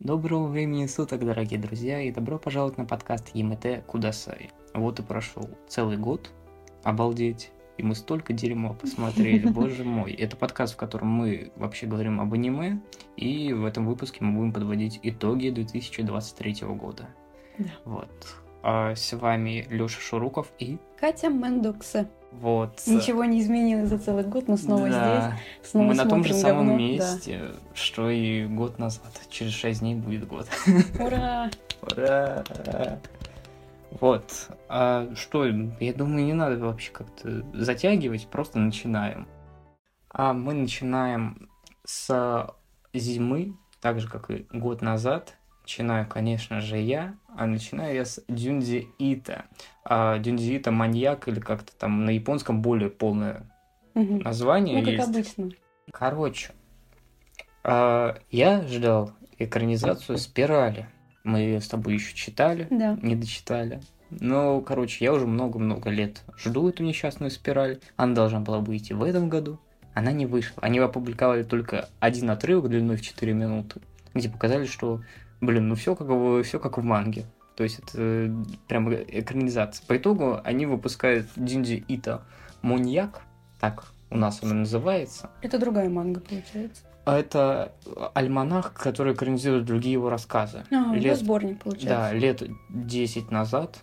Доброго времени суток, дорогие друзья, и добро пожаловать на подкаст ЕМТ Кудасай. Вот и прошел целый год, обалдеть, и мы столько дерьма посмотрели, боже мой. Это подкаст, в котором мы вообще говорим об аниме, и в этом выпуске мы будем подводить итоги 2023 года. Да. Вот. А с вами Лёша Шуруков и... Катя Мендукса. Вот. Ничего не изменилось за целый год, мы снова Да. здесь. Снова Мы на том же самом говно. месте, что и год назад. Через 6 дней будет год. Да. Ура! Ура! Вот. А что, я думаю, не надо вообще как-то затягивать, просто начинаем. А мы начинаем с зимы, так же, как и год назад. Начинаю, конечно же, я, а начинаю я с Дюнзи Ита. А, Дюнзи Ита маньяк, или как-то там на японском более полное Мгм. название Ну, как есть. обычно. Короче, а, я ждал экранизацию «Спирали». Мы ее с тобой еще читали, Да. не дочитали. Но, короче, я уже много-много лет жду эту несчастную «Спираль». Она должна была выйти в этом году. Она не вышла. Они опубликовали только один отрывок длиной в 4 минуты, где показали, что, блин, ну все как, все как в манге. То есть это э, прям экранизация. По итогу они выпускают Динди Ита Моньяк, так у нас он называется. Это другая манга, получается. А это альманах, который экранизирует другие его рассказы. А, Лет- сборник, Да, получается. лет 10 назад,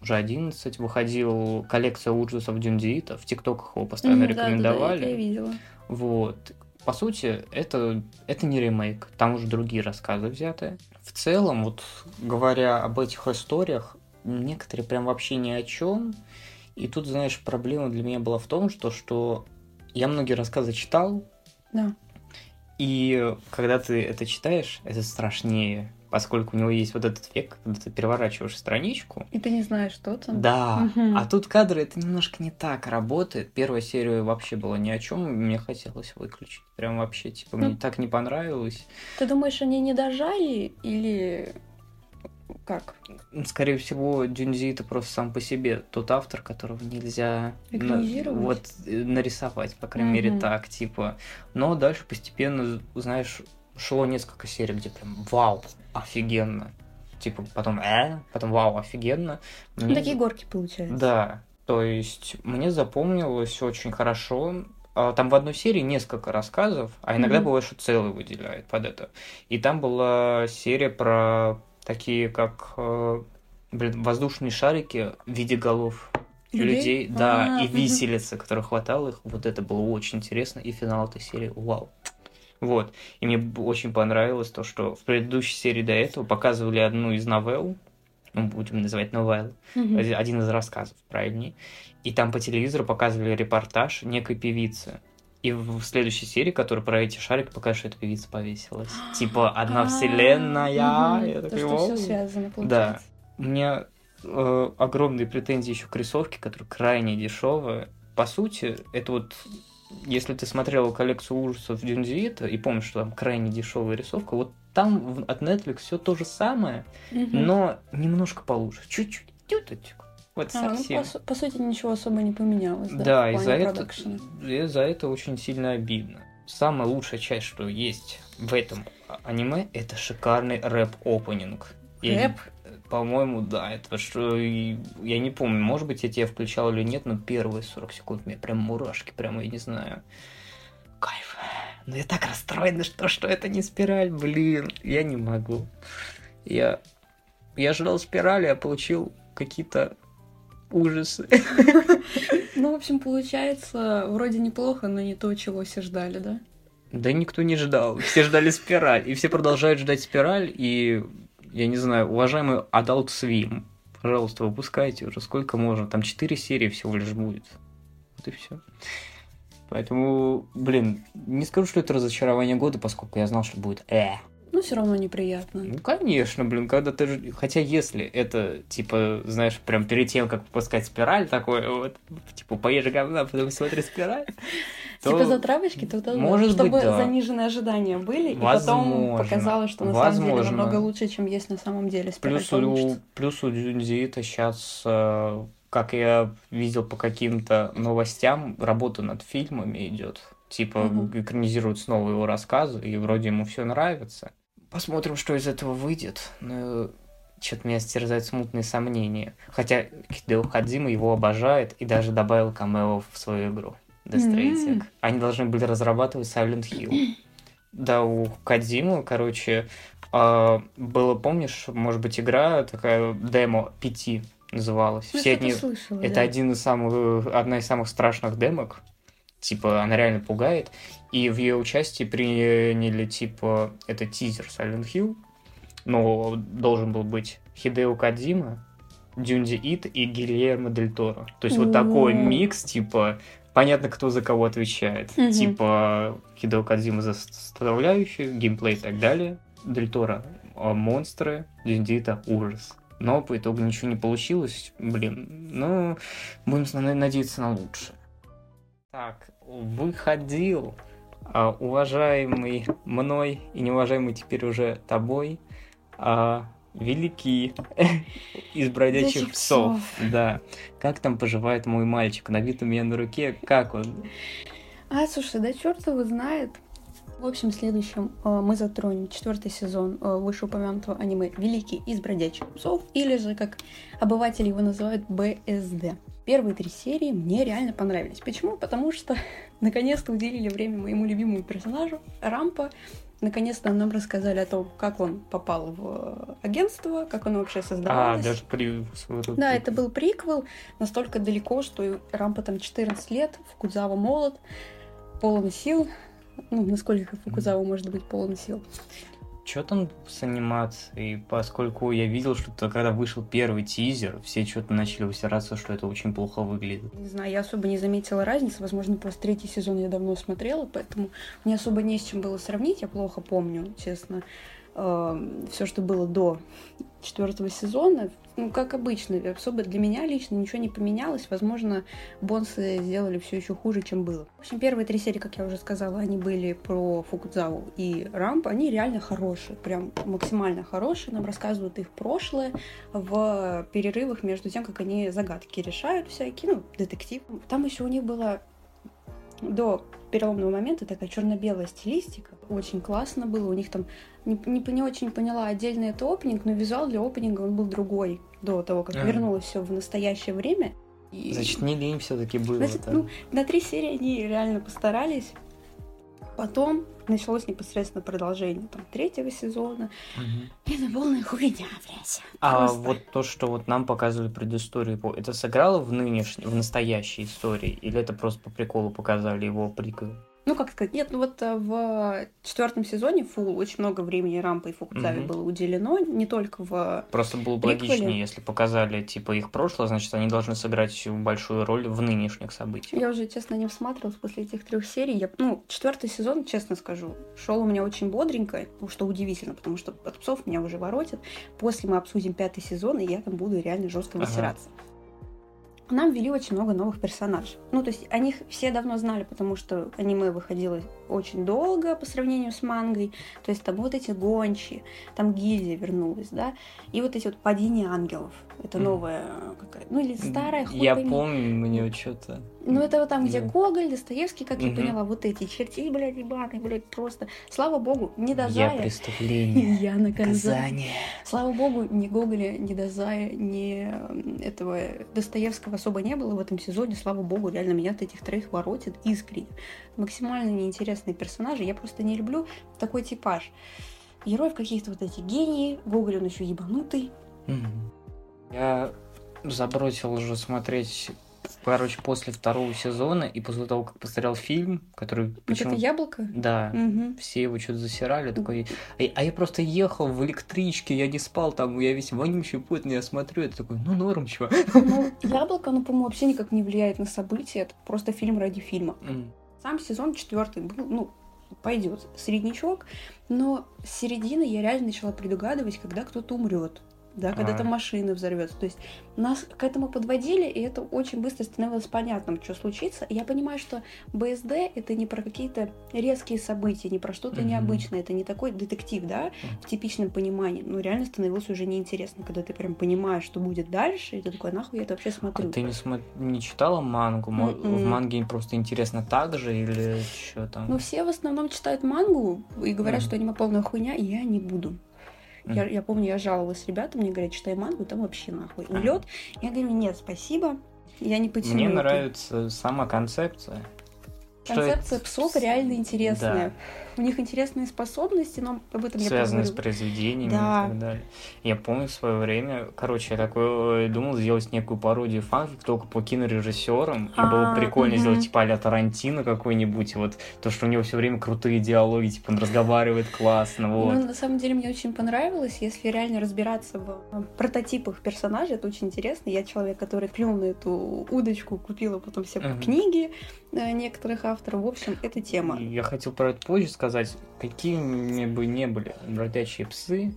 уже 11, выходил коллекция ужасов Дюндиита. В ТикТоках его постоянно Мгм, да, да, да, рекомендовали. я видела. Вот. По сути, это, это не ремейк, там уже другие рассказы взяты. В целом, вот говоря об этих историях, некоторые прям вообще ни о чем. И тут, знаешь, проблема для меня была в том, что, что я многие рассказы читал, Да. и когда ты это читаешь, это страшнее, поскольку у него есть вот этот эффект, когда ты переворачиваешь страничку. И ты не знаешь, что там. Да, Мгм. а тут кадры это немножко не так работает. Первая серия вообще была ни о чем, мне хотелось выключить. Прям вообще, типа, мне Ну. так не понравилось. Ты думаешь, они не дожали или как? Скорее всего, Дюнзи это просто сам по себе тот автор, которого нельзя на- вот э, нарисовать, по крайней мере, Мгм. так, типа. Но дальше постепенно, знаешь, шло несколько серий, где прям вау, офигенно. Типа потом э, потом вау, офигенно. Ну, Мне- такие горки, получается. Да, то есть мне запомнилось очень хорошо. А, Там в одной серии несколько рассказов, а иногда Мгм. бывает, что целый выделяет под это. И там была серия про такие, как э, блин, воздушные шарики в виде голов людей, Людей? да, А, и виселицы, которые хватало их. Вот это было очень интересно. И финал этой серии, вау. Вот. И мне очень понравилось то, что в предыдущей серии до этого показывали одну из новелл, ну, будем называть новеллы, Мгм. Один- из рассказов, правильнее. И там по телевизору показывали репортаж некой певицы. И в следующей серии, которая про эти шарики, покажет, что эта певица повесилась. Типа одна А, вселенная. То, что все связано, Да. получается. У меня э, огромные претензии еще к рисовке, которая крайне дешевая. По сути, это вот если ты смотрел коллекцию ужасов Дюнзиита и помнишь, что там крайне дешевая рисовка, вот там от Netflix все то же самое, но немножко получше. Чуть-чуть. Тюточку. Вот А, ну, совсем. по, су- по сути, ничего особо не поменялось, да, Да, и за это, и за это очень сильно обидно. Самая лучшая часть, что есть в этом аниме, это шикарный рэп-опенинг. Рэп? По-моему, да. Это что... Я не помню, может быть, я тебя включал или нет, но первые 40 секунд мне прям мурашки, прямо, я не знаю. Кайф. Но я так расстроена, что, что это не спираль, блин. Я не могу. Я, я ждал спирали, а получил какие-то ужасы. Ну, в общем, получается, вроде неплохо, но не то, чего все ждали, да? Да никто не ждал. Все ждали спираль. И все продолжают ждать спираль. И, я не знаю, уважаемый Adult Swim, пожалуйста, выпускайте уже сколько можно. Там 4 серии всего лишь будет. Вот и все. Поэтому, блин, не скажу, что это разочарование года, поскольку я знал, что будет э. Но все равно неприятно. Ну, конечно, блин, когда ты... ж- Хотя если это, типа, знаешь, прям перед тем, как выпускать спираль, такой вот, типа, поешь говна, потом смотри спираль, то- Типа затравочки, тогда да. Может быть, чтобы да. заниженные ожидания были, и потом Возможно. показалось, что на самом деле Возможно. намного лучше, чем есть на самом деле. Плюс у, плюс у Дюнзиита сейчас, как я видел по каким-то новостям, работа над фильмами идет. Типа Мгм. экранизируют снова его рассказы, и вроде ему все нравится. Посмотрим, что из этого выйдет. Но что-то меня стерзают смутные сомнения. Хотя Хидео Хадзима его обожает и даже добавил камео в свою игру. Death Stranding. Mm-hmm. Они должны были разрабатывать Silent Hill. Да, у Кадзиму, короче, э, было, помнишь, может быть, игра такая, демо 5 называлась. Ну, Все одни... слышала, Это да. один из самых, одна из самых страшных демок. Типа, она реально пугает. И в ее участии приняли, типа, это тизер Silent Hill. Но должен был быть Хидео Кадзима, Дюнди Ит и Гильермо Дель Торо. То есть вот такой микс, типа, понятно, кто за кого отвечает. Мгм. Типа, Хидео Кадзима за составляющую, геймплей и так далее. Дель Торо а, монстры, Дюнди Ита ужас. Но по итогу ничего не получилось. Блин, ну, будем на- надеяться на лучшее. Так, выходил а, уважаемый мной и неуважаемый теперь уже тобой великий из бродячих псов. Да. Как там поживает мой мальчик? На вид у меня на руке. Как он? А, слушай, да черт его знает. В общем, в следующем э, мы затронем четвертый сезон э, вышеупомянутого аниме «Великий из бродячих псов», или же, как обыватели его называют, БСД. Первые три серии мне реально понравились. Почему? Потому что наконец-то уделили время моему любимому персонажу Рампа. Наконец-то нам рассказали о том, как он попал в агентство, как он вообще А, создавалось. даже при... вот Да, это был приквел настолько далеко, что Рампа там 14 лет, Фукудзава молод, полон сил. Ну, насколько Фукудзава может быть полон сил. Что там с анимацией? Поскольку я видел, что то, когда вышел первый тизер, все что-то начали усираться, что это очень плохо выглядит. Не знаю, я особо не заметила разницы. Возможно, просто третий сезон я давно смотрела, поэтому мне особо не с чем было сравнить. Я плохо помню, честно, все, что было до четвертого сезона. Ну, как обычно, особо для меня лично ничего не поменялось. Возможно, бонсы сделали все еще хуже, чем было. В общем, первые три серии, как я уже сказала, они были про Фукудзаву и Рамп. Они реально хорошие, прям максимально хорошие. Нам рассказывают их прошлое в перерывах между тем, как они загадки решают всякие, ну, детектив. Там еще у них была до переломного момента такая черно-белая стилистика. Очень классно было. У них там не, не, не очень поняла отдельно это опенинг, но визуал для опенинга он был другой до того, как Ага. вернулось все в настоящее время. И- Значит, не лень все-таки было. Значит, да? ну, на три серии они реально постарались. Потом началось непосредственно продолжение там, третьего сезона. Мгм. Это полная хуйня, блядь. А Просто. вот то, что вот нам показывали предысторию, это сыграло в нынешней, в настоящей истории? Или это просто по приколу показали его приквел? Ну, как сказать, нет, ну вот э, в четвертом сезоне Фул очень много времени Рампа и Фукудзаве Мгм. было уделено, не только в... Просто было бы Приквеле. логичнее, если показали, типа, их прошлое, значит, они должны сыграть большую роль в нынешних событиях. Я уже, честно, не всматривалась после этих трех серий. Я, ну, четвертый сезон, честно скажу, шел у меня очень бодренько, ну, что удивительно, потому что от псов меня уже воротят. После мы обсудим пятый сезон, и я там буду реально жестко Ага. Высираться. Нам ввели очень много новых персонажей. Ну, то есть о них все давно знали, потому что аниме выходило очень долго по сравнению с мангой. То есть там вот эти гончие, там гильдия вернулась, да, и вот эти вот падения ангелов. Это Мгм. новая какая ну или старая, хуй Я пойми. помню, мне что-то... Ну, это вот там, где Да. Гоголь, Достоевский, как я Мгм. поняла, вот эти черти, блядь, ебаные, блядь, просто. Слава богу, не Я Дозая, преступление. я наказание. Слава богу, ни Гоголя, ни Дозая, ни этого Достоевского особо не было в этом сезоне. Слава богу, реально меня от этих троих воротит искренне. Максимально неинтересные персонажи. Я просто не люблю такой типаж. Героев каких-то вот этих гений. Гоголь, он еще ебанутый. Мгм. Я забросил уже смотреть, короче, после второго сезона и после того, как посмотрел фильм, который Вот почему... это яблоко. Да, Мгм. все его что-то засирали, такой... А, а я просто ехал в электричке, я не спал там, я весь вонючий, потный, я смотрю, это такой, ну норм, чего. Ну, яблоко, оно, по-моему, вообще никак не влияет на события. Это просто фильм ради фильма. М. Сам сезон четвертый был, ну, пойдет среднячок, но с середины я реально начала предугадывать, когда кто-то умрет. Да, когда А. там машина взорвется. То есть нас к этому подводили, и это очень быстро становилось понятным, что случится. И я понимаю, что БСД это не про какие-то резкие события, не про что-то необычное, это не такой детектив, да, в типичном понимании. Ну, реально становилось уже неинтересно, когда ты прям понимаешь, что будет дальше, и ты такой, «А нахуй я это вообще А смотрю. ты не, смо- не читала мангу? Мо- В Мгм. манге просто интересно так же или что там? Ну, все в основном читают мангу и говорят, Мгм. что аниме полная хуйня, и я не буду. Я, я помню, я жаловалась ребятам, мне говорят, читай мангу, там вообще нахуй улет. Я говорю, нет, спасибо, я не потяну. Мне это». нравится сама концепция. Что это Концепция псов реально интересная. Да. У них интересные способности, но об этом я связанные с произведениями Да. и так далее. Я помню в свое время, короче, я такой э, думал сделать некую пародию фанфик только по кинорежиссерам. И было А, прикольно мгм. сделать типа а Тарантино какой-нибудь. Вот то, что у него все время крутые диалоги, типа он разговаривает классно. Вот. Ну, на самом деле, мне очень понравилось, если реально разбираться в э, прототипах персонажей, это очень интересно. Я человек, который клюнул на эту удочку, купила потом все Мгм. книги э, некоторых авторов. В общем, это тема. Я хотел про это позже сказать. Какими бы ни были бродячие псы,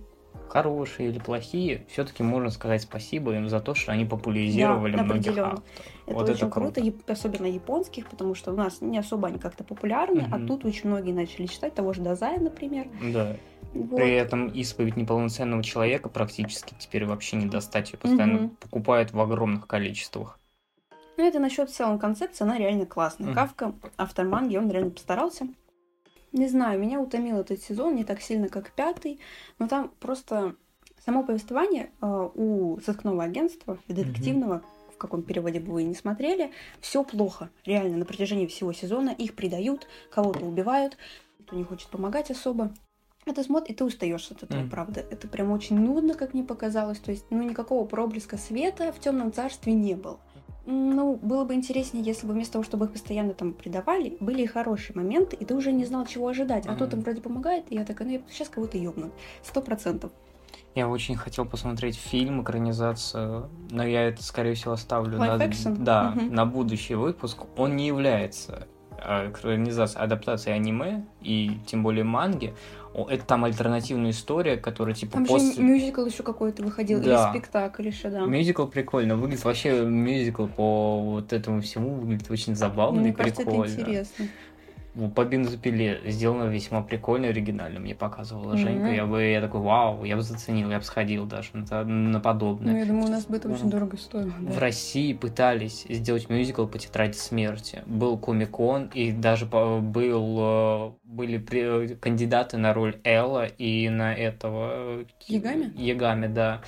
хорошие или плохие, все-таки можно сказать спасибо им за то, что они популяризировали Да, многих авторов. Это вот очень это круто, яп- особенно японских, потому что у нас не особо они как-то популярны, а Мгм. тут очень многие начали читать того же Дазая, например. Да. Вот. При этом исповедь неполноценного человека практически теперь вообще не достать. Ее постоянно Мгм. покупают в огромных количествах. Ну, это насчет в целом концепции, она реально классная. Мгм. Кавка, автор манги, он реально постарался. Не знаю, меня утомил этот сезон не так сильно, как пятый, но там просто само повествование э, у сыскного агентства, детективного, в каком переводе бы вы не смотрели, все плохо. Реально, на протяжении всего сезона их предают, кого-то убивают, кто не хочет помогать особо. Ты смотришь, и ты устаешь от этого, Мгм. правда. Это прям очень нудно, как мне показалось. То есть, ну, никакого проблеска света в темном царстве не было. Ну, было бы интереснее, если бы вместо того, чтобы их постоянно там предавали, были и хорошие моменты, и ты уже не знал, чего ожидать. А Мгм. тот им вроде помогает, и я такая, ну, сейчас кого-то ёбнут. Сто процентов. Я очень хотел посмотреть фильм, экранизацию, но я это, скорее всего, оставлю на, Live action? да, Мгм. на будущий выпуск. Он не является э, экранизацией, адаптацией аниме, и тем более манги. Это там альтернативная история, которая типа Там после... же мюзикл еще какой-то выходил, Да. или спектакль еще, да. Мюзикл прикольно. Выглядит вообще мюзикл по вот этому всему выглядит очень забавно Мне и кажется, это прикольно. интересно. По бензопиле сделано весьма прикольно, оригинально. Мне показывала Женька. Мгм. Я бы, я такой, вау, я бы заценил, я бы сходил даже на, на подобное. Ну, я думаю, у нас бы это очень дорого стоило. да. В России пытались сделать мюзикл по тетради смерти. Был Комикон, и даже был, э, были кандидаты на роль Элла и на этого... э, Ягами? Ягами, да.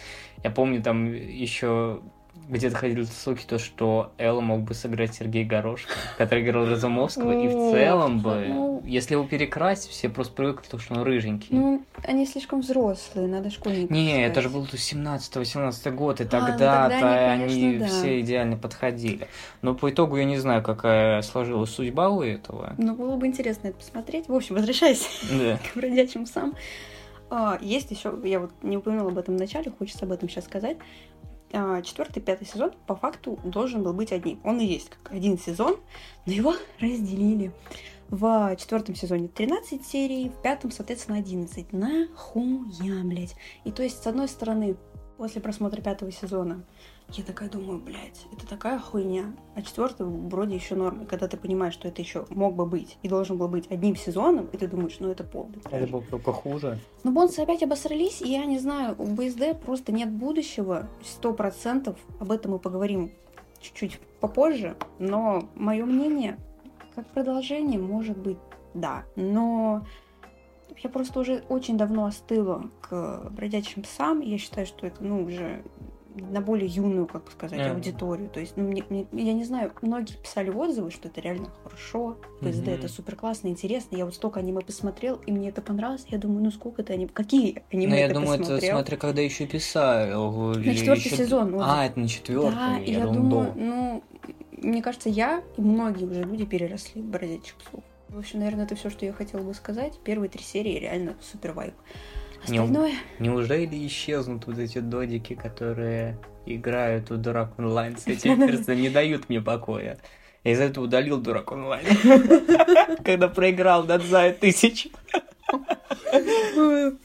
Я помню, там еще где-то ходили слухи, то, что Элла мог бы сыграть Сергей Горошко, который играл Разумовского, и в целом бы, ну. если его перекрасить, все просто привыкли, то, что он рыженький. Ну, они слишком взрослые, надо школьников Не, это же был 17-18 год, и ну тогда-то тогда они, все идеально подходили. Но по итогу я не знаю, какая сложилась судьба у этого. Ну, было бы интересно это посмотреть. В общем, возвращаясь Да. к бродячим псам. А, есть еще, я вот не упомянула об этом в начале, хочется об этом сейчас сказать. А, Четвертый, пятый сезон по факту должен был быть одним. Он и есть как один сезон, но его разделили. В четвертом сезоне 13 серий, в пятом, соответственно, 11. Нахуя, блядь. И то есть, с одной стороны, после просмотра пятого сезона, я такая думаю, блядь, это такая хуйня. А четвертый вроде еще норм. И когда ты понимаешь, что это еще мог бы быть и должен был быть одним сезоном, и ты думаешь, ну это полный Это трэш. было только хуже. Но бонсы опять обосрались, и я не знаю, у БСД просто нет будущего, сто процентов. Об этом мы поговорим чуть-чуть попозже. Но мое мнение, как продолжение, может быть, да. Но я просто уже очень давно остыла к бродячим псам. Я считаю, что это, ну, уже на более юную, как сказать, Мгм. аудиторию. То есть, ну, мне, мне- я не знаю, многие писали отзывы, что это реально хорошо, ПСД Мгм. это супер классно, интересно. Я вот столько аниме посмотрел, и мне это понравилось. Я думаю, ну сколько это аниме, какие аниме Но я ты думаю, это посмотрел? смотря когда еще писал. На четвертый сезон. вот. А, это на четвертый. да, я, я думаю, до. ну, мне кажется, я и многие уже люди переросли бродячих псов. В общем, наверное, это все, что я хотела бы сказать. Первые три серии реально супер вайп. Не ум- Остальное... Неужели исчезнут вот эти додики, которые играют в Дурак онлайн с этим персонажем, не дают мне покоя. Я из-за этого удалил Дурак онлайн. Когда проиграл Дадзай тысяч.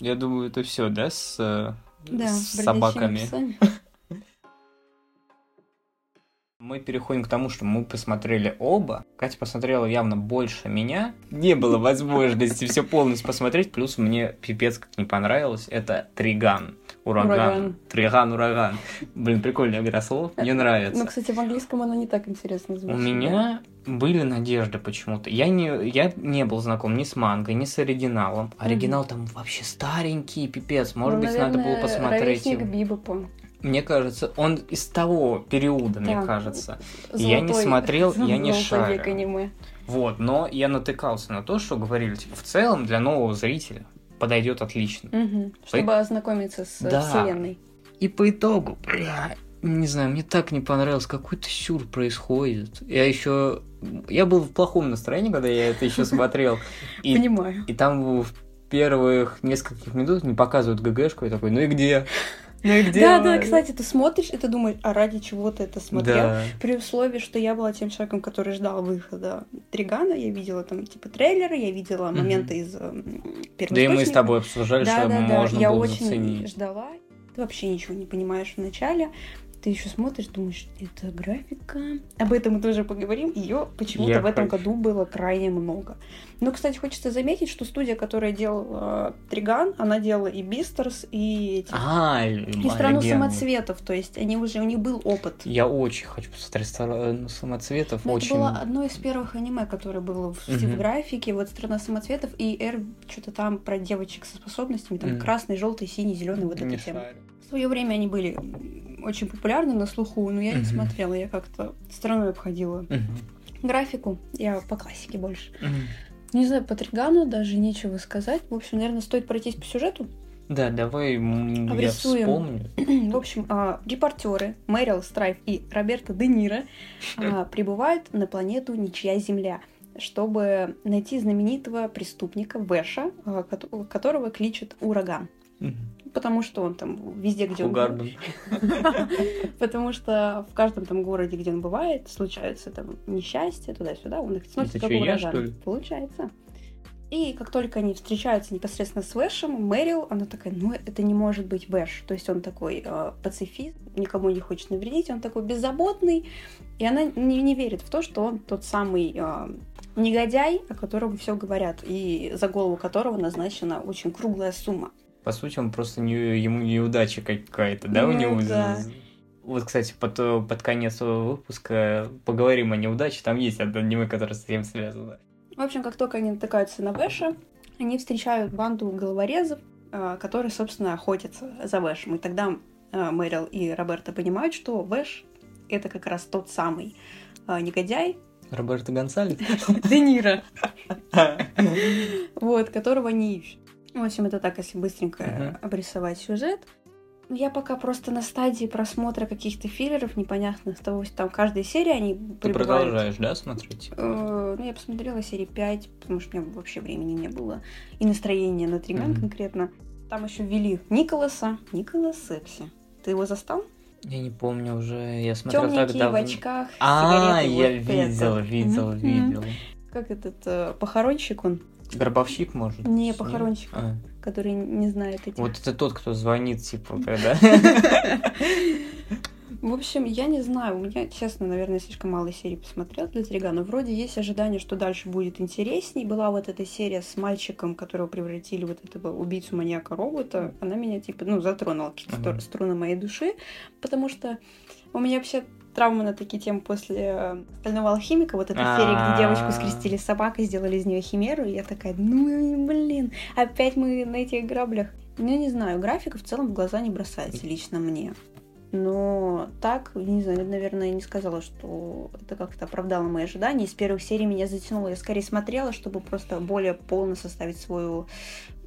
Я думаю, это все, да, с э, собаками. Мы переходим к тому, что мы посмотрели оба. Катя посмотрела явно больше меня. Не было возможности все полностью посмотреть. Плюс мне пипец как не понравилось. Это Триган. Ураган. Ураган. Триган, ураган. Блин, прикольная игра слов. Мне нравится. Ну, кстати, в английском оно не так интересно У звучит. меня были надежды почему-то. Я не, я не был знаком ни с мангой, ни с оригиналом. Оригинал там вообще старенький, пипец. Может Ну, быть, надо было наверное, посмотреть ровесник. Бибопа. Мне кажется, он из того периода, мне Да. кажется. Я не Золотой- смотрел, я не золотой век шарю. аниме. Вот, но я натыкался на то, что говорили, типа, в целом для нового зрителя подойдет отлично. Мгм. Чтобы ознакомиться с э, Да. вселенной. И по итогу, бля, не знаю, мне так не понравилось, какой-то сюр происходит. Я еще, я был в плохом настроении, когда я это еще смотрел. И, Понимаю. и там в первых нескольких минут не показывают ГГшку, и такой, ну и где? Ну и где? Да, он?» да, кстати, ты смотришь, и ты думаешь, а ради чего ты это смотрел? Да. При условии, что я была тем человеком, который ждал выхода Тригана, я видела там типа трейлеры, я видела моменты из эм, Да и мы с тобой обсуждали, Да, что да, да, можно я было очень заценить. ждала. Ты вообще ничего не понимаешь вначале. Ты еще смотришь, думаешь, это графика. Об этом мы тоже поговорим. Ее почему-то Я в этом хочу. году было крайне много. Но, кстати, хочется заметить, что студия, которая делала э, Триган, она делала и Бистерс, и эти А, и страну самоцветов, то есть они уже, у них был опыт. Я очень хочу посмотреть страну самоцветов. Ну, очень. Это было одно из первых аниме, которое было в, Мгм. в графике, вот «Страна самоцветов» и «Р» что-то там про девочек со способностями, там красный, желтый, синий, зеленый, вот тема. шарю. В свое время они были очень популярны на слуху, но я не Мгм. смотрела, я как-то стороной обходила Мгм. графику, я по классике больше. Мгм. Не знаю, по Тригану даже нечего сказать. В общем, наверное, стоит пройтись по сюжету. Да, давай м, я Обрисуем. вспомню. В общем, а, репортеры Мэрил Страйф и Роберто Де Ниро а, прибывают на планету Ничья Земля, чтобы найти знаменитого преступника Вэша, а, кото- которого кличут Ураган. Потому что он там везде, где он... Хугарден. Потому что в каждом там городе, где он бывает, случаются там несчастья, туда-сюда, он их сносит как ли? Получается. И как только они встречаются непосредственно с Вэшем, Мэрил, она такая, ну это не может быть Вэш. То есть он такой э, пацифист, никому не хочет навредить, он такой беззаботный. И она не, не верит в то, что он тот самый э, негодяй, о котором все говорят, и за голову которого назначена очень круглая сумма. По сути, он просто не, ему неудача какая-то, да, у Ну него? да. Вот, кстати, под, под конец выпуска поговорим о неудаче. Там есть одно аниме, которое с этим связано. В общем, как только они натыкаются на Вэша, они встречают банду головорезов, э, которые, собственно, охотятся за Вэшем. И тогда э, Мэрил и Роберта понимают, что Вэш — это как раз тот самый э, негодяй Роберто Гонсалес? Де Ниро, вот, которого они ищут. В общем, это так, если быстренько Мгм. обрисовать сюжет. Я пока просто на стадии просмотра каких-то филлеров непонятных, с того, что там каждой серии они Ты прибывают- продолжаешь, да, смотреть? Э, Ну, я посмотрела серии 5, потому что у меня вообще времени не было. И настроения на Триган Мгм. конкретно. Там еще ввели Николаса. Николас Секси. Ты его застал? Я не помню уже, я смотрел Темненький, в давно. очках, А, я видел, видел, видел. Как этот э, похоронщик он, Гробовщик, может? Не, похоронщик. А, который не знает этих. Вот это тот, кто звонит, типа, когда... В общем, я не знаю, у меня, честно, наверное, слишком мало серий посмотрел для Тригана. Вроде есть ожидание, что дальше будет интересней. Была вот эта серия с мальчиком, которого превратили вот этого убийцу маньяка робота. Она меня, типа, ну, затронула какие-то Ага. струны моей души, потому что у меня вообще травма на такие темы после э, «Стального алхимика», вот эта серия, где девочку скрестили с собакой, сделали из нее химеру, и я такая, ну, блин, опять мы на этих граблях. Ну, не знаю, графика в целом в глаза не бросается лично мне. Но так, не знаю, наверное, не сказала, что это как-то оправдало мои ожидания. Из первых серий меня затянуло. Я скорее смотрела, чтобы просто более полно составить свою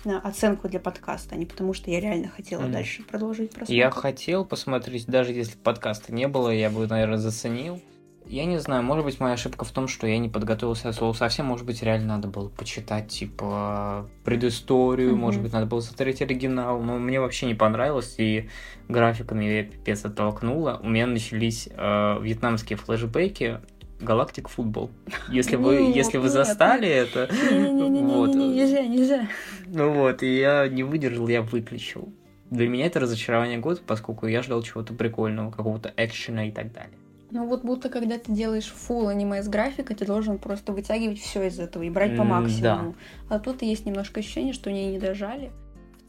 оценку для подкаста, а не потому, что я реально хотела Мгм. дальше продолжить просмотр. Я хотел посмотреть, даже если подкаста не было, я бы, наверное, заценил. Я не знаю, может быть, моя ошибка в том, что я не подготовился от слова совсем. Может быть, реально надо было почитать, типа, предысторию, Мгм. может быть, надо было смотреть оригинал. Но мне вообще не понравилось, и графика меня пипец оттолкнула. У меня начались э, вьетнамские флешбеки, Галактик футбол. Если вы, Нет, если вы нет, застали это, вот. Нельзя, нельзя. Ну вот, и я не выдержал, я выключил. для меня это разочарование года, поскольку я ждал чего-то прикольного, какого-то экшена и так далее. Ну вот будто когда ты делаешь full аниме с графикой, ты должен просто вытягивать все из этого и брать по максимуму. Да. А тут есть немножко ощущение, что они не дожали.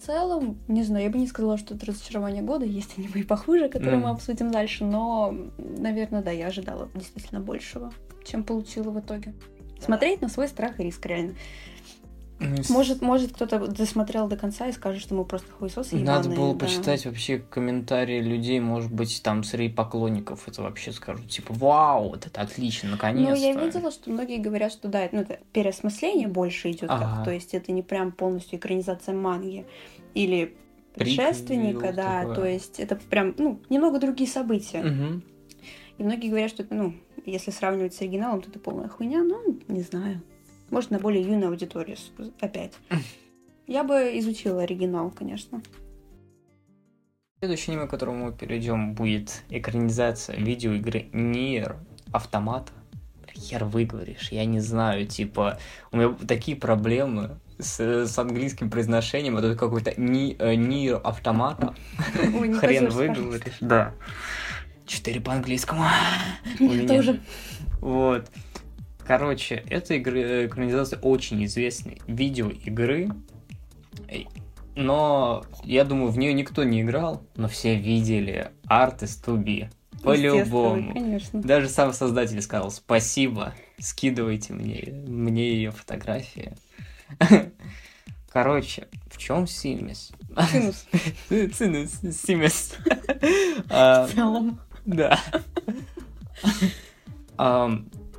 В целом, не знаю, я бы не сказала, что это разочарование года, есть аниме и похуже, которые mm. мы обсудим дальше, но, наверное, да, я ожидала действительно большего, чем получила в итоге. Смотреть на свой страх и риск, реально. Ну, может, может кто-то досмотрел до конца и скажет, что мы просто хуесосы ебаные. Надо было да. почитать вообще комментарии людей, может быть, там среди поклонников это вообще скажут, типа, вау, вот это отлично, наконец-то. Ну, я видела, что многие говорят, что да, ну, это переосмысление больше идет, ага. как, то есть это не прям полностью экранизация манги или предшественника, да, такое. то есть это прям, ну, немного другие события. Угу. И многие говорят, что это, ну, если сравнивать с оригиналом, то это полная хуйня, ну, не знаю. Может, на более юную аудиторию опять. Я бы изучила оригинал, конечно. Следующее аниме, к которому мы перейдем, будет экранизация видеоигры Nier Автомата. Хер выговоришь, я не знаю, типа, у меня такие проблемы с, с английским произношением, это какой-то ни, э, Автомата. Хрен выговоришь. Да. Четыре по английскому. Тоже. Вот. Короче, эта игры, экранизация очень известной видеоигры, но я думаю, в нее никто не играл, но все видели Art is to be. По-любому. Даже сам создатель сказал спасибо, скидывайте мне, мне ее фотографии. Короче, в чем Симис? Синус, Симис. В целом. Да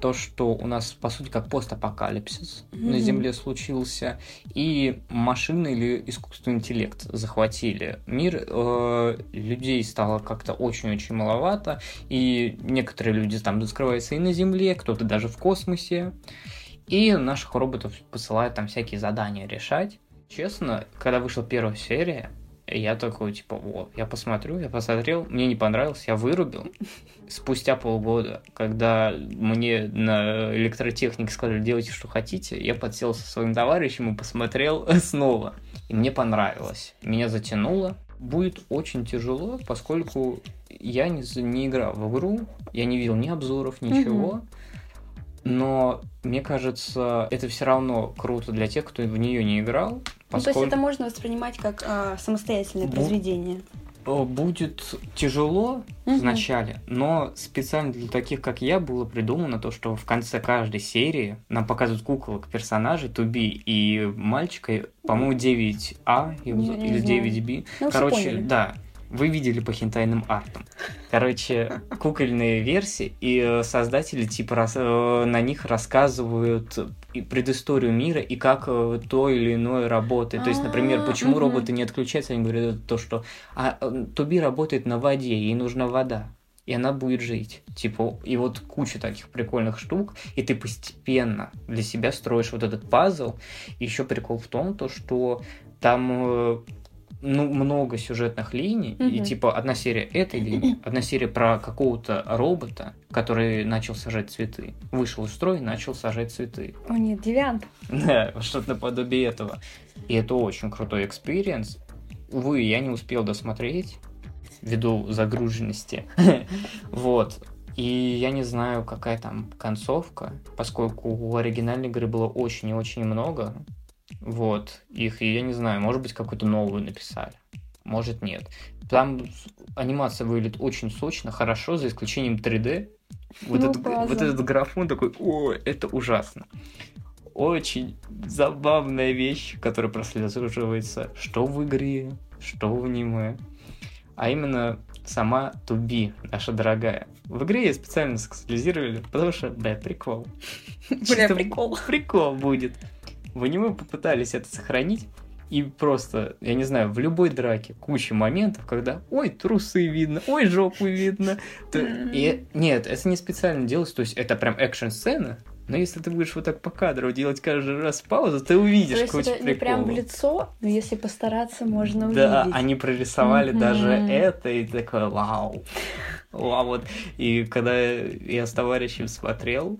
то, что у нас, по сути, как постапокалипсис mm-hmm. на Земле случился, и машины или искусственный интеллект захватили мир, э, людей стало как-то очень-очень маловато, и некоторые люди там скрываются и на Земле, кто-то даже в космосе, и наших роботов посылают там всякие задания решать. Честно, когда вышла первая серия, я такой, типа, вот, я посмотрю, я посмотрел, мне не понравилось, я вырубил. Спустя полгода, когда мне на электротехнике сказали, делайте, что хотите, я подсел со своим товарищем и посмотрел снова. И мне понравилось. Меня затянуло. Будет очень тяжело, поскольку я не, не играл в игру, я не видел ни обзоров, ничего. Угу. Но мне кажется, это все равно круто для тех, кто в нее не играл. Поскольку... Ну, то есть это можно воспринимать как э, самостоятельное Бу... произведение. Будет тяжело угу. вначале, но специально для таких, как я, было придумано то, что в конце каждой серии нам показывают куколок персонажей, Туби и мальчика, по-моему, 9А или 9B. Ну, Короче, да, вы видели по хентайным артам. Короче, кукольные версии, и э, создатели типа рас, э, на них рассказывают предысторию мира и как э, то или иное работает. То есть, например, почему роботы не отключаются, они говорят то, что а, Туби работает на воде, ей нужна вода и она будет жить. Типа, и вот куча таких прикольных штук, и ты постепенно для себя строишь вот этот пазл. Еще прикол в том, то, что там ну, много сюжетных линий, mm-hmm. и типа одна серия этой линии, одна серия про какого-то робота, который начал сажать цветы. Вышел из строя и начал сажать цветы. О нет, девиант. Да, что-то наподобие этого. И это очень крутой experience. Увы, я не успел досмотреть ввиду загруженности. вот. И я не знаю, какая там концовка, поскольку у оригинальной игры было очень и очень много. Вот, их, я не знаю, может быть, какую-то новую написали, может, нет. Там анимация выглядит очень сочно, хорошо, за исключением 3D. Вот, ну, этот, вот этот графон такой, о, это ужасно. Очень забавная вещь, которая прослеживается что в игре, что в аниме. А именно сама Туби, наша дорогая. В игре ее специально скстилизировали, потому что, да, прикол. Бля, прикол. Прикол будет. В аниме попытались это сохранить, и просто, я не знаю, в любой драке куча моментов, когда ой, трусы видно, ой, жопу видно. То, и, нет, это не специально делается, то есть это прям экшн-сцена, но если ты будешь вот так по кадру делать каждый раз паузу, ты увидишь То есть это не прям в лицо, но если постараться, можно увидеть. Да, они прорисовали mm-hmm. даже это, и такое вау. Вау, вот. И когда я с товарищем смотрел,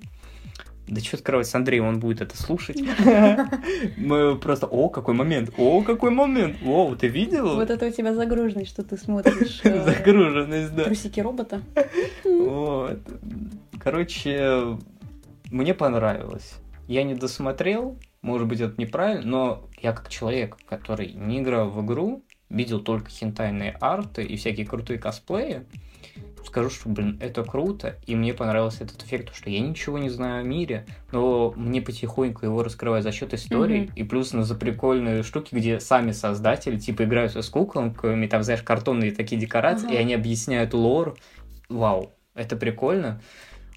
Да что скрывать, с Андреем он будет это слушать. Мы просто, о, какой момент, о, какой момент, о, ты видел? Вот это у тебя загруженность, что ты смотришь. э, Загруженность, да. Трусики робота. Вот. Короче, мне понравилось. Я не досмотрел, может быть, это неправильно, но я как человек, который не играл в игру, видел только хентайные арты и всякие крутые косплеи, скажу, что, блин, это круто, и мне понравился этот эффект, что я ничего не знаю о мире, но мне потихоньку его раскрывают за счет истории, Мгм. и плюс на за прикольные штуки, где сами создатели, типа, играются с куколками, там, знаешь, картонные такие декорации, Ага. и они объясняют лор. Вау, это прикольно.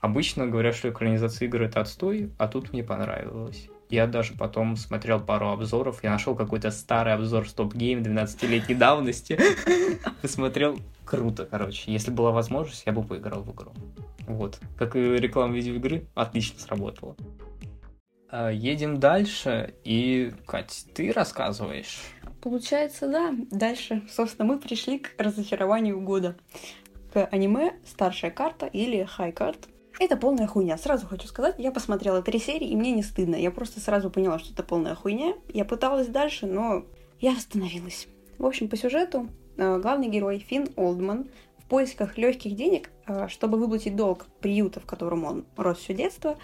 Обычно говорят, что экранизация игр это отстой, а тут мне понравилось. Я даже потом смотрел пару обзоров, я нашел какой-то старый обзор Стоп Гейм 12-летней давности. Посмотрел, круто, короче. Если была возможность, я бы поиграл в игру. Вот. Как и реклама видеоигры, отлично сработала. А, Едем дальше, и, Кать, ты рассказываешь. Получается, да. Дальше, собственно, мы пришли к разочарованию года. К аниме «Старшая карта» или «Хай карт». Это полная хуйня. Сразу хочу сказать, я посмотрела три серии, и мне не стыдно. Я просто сразу поняла, что это полная хуйня. Я пыталась дальше, но я остановилась. В общем, по сюжету главный герой Финн Олдман в поисках легких денег, э, чтобы выплатить долг приюта, в котором он рос все детство,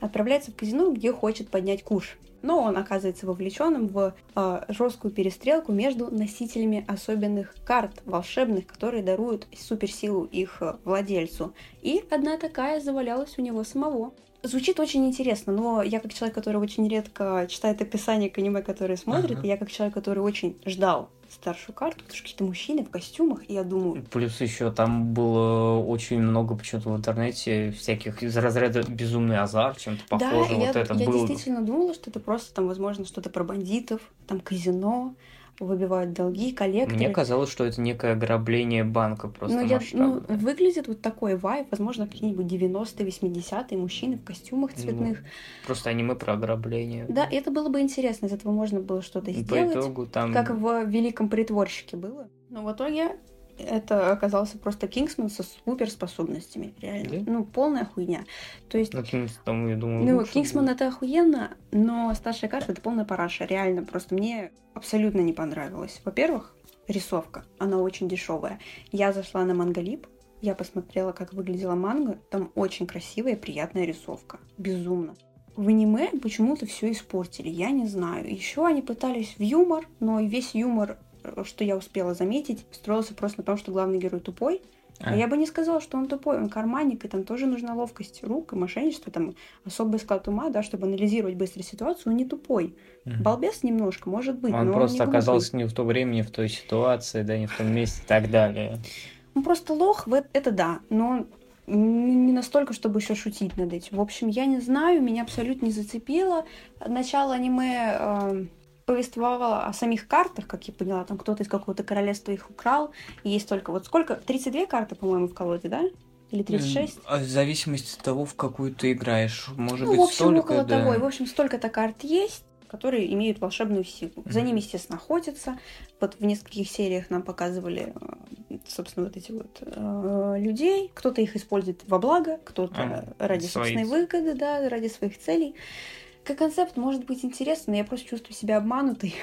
отправляется в казино, где хочет поднять куш. Но он оказывается вовлеченным в э, жесткую перестрелку между носителями особенных карт, волшебных, которые даруют суперсилу их э, владельцу. И одна такая завалялась у него самого. Звучит очень интересно, но я как человек, который очень редко читает описание к аниме, которые смотрит, Ага. и я как человек, который очень ждал старшую карту, потому что какие-то мужчины в костюмах, и я думаю, Плюс еще там было очень много почему-то в интернете всяких из разряда безумный азарт, чем-то Да, похоже. и вот я, это я было. действительно думала, что это просто там, возможно, что-то про бандитов, там казино, выбивают долги, коллекторы. Мне казалось, что это некое ограбление банка просто ну, я, ну, выглядит вот такой вайб, возможно, какие-нибудь 90-е, 80-е мужчины в костюмах Ну, цветных. Просто аниме про ограбление. Да, это было бы интересно, из этого можно было что-то И По сделать, итогу там... как в «Великом притворщике» было. Но в итоге это оказался просто Кингсман со суперспособностями, реально. Да? Ну, полная хуйня. То есть Ну, Кингстон, я думаю, Ну, Кингсман будет. это охуенно, но старшая карта это полная параша, реально. Просто мне абсолютно не понравилось. Во-первых, рисовка, она очень дешевая. Я зашла на Манголип, я посмотрела, как выглядела манга, там очень красивая и приятная рисовка. Безумно. В аниме почему-то все испортили, я не знаю. Еще они пытались в юмор, но весь юмор, что я успела заметить, строился просто на том, что главный герой тупой, а. А. я бы не сказала, что он тупой, он карманник, и там тоже нужна ловкость рук и мошенничество, там особый склад ума, да, чтобы анализировать быстро ситуацию, он не тупой. Мгм. Балбес немножко, может быть, Он но просто не глупый. оказался не в то время, не в той ситуации, да, не в том месте и так далее. Он просто лох, это да, но он не настолько, чтобы еще шутить над этим. В общем, я не знаю, меня абсолютно не зацепило. Начало аниме повествовало о самих картах, как я поняла, там кто-то из какого-то королевства их украл, и есть только вот сколько? 32 карты, по-моему, в колоде, да? Или 36? А В зависимости от того, в какую ты играешь. Может Ну, быть, в общем, столько, около да. того. И, в общем, столько-то карт есть, которые имеют волшебную силу. За Мгм. ними, естественно, охотятся. Вот в нескольких сериях нам показывали, э, собственно, вот эти вот э, людей. Кто-то их использует во благо, кто-то А, ради свои собственной выгоды, да, ради своих целей. Как концепт может быть интересный, но я просто чувствую себя обманутой.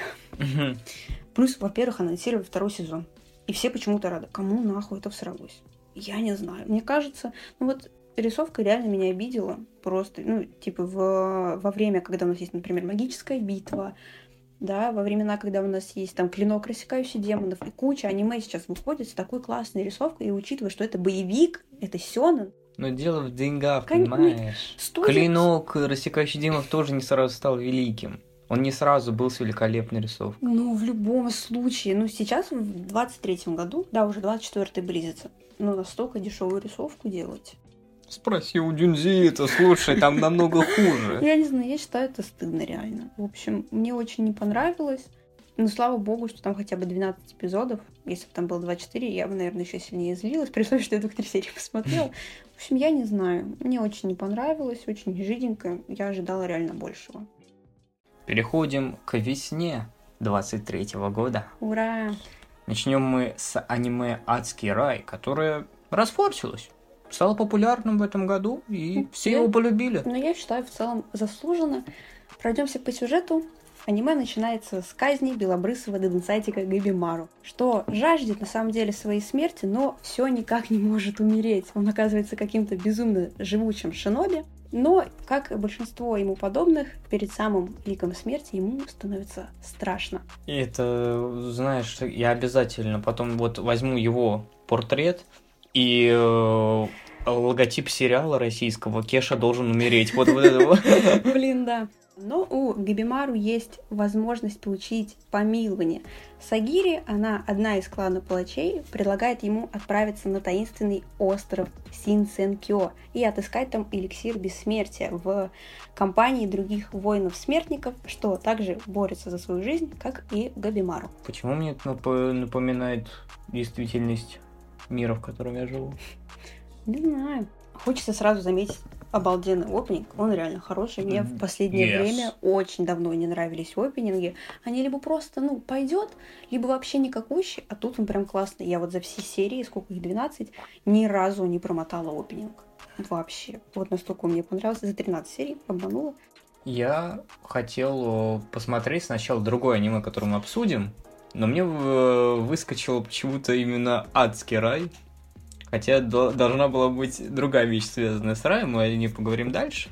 Плюс, во-первых, анонсировали второй сезон. И все почему-то рады. Кому нахуй это всралось? Я не знаю. Мне кажется, ну вот рисовка реально меня обидела. Просто, ну, типа, в, во время, когда у нас есть, например, магическая битва, да, во времена, когда у нас есть там клинок, рассекающий демонов, и куча аниме сейчас выходит с такой классной рисовкой, и учитывая, что это боевик, это сёнэн, Но дело в деньгах, Кон- понимаешь? стоит... Клинок, рассекающий демонов, тоже не сразу стал великим. Он не сразу был с великолепной рисовкой. Ну, в любом случае. Ну, сейчас, в 23-м году, да, уже 24-й близится, ну, настолько дешевую рисовку делать. Спроси у Дюнзи это, слушай, там намного хуже. Я не знаю, я считаю это стыдно реально. В общем, мне очень не понравилось. Но слава богу, что там хотя бы 12 эпизодов. Если бы там было 24, я бы, наверное, еще сильнее злилась, при условии, что я только три серии посмотрела. В общем, я не знаю. Мне очень не понравилось, очень жиденько. Я ожидала реально большего. Переходим к весне 23 года. Ура! Начнем мы с аниме «Адский рай», которое расфорсилось. стало популярным в этом году, и Ну, все я- его полюбили. Но я считаю, в целом заслуженно. Пройдемся по сюжету. Аниме начинается с казни белобрысого деденсайтика Габимару, что жаждет на самом деле своей смерти, но все никак не может умереть. Он оказывается каким-то безумно живучим шиноби, но, как и большинство ему подобных, перед самым ликом смерти ему становится страшно. И это, знаешь, я обязательно потом вот возьму его портрет и э, логотип сериала российского «Кеша должен умереть». Вот. Блин, да. Но у Габимару есть возможность получить помилование. Сагири, она одна из клана палачей, предлагает ему отправиться на таинственный остров Синценкё и отыскать там эликсир бессмертия в компании других воинов-смертников, что также борются за свою жизнь, как и Габимару. Почему мне это нап- напоминает действительность мира, в котором я живу? Не знаю. Хочется сразу заметить обалденный опенинг. Он реально хороший. Мне в последнее Yes. время очень давно не нравились опенинги. Они либо просто, ну, пойдет, либо вообще никакущий, а тут он прям классный. Я вот за все серии, сколько их, 12, ни разу не промотала опенинг. Вообще. Вот настолько мне понравился. За 13 серий обманула. Я хотел э, посмотреть сначала другое аниме, которое мы обсудим, но мне э, выскочило почему-то именно «Адский рай», хотя до- должна была быть другая вещь, связанная с раем, мы о ней поговорим дальше.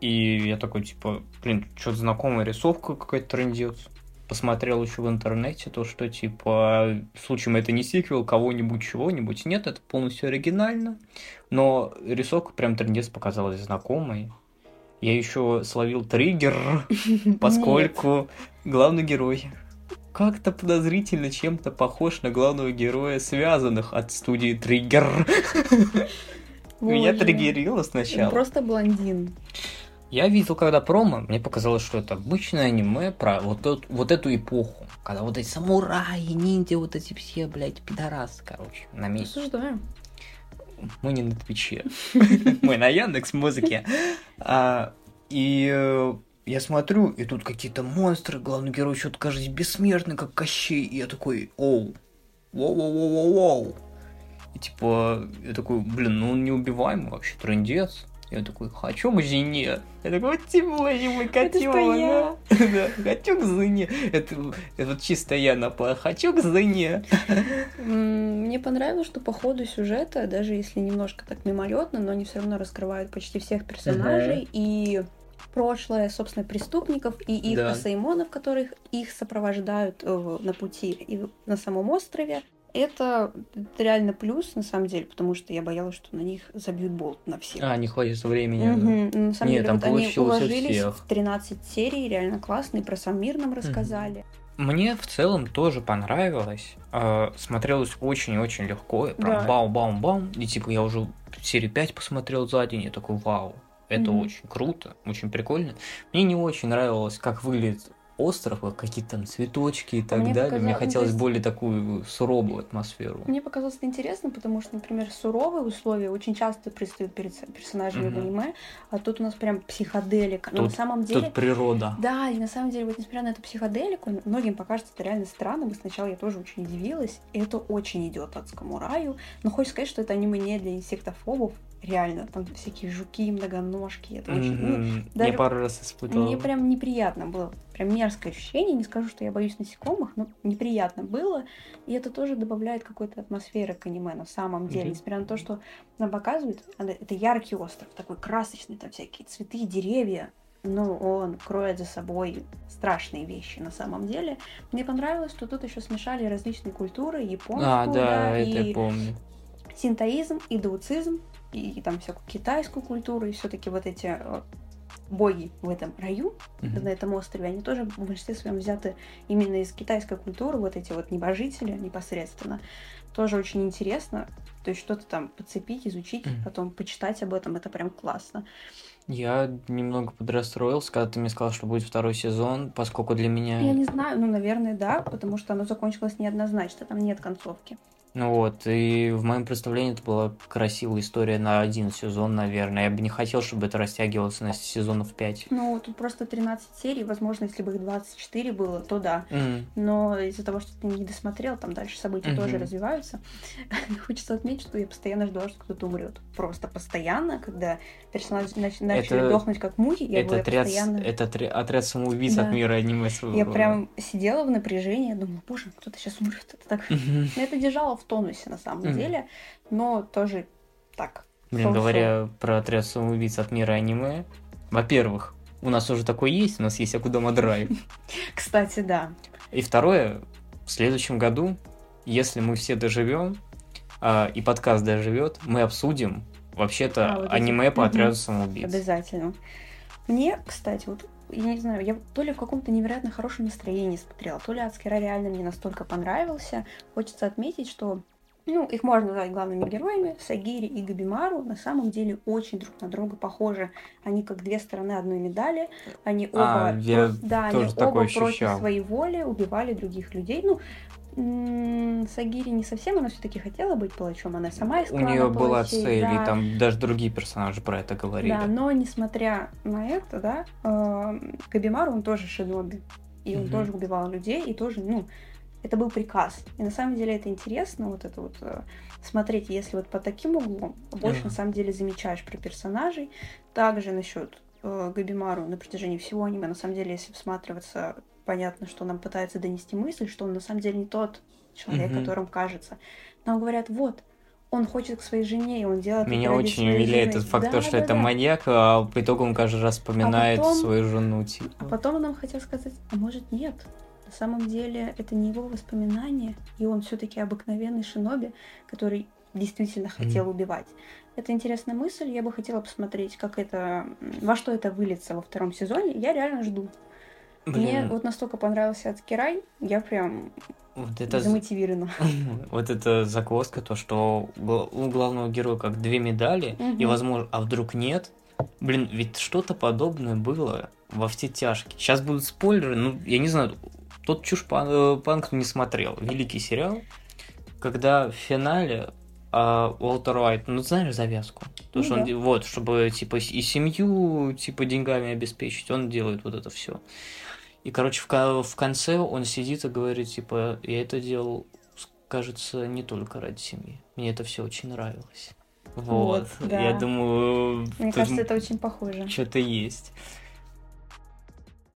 И я такой, типа, блин, что-то знакомая рисовка какая-то трендец. Посмотрел еще в интернете то, что, типа, случаем это не сиквел кого-нибудь, чего-нибудь. Нет, это полностью оригинально. Но рисовка прям трендец показалась знакомой. Я еще словил триггер, поскольку главный герой как-то подозрительно чем-то похож на главного героя связанных от студии Триггер. Меня триггерило сначала. просто блондин. Я видел, когда промо, мне показалось, что это обычное аниме про вот, тот- вот эту эпоху, когда вот эти самураи, ниндзя, вот эти все, блядь, пидорасы, короче, на месте. Осуждаю. Мы не на Твиче. Мы на Яндекс Музыке. А, И э, я смотрю, и тут какие-то монстры, главный герой что-то кажется бессмертный, как Кощей. И я такой, оу, воу-воу-воу-воу. И типа, я такой, блин, ну он неубиваемый вообще, трендец. Я такой, хочу к Зине. Я такой, вот что я. Да, хочу к Зине. Это, это вот чисто я напал. Хочу к Зине. Мне понравилось, что по ходу сюжета, даже если немножко так мимолетно, но они все равно раскрывают почти всех персонажей и прошлое, собственно, преступников и их Да. асаймонов, которых их сопровождают э, на пути и на самом острове. Это реально плюс, на самом деле, потому что я боялась, что на них забьют болт на всех. А, не хватит времени. Мгм. Ну, На самом Не, деле, там вот они уложились всех. в 13 серий, реально классно, и про сам мир нам рассказали. Мне в целом тоже понравилось. Э, Смотрелось очень и очень легко. и Прям Да. бау-бау-бау. И типа я уже серию 5 посмотрел за день. Я такой, вау, это Мгм. очень круто, очень прикольно. Мне не очень нравилось, как выглядит остров, какие-то там цветочки и так мне далее. Мне показалось- ну, хотелось есть- более такую суровую атмосферу. Мне показалось это интересно, потому что, например, суровые условия очень часто предстают перед персонажами в Мгм. аниме, а тут у нас прям психоделика. Но на Тут- самом деле... Тут природа. Да, и на самом деле, вот несмотря на эту психоделику, многим покажется это реально странным, и сначала я тоже очень удивилась, и это очень идет адскому раю, но хочется сказать, что это аниме не для инсектофобов, реально, там всякие жуки, многоножки, это очень... ну, даже Я пару раз испытывал. мне прям неприятно было. Прям мерзкое ощущение. Не скажу, что я боюсь насекомых, но неприятно было. И это тоже добавляет какой-то атмосферы к аниме на самом деле. Мгм. Несмотря на то, что нам показывают, это яркий остров, такой красочный, там всякие цветы, деревья. Но он кроет за собой страшные вещи на самом деле. Мне понравилось, что тут еще смешали различные культуры, японскую, А, да, это и я помню. синтоизм, и даоцизм, и, там всякую китайскую культуру, и все-таки вот эти э, боги в этом раю, Мгм. на этом острове, они тоже в большинстве своем взяты именно из китайской культуры, вот эти вот небожители непосредственно. Тоже очень интересно. То есть что-то там подцепить, изучить, Мгм. потом почитать об этом, это прям классно. Я немного подрастроился, когда ты мне сказал, что будет второй сезон, поскольку для меня... Я не знаю, ну, наверное, да, потому что оно закончилось неоднозначно, там нет концовки. Ну вот, и в моем представлении это была красивая история на один сезон, наверное. Я бы не хотел, чтобы это растягивалось на сезонов 5. Ну, тут просто 13 серий, возможно, если бы их 24 было, то да. М. Но из-за того, что ты не досмотрел, там дальше события Мгм. тоже развиваются. Хочется отметить, что я постоянно ждала, что кто-то умрет. Просто постоянно, когда персонажи нач- начали Это- дохнуть как мухи, я, это, была отряд, постоянно... это отре- отряд самоубийц Да. от мира аниме своего Я прям сидела в напряжении, думала, боже, кто-то сейчас умрет. Это так... Но это держало в тонусе на самом Мгм. деле, но тоже так. Блин, Шоу-шоу. говоря про отряд самоубийц от мира аниме, во-первых, у нас уже такой есть, у нас есть Акудама Драйв. Кстати, да. И второе, в следующем году, если мы все доживем, а, и подкаст доживет, мы обсудим вообще-то А, вот эти- аниме по Мгм. отряду самоубийц. Обязательно. Мне, кстати, вот я не знаю, я то ли в каком-то невероятно хорошем настроении смотрела, то ли Ацкера реально мне настолько понравился. Хочется отметить, что ну, их можно назвать главными героями. Сагири и Габимару на самом деле очень друг на друга похожи. Они как две стороны одной медали. Они оба, А, я да, они оба такое против ощущал. своей воли убивали других людей. Ну, Сагири не совсем, она все-таки хотела быть палачом, она сама У искала нее на была палачей, цель, да. и там даже другие персонажи про это говорили. Да, но несмотря на это, да, э, он тоже шиноби. И он Мгм. тоже убивал людей, и тоже, ну, это был приказ. И на самом деле это интересно, вот это вот э, смотреть, если вот по таким углом, больше Мгм. на самом деле замечаешь про персонажей. Также насчет э, Габимару на протяжении всего аниме, на самом деле, если всматриваться, понятно, что нам пытается донести мысль, что он на самом деле не тот человек, Мгм. которым кажется. Нам говорят, вот, он хочет к своей жене, и он делает Меня очень умиляет жены». этот факт, Да, то, что да, это да. маньяк, а по итогу он каждый раз вспоминает потом- свою жену. Типа. А потом он нам хотел сказать, а может нет. На самом деле это не его воспоминания, и он все-таки обыкновенный шиноби, который действительно хотел убивать. Это интересная мысль, я бы хотела посмотреть, как это, во что это выльется во втором сезоне. Я реально жду. Мне Блин, вот настолько понравился Ацкирай, я прям вот это... замотивирована. Вот эта загвоздка, то, что у главного героя как две медали, и возможно, а вдруг нет? Блин, ведь что-то подобное было во все тяжкие. Сейчас будут спойлеры, ну, я не знаю, тот чушь э, панк не смотрел. Великий сериал, когда в финале а, Уолтер Уайт, ну знаешь завязку, то Ну что он вот, чтобы типа и семью типа деньгами обеспечить, он делает вот это все. И короче в, в конце он сидит и говорит типа я это делал, кажется, не только ради семьи. Мне это все очень нравилось. Вот, Вот, да. я думаю, Мне кажется, это очень похоже. что-то есть.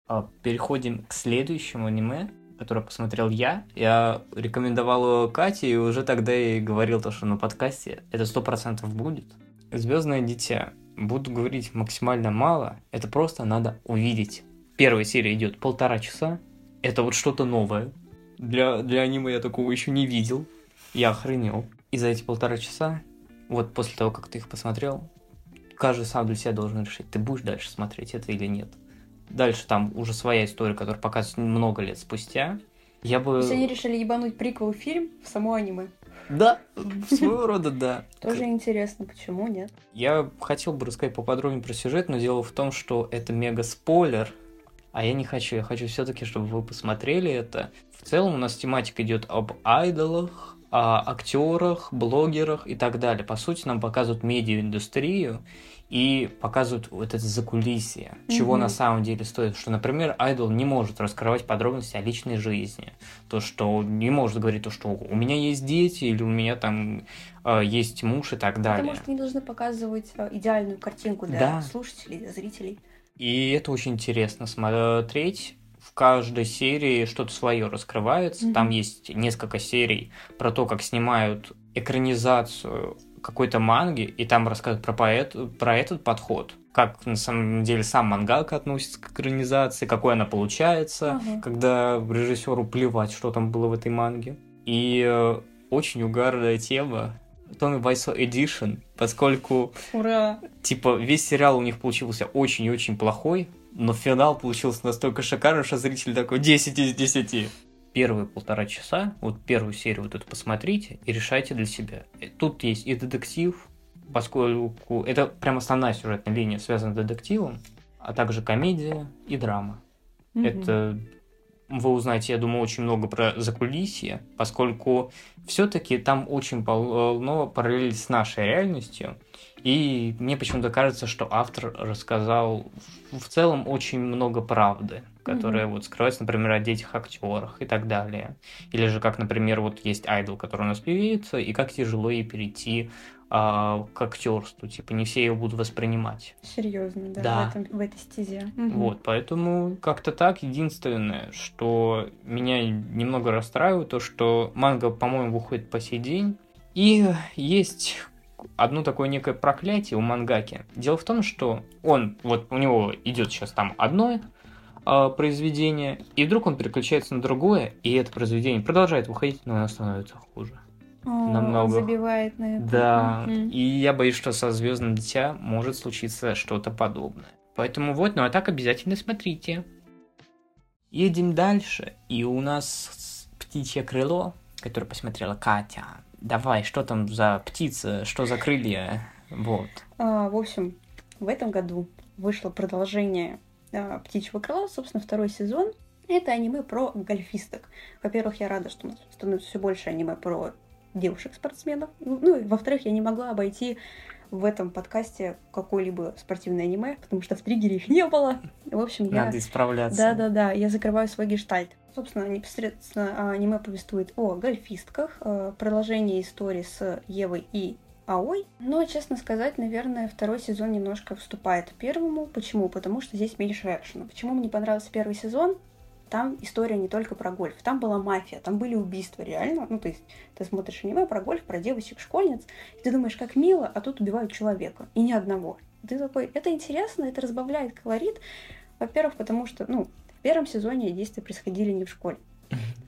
А, Переходим к следующему аниме, которое посмотрел я. Я рекомендовал его Кате, и уже тогда я говорил то, что на подкасте это сто процентов будет. Звездное дитя. Буду говорить максимально мало. Это просто надо увидеть. Первая серия идет полтора часа. Это вот что-то новое. Для, для аниме я такого еще не видел. Я охренел. И за эти полтора часа, вот после того, как ты их посмотрел, каждый сам для себя должен решить, ты будешь дальше смотреть это или нет. Дальше там уже своя история, которая показывается много лет спустя. Я бы... То есть они решили ебануть приквел фильм в само аниме. Да, своего рода да. Тоже интересно, почему нет? Я хотел бы рассказать поподробнее про сюжет, но дело в том, что это мега спойлер, а я не хочу. Я хочу все-таки, чтобы вы посмотрели это. В целом у нас тематика идет об айдолах, о актерах, блогерах и так далее. По сути, нам показывают медиаиндустрию и показывают вот это закулисье, чего Мгм. на самом деле стоит. Что, например, айдол не может раскрывать подробности о личной жизни. То, что не может говорить то, что у меня есть дети или у меня там э, есть муж и так далее. Потому что они должны показывать э, идеальную картинку для Да. слушателей, для зрителей. И это очень интересно смотреть. В каждой серии что-то свое раскрывается. Мгм. Там есть несколько серий про то, как снимают экранизацию какой-то манги, и там рассказывают про, поэт, про этот подход. Как на самом деле сам мангака относится к экранизации, какой она получается, Ага. когда режиссеру плевать, что там было в этой манге. И э, очень угарная тема Tommy Wiseau Edition, поскольку Ура! типа, весь сериал у них получился очень и очень плохой, но финал получился настолько шикарный, что зритель такой 10 из 10. Первые полтора часа, вот первую серию вот эту посмотрите и решайте для себя. Тут есть и детектив, поскольку это прям основная сюжетная линия, связана с детективом, а также комедия и драма. Мгм. Это вы узнаете, я думаю, очень много про закулисье, поскольку все-таки там очень полно параллель с нашей реальностью. И мне почему-то кажется, что автор рассказал в целом очень много правды, которая mm-hmm. вот скрывается, например, о детях актерах и так далее. Или же как, например, вот есть айдол, который у нас певица, и как тяжело ей перейти а, к актерству. Типа не все ее будут воспринимать. Серьезно, да, Да. В, этом, в этой стезе. Вот, поэтому как-то так. Единственное, что меня немного расстраивает, то, что манга, по-моему, выходит по сей день. И есть одно такое некое проклятие у мангаки. Дело в том, что он, вот у него идет сейчас там одно э, произведение, и вдруг он переключается на другое, и это произведение продолжает выходить, но оно становится хуже. О, намного. Забивает на это. Да, Мгм. и я боюсь, что со Звездным дитя может случиться что-то подобное. Поэтому вот, ну а так обязательно смотрите. Едем дальше, и у нас птичье крыло, которое посмотрела Катя. Давай, что там за птица, что за крылья? Вот. А, в общем, в этом году вышло продолжение а, «Птичьего крыла», собственно, второй сезон. Это аниме про гольфисток. Во-первых, я рада, что у нас становится все больше аниме про девушек-спортсменов. Ну, ну и во-вторых, я не могла обойти в этом подкасте какое-либо спортивное аниме, потому что в триггере их не было. В общем, я... Надо исправляться. Да-да-да, я закрываю свой гештальт. Собственно, непосредственно а, аниме повествует о гольфистках, а, продолжение истории с Евой и Аой. Но, честно сказать, наверное, второй сезон немножко вступает первому. Почему? Потому что здесь меньше экшена. Почему мне понравился первый сезон? Там история не только про гольф, там была мафия, там были убийства реально. Ну, то есть ты смотришь аниме про гольф, про девочек-школьниц, и ты думаешь, как мило, а тут убивают человека, и ни одного. Ты такой, это интересно, это разбавляет колорит. Во-первых, потому что, ну, в первом сезоне действия происходили не в школе.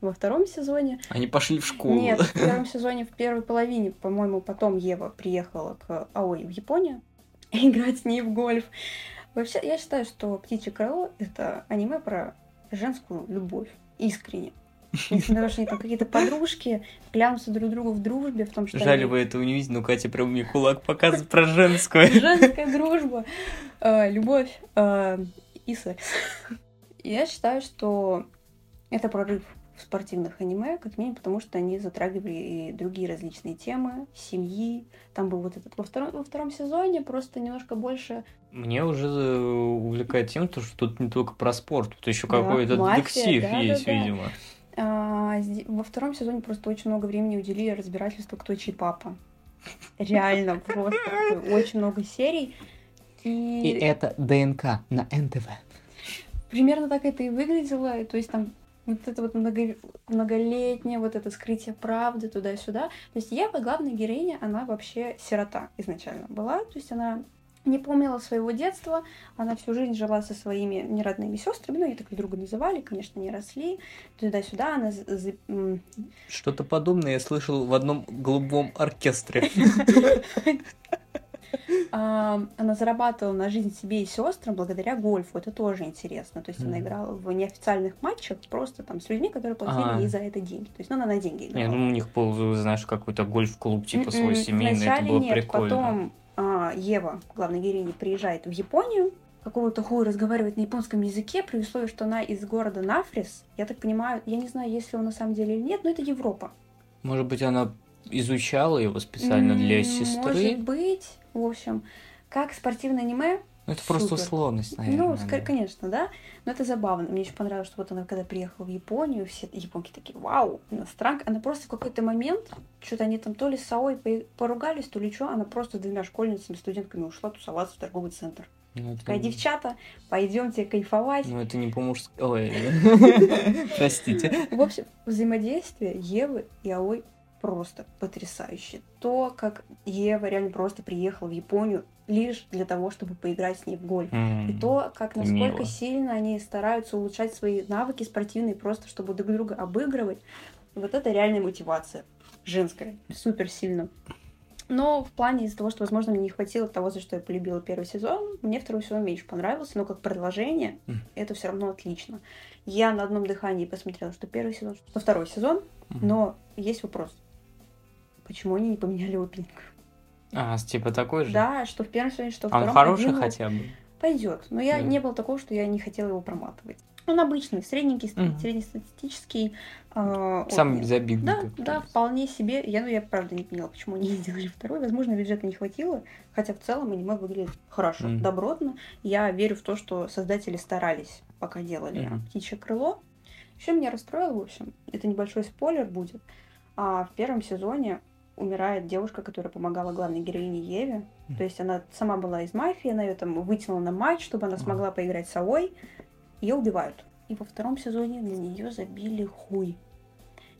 Во втором сезоне... Они пошли в школу. Нет, в первом сезоне, в первой половине, по-моему, потом Ева приехала к Аой в Японию играть с ней в гольф. Вообще, я считаю, что «Птичье крыло» — это аниме про женскую любовь. Искренне. Несмотря на то, что они там какие-то подружки, клянутся друг другу в дружбе, в том, что Жаль, они- вы этого не видите, но Катя прям мне кулак показывает про женскую. женская дружба, э, любовь э, и секс. Я считаю, что это прорыв в спортивных аниме, как минимум, потому что они затрагивали и другие различные темы, семьи. Там был вот этот во втором, во втором сезоне просто немножко больше Мне уже э, увлекает тем, то, что тут не только про спорт, тут еще Да, какой-то мафия, детектив да, есть, да, да. видимо. А, во втором сезоне просто очень много времени уделили разбирательству, кто чей папа. Реально, просто очень много серий. И, это ДНК на НТВ. примерно так это и выглядело. То есть там вот это вот много- многолетнее, вот это скрытие правды туда-сюда. То есть Ева, главная героиня, она вообще сирота изначально была. То есть она не помнила своего детства, она всю жизнь жила со своими неродными сестрами, ну, ее так друг друга называли, конечно, не росли, туда-сюда, она Что-то подобное я слышал в одном голубом оркестре. А, она зарабатывала на жизнь себе и сестрам благодаря гольфу. Это тоже интересно. То есть она играла в неофициальных матчах просто там с людьми, которые платили А. ей за это деньги. То есть ну, она на деньги Не, играла. ну у них был, знаешь, какой-то гольф-клуб, типа свой М-м, семейный, это было прикольно. потом Ева, главная героиня, приезжает в Японию, какого-то хуя разговаривает на японском языке, при условии, что она из города Нафрис. Я так понимаю, я не знаю, есть ли он на самом деле или нет, но это Европа. Может быть, она изучала его специально для сестры? Может быть. В общем, как спортивное аниме, Ну, это просто Супер. условность, наверное. Ну, да. конечно, да. Но это забавно. Мне еще понравилось, что вот она, когда приехала в Японию, все японки такие, вау, иностранка. Она просто в какой-то момент, что-то они там то ли с Саой по- поругались, то ли что, она просто с двумя школьницами, студентками ушла тусоваться в торговый центр. Ну, это... Такая, девчата, пойдемте кайфовать. Ну, это не по-мужски. Ой, простите. В общем, взаимодействие Евы и Аой просто потрясающе. То, как Ева реально просто приехала в Японию лишь для того, чтобы поиграть с ней в гольф. И М, то, как насколько мило. сильно они стараются улучшать свои навыки спортивные, просто чтобы друг друга обыгрывать. И вот это реальная мотивация. Женская. Супер сильно. Но в плане из-за того, что, возможно, мне не хватило того, за что я полюбила первый сезон, мне второй сезон меньше понравился, но как продолжение Мгм. это все равно отлично. Я на одном дыхании посмотрела, что первый сезон, что второй сезон, Мгм. но есть вопрос. Почему они не поменяли опенинг? А, типа такой же? Да, что в первом сезоне, что в А он втором. хороший один хотя бы? Пойдет. Но я Да. не было такого, что я не хотела его проматывать. Он обычный, средненький, Мгм. среднестатистический. э, Самый он- безобидный. Да, да, вполне себе. Я, ну, я правда не поняла, почему они не сделали второй. Возможно, бюджета не хватило. Хотя в целом аниме выглядит хорошо, Мгм. добротно. Я верю в то, что создатели старались, пока делали Мгм. птичье крыло. Еще меня расстроило, в общем, это небольшой спойлер будет. А в первом сезоне умирает девушка, которая помогала главной героине Еве. Мгм. То есть она сама была из мафии, она ее там вытянула на матч, чтобы она смогла поиграть с Авой. Ее убивают. И во втором сезоне на нее забили хуй.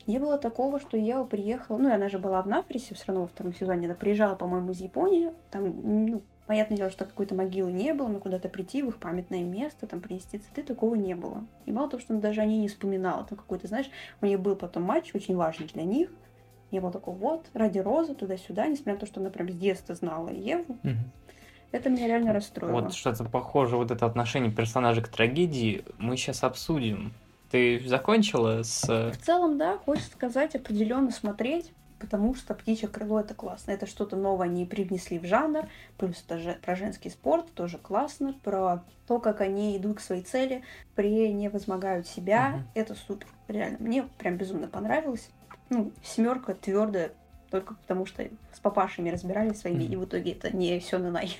Не было такого, что Ева приехала, ну, и она же была в Нафрисе все равно во втором сезоне, она приезжала, по-моему, из Японии, там, ну, понятное дело, что какой-то могилы не было, но куда-то прийти в их памятное место, там, принести цветы, такого не было. И мало того, что она даже о ней не вспоминала, там какой-то, знаешь, у нее был потом матч, очень важный для них, не было такого, вот, ради Розы, туда-сюда, несмотря на то, что она прям с детства знала Еву, это меня реально расстроило. Вот что-то похоже, вот это отношение персонажа к трагедии мы сейчас обсудим. Ты закончила с... э, В целом, да, хочется сказать, определенно смотреть, потому что птичье крыло это классно. Это что-то новое они привнесли в жанр. Плюс это же про женский спорт тоже классно. Про то, как они идут к своей цели, превозмогают себя. Мгм. Это супер. Реально. Мне прям безумно понравилось. Ну, семерка твердая, только потому что с папашами разбирались своими, Мгм. и в итоге это не все на най.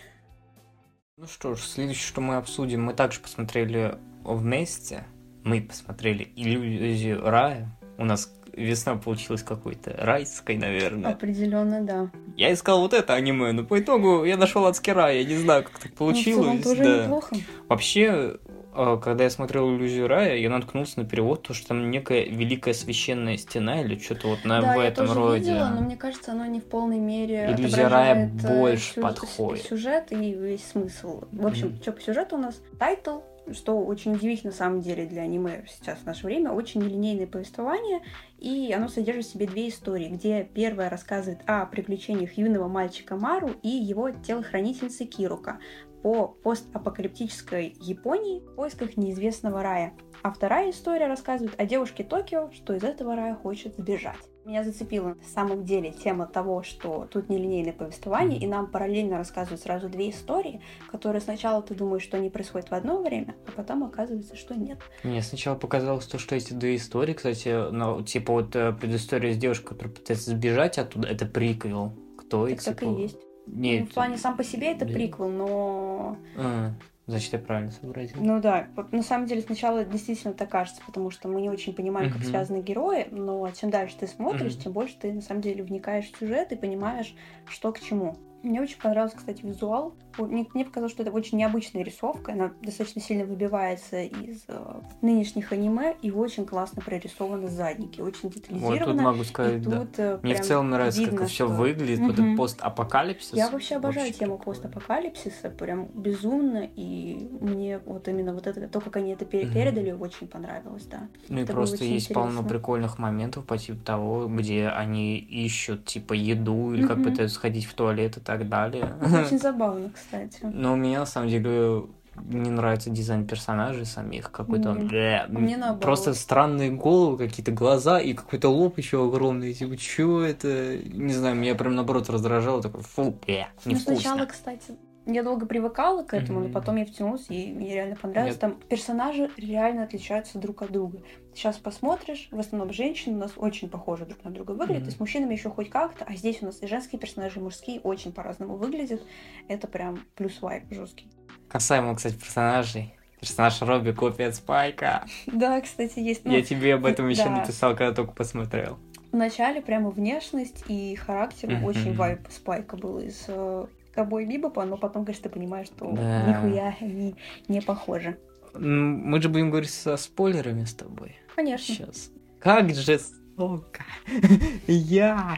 Ну что ж, следующее, что мы обсудим, мы также посмотрели вместе. Мы посмотрели «Иллюзию рая». У нас весна получилась какой-то райской, наверное. Определенно, да. Я искал вот это аниме, но по итогу я нашел адский рай. Я не знаю, как так Ну, в целом получилось. тоже да. неплохо. Вообще, когда я смотрел «Иллюзию рая», я наткнулся на перевод, то, что там некая великая священная стена или что-то вот на, да, в я этом тоже роде. видела, но мне кажется, оно не в полной мере Иллюзия рая э, больше сю- подходит. сюжет и весь смысл. В общем, Мгм. что по сюжету у нас? Title, что очень удивительно на самом деле для аниме сейчас в наше время, очень нелинейное повествование, и оно содержит в себе две истории, где первая рассказывает о приключениях юного мальчика Мару и его телохранительницы Кирука по постапокалиптической Японии в поисках неизвестного рая. А вторая история рассказывает о девушке Токио, что из этого рая хочет сбежать. Меня зацепила на самом деле тема того, что тут нелинейное повествование, и нам параллельно рассказывают сразу две истории, которые сначала ты думаешь, что они происходят в одно время, а потом оказывается, что нет. Мне сначала показалось то, что эти две истории, кстати, ну, типа вот э, предыстория с девушкой, которая пытается сбежать оттуда, это приквел к той, Так, так типа... и есть. Нет, Ну, в плане сам по себе это Блин. приквел, но... А, значит, я правильно сообразил. Ну да, на самом деле сначала действительно так кажется, потому что мы не очень понимаем, как Мгм. связаны герои, но чем дальше ты смотришь, Мгм. тем больше ты на самом деле вникаешь в сюжет и понимаешь, что к чему. Мне очень понравился, кстати, визуал. Мне, мне показалось, что это очень необычная рисовка. Она достаточно сильно выбивается из э, нынешних аниме и очень классно прорисованы задники. Очень Вот тут могу и сказать, да. тут э, Мне в целом нравится, видно, как все что- выглядит, вот Мгм. этот постапокалипсис. Я вообще обожаю Вообще тему прикольно. постапокалипсиса, прям безумно, и мне вот именно вот это, то, как они это передали, очень понравилось, да. Ну и это было просто есть полно интересно. прикольных моментов по типу того, где они ищут типа еду или как Мгм. пытаются сходить в туалет и так далее. Очень забавно, кстати. Но мне на самом деле не нравится дизайн персонажей самих, какой-то он, бля, мне наоборот. просто странные головы, какие-то глаза и какой-то лоб еще огромный, типа, чё это? Не знаю, меня прям наоборот раздражало, такой, фу, бля, Ну, невкусно. сначала, кстати, я долго привыкала к этому, Мгм. но потом я втянулась, и мне реально понравилось. Нет. Там персонажи реально отличаются друг от друга. Сейчас посмотришь, в основном женщины у нас очень похожи друг на друга выглядят, Мгм. и с мужчинами еще хоть как-то, а здесь у нас и женские персонажи, и мужские очень по-разному выглядят. Это прям плюс вайп жесткий. Касаемо, кстати, персонажей. Персонаж Робби копия Спайка. Да, кстати, есть. Ну, Я тебе об этом еще да. написал, когда только посмотрел. Вначале прямо внешность и характер очень вайп Спайка был из э, Ковбой Бибопа, но потом, конечно, ты понимаешь, что Да. нихуя они не похожи. Мы же будем говорить со спойлерами с тобой. Конечно. Сейчас. Как же, сука, я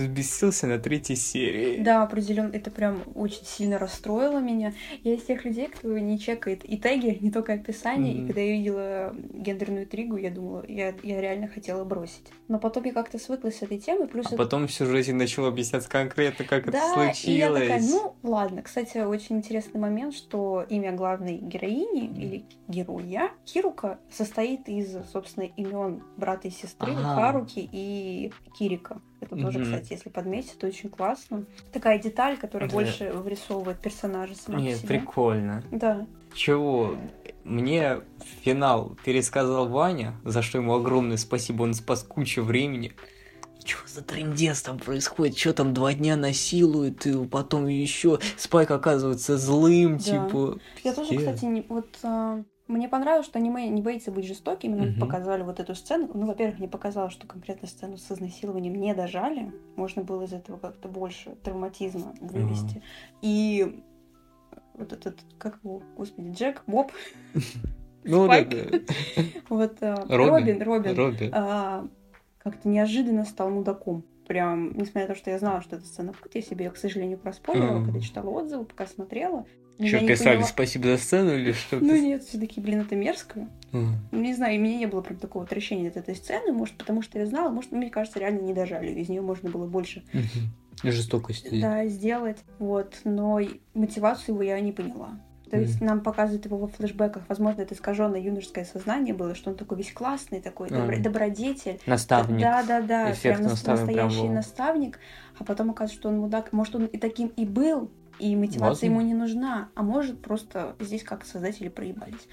взбесился на третьей серии. Да, определенно, это прям очень сильно расстроило меня. Я из тех людей, кто не чекает и теги, не только описание. Мгм. И когда я видела гендерную интригу, я думала, я, я реально хотела бросить. Но потом я как-то свыклась с этой темой, плюс А это- потом в сюжете начал объяснять конкретно, как это Да, случилось. и я такая, ну ладно. Кстати, очень интересный момент, что имя главной героини или героя Кирука состоит из, собственно, имен брата и сестры Ага. Харуки и Кирика. Это тоже, Мгм. кстати, если подметить, это очень классно. Такая деталь, которая Да. больше вырисовывает персонажа сама по Нет, прикольно. Да. Чего? Мне финал пересказал Ваня, за что ему огромное спасибо, он спас кучу времени. Что за трендец там происходит? Что там два дня насилуют, и потом еще Спайк оказывается злым, Да. типа. Я тоже, кстати, не, вот а, мне понравилось, что аниме не боится быть жестоким, именно Мгм. показали вот эту сцену. Ну, во-первых, мне показалось, что конкретно сцену с изнасилованием не дожали. Можно было из этого как-то больше травматизма вывести. И вот этот, как его, господи, Джек, Боб, Ну, да, вот а, Робин. Робин, а, как-то неожиданно стал мудаком. Прям, несмотря на то, что я знала, что эта сцена будет, я себе ее, к сожалению, проспорила, когда читала отзывы, пока смотрела. Что, писали спасибо за сцену или что? Ну нет, все-таки, блин, это мерзко. Ну, Не знаю, у меня не было прям такого отвращения от этой сцены, может, потому что я знала, может, мне кажется, реально не дожали. Из нее можно было больше. Жестокости. да, сделать. Вот, но мотивацию его я не поняла. То есть нам показывают его во флешбеках, возможно, это искаженное юношеское сознание было, что он такой весь классный, такой добро- А. добродетель. Наставник. Да, да, да, Эффект прям прям настоящий был. наставник. А потом оказывается, что он мудак. Может, он и таким и был, и мотивация Возможно. ему не нужна. А может, просто здесь как создатели проебались.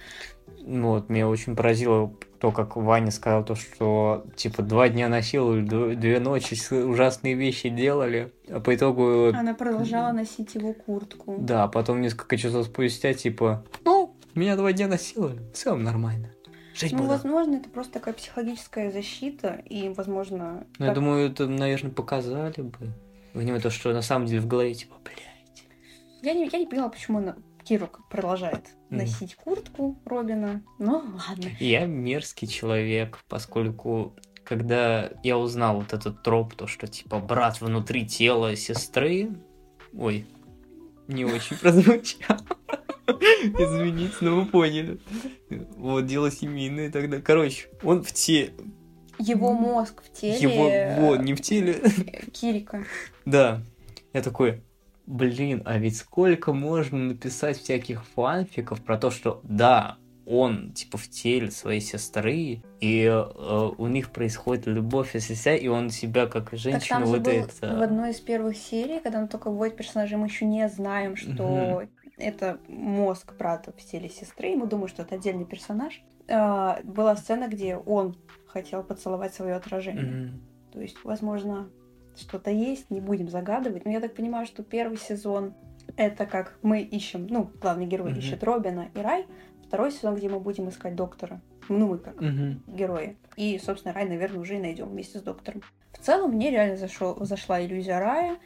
Ну вот, меня очень поразило то, как Ваня сказал то, что типа два дня насиловали, две ночи ужасные вещи делали, а по итогу, Она продолжала носить его куртку. да, а потом несколько часов спустя, типа, ну, меня два дня насиловали, в целом нормально. Жить Ну, буду. возможно, это просто такая психологическая защита, и, возможно... Ну, я так- думаю, это, наверное, показали бы. В нем то, что на самом деле в голове, типа, блядь. Я, не, я не поняла, почему она... Киру продолжает носить куртку Робина. Ну, ладно. Я мерзкий человек, поскольку когда я узнал вот этот троп, то, что типа брат внутри тела сестры, ой, не очень прозвучал. Извините, но вы поняли. Вот дело семейное тогда. Короче, он в те... Его мозг в теле Его... Вот, не в теле. Кирика. Да. Я такой, блин, а ведь сколько можно написать всяких фанфиков про то, что да, он типа в теле своей сестры, и э, у них происходит любовь и связь, и он себя как Так женщину там же вот был это... в одной из первых серий, когда он только вводит персонажа, мы еще не знаем, что это мозг брата в теле сестры, и мы думаем, что это отдельный персонаж. А, была сцена, где он хотел поцеловать свое отражение. Мгм. То есть, возможно, что-то есть, не будем загадывать. Но я так понимаю, что первый сезон это как мы ищем, ну, главный герой Мгм. ищет Робина и Рай. Второй сезон, где мы будем искать доктора. Ну, мы как Мгм. герои. И, собственно, Рай, наверное, уже и найдем вместе с доктором. В целом, мне реально зашел, зашла иллюзия Рая.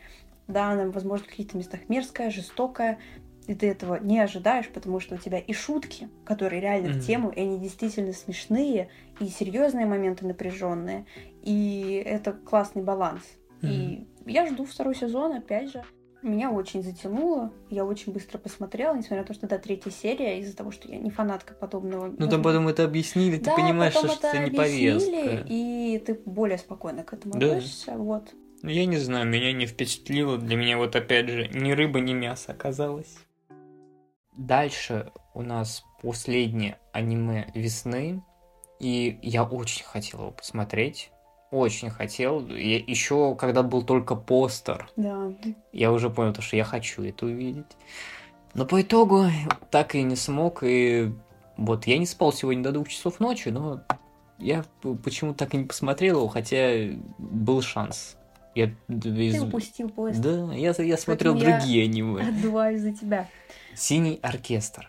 Да, она, возможно, в каких-то местах мерзкая, жестокая. И ты этого не ожидаешь, потому что у тебя и шутки, которые реально Мгм. в тему, и они действительно смешные, и серьезные моменты напряженные. И это классный баланс. И я жду второй сезон, опять же. Меня очень затянуло, я очень быстро посмотрела, несмотря на то, что это третья серия, из-за того, что я не фанатка подобного. Ну там потом это объяснили, ты Да, понимаешь, что это это не повестка. и ты более спокойно к этому Да. относишься. Вот. Ну, Я не знаю, меня не впечатлило. Для меня вот опять же ни рыба, ни мясо оказалось. Дальше у нас последнее аниме весны. И я очень хотел его посмотреть. Очень хотел. Еще когда был только постер, Да. я уже понял, то, что я хочу это увидеть. Но по итогу так и не смог. И вот я не спал сегодня до двух часов ночи, но я п- почему-то так и не посмотрел его, хотя был шанс. Я из- Ты упустил поезд. Да, я, я смотрел Поэтому я- другие аниме. Отдуваюсь за тебя. Синий оркестр.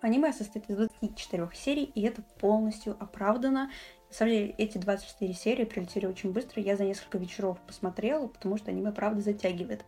Аниме состоит из 24 серий, и это полностью оправдано. На самом деле, эти 24 серии прилетели очень быстро. Я за несколько вечеров посмотрела, потому что аниме правда затягивает.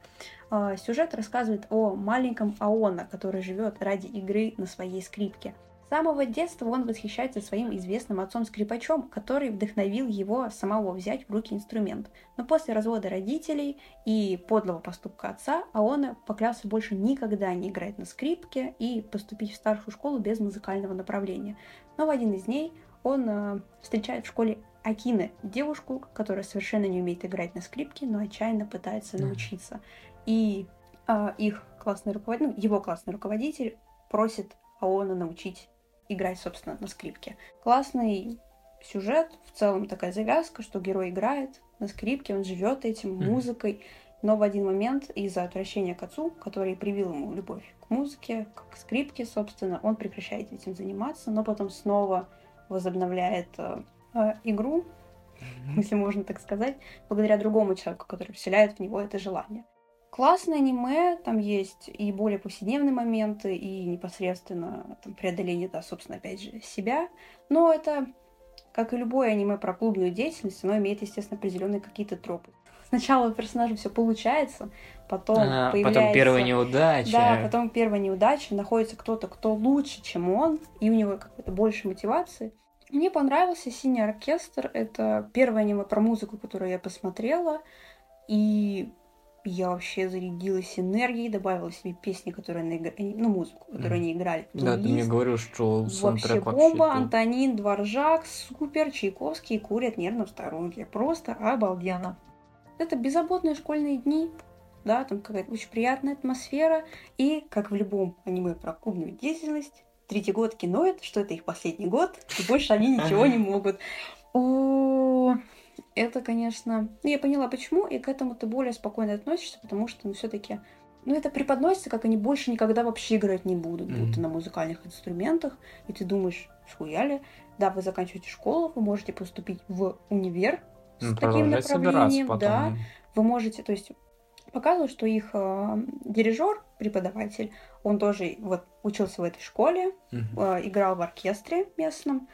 А, Сюжет рассказывает о маленьком Аона, который живет ради игры на своей скрипке. С самого детства он восхищается своим известным отцом-скрипачом, который вдохновил его самого взять в руки инструмент. Но после развода родителей и подлого поступка отца Аона поклялся больше никогда не играть на скрипке и поступить в старшую школу без музыкального направления. Но в один из дней он э, встречает в школе Акины, девушку, которая совершенно не умеет играть на скрипке, но отчаянно пытается научиться. И а, их классный руководитель, ну, его классный руководитель просит Аона научить играть, собственно, на скрипке. Классный сюжет, в целом такая завязка, что герой играет на скрипке, он живет этим, музыкой. но в один момент из-за отвращения к отцу, который привил ему любовь к музыке, к скрипке, собственно, он прекращает этим заниматься, но потом снова возобновляет э, э, игру, если можно так сказать, благодаря другому человеку, который вселяет в него это желание. Классное аниме, там есть и более повседневные моменты, и непосредственно там, преодоление, да, собственно, опять же, себя. Но это, как и любое аниме про клубную деятельность, оно имеет, естественно, определенные какие-то тропы. Сначала у персонажа все получается, потом а, появляется... Потом первая неудача. Да, потом первая неудача, находится кто-то, кто лучше, чем он, и у него какой-то больше мотивации. Мне понравился «Синий оркестр». Это первое аниме про музыку, которое я посмотрела. И я вообще зарядилась энергией, добавила себе песни, которые они играли, ну, музыку, которую mm. они играли. Да, ты мне говорил, что вообще бомба, вообще Антонин, Дворжак, супер, Чайковский курят нервно в сторонке. Просто обалденно. Это беззаботные школьные дни, да, там какая-то очень приятная атмосфера. И, как в любом аниме про клубную деятельность, третий год киноид, что это их последний год, и больше они ничего не могут. О, это, конечно... Ну, я поняла, почему, и к этому ты более спокойно относишься, потому что, ну, все таки ну, это преподносится, как они больше никогда вообще играть не будут, mm-hmm. будто на музыкальных инструментах, и ты думаешь, схуяли, да, вы заканчиваете школу, вы можете поступить в универ с ну, таким направлением, да, вы можете, то есть показывают, что их э, дирижер, преподаватель, он тоже вот учился в этой школе, uh-huh. э, играл в оркестре местном,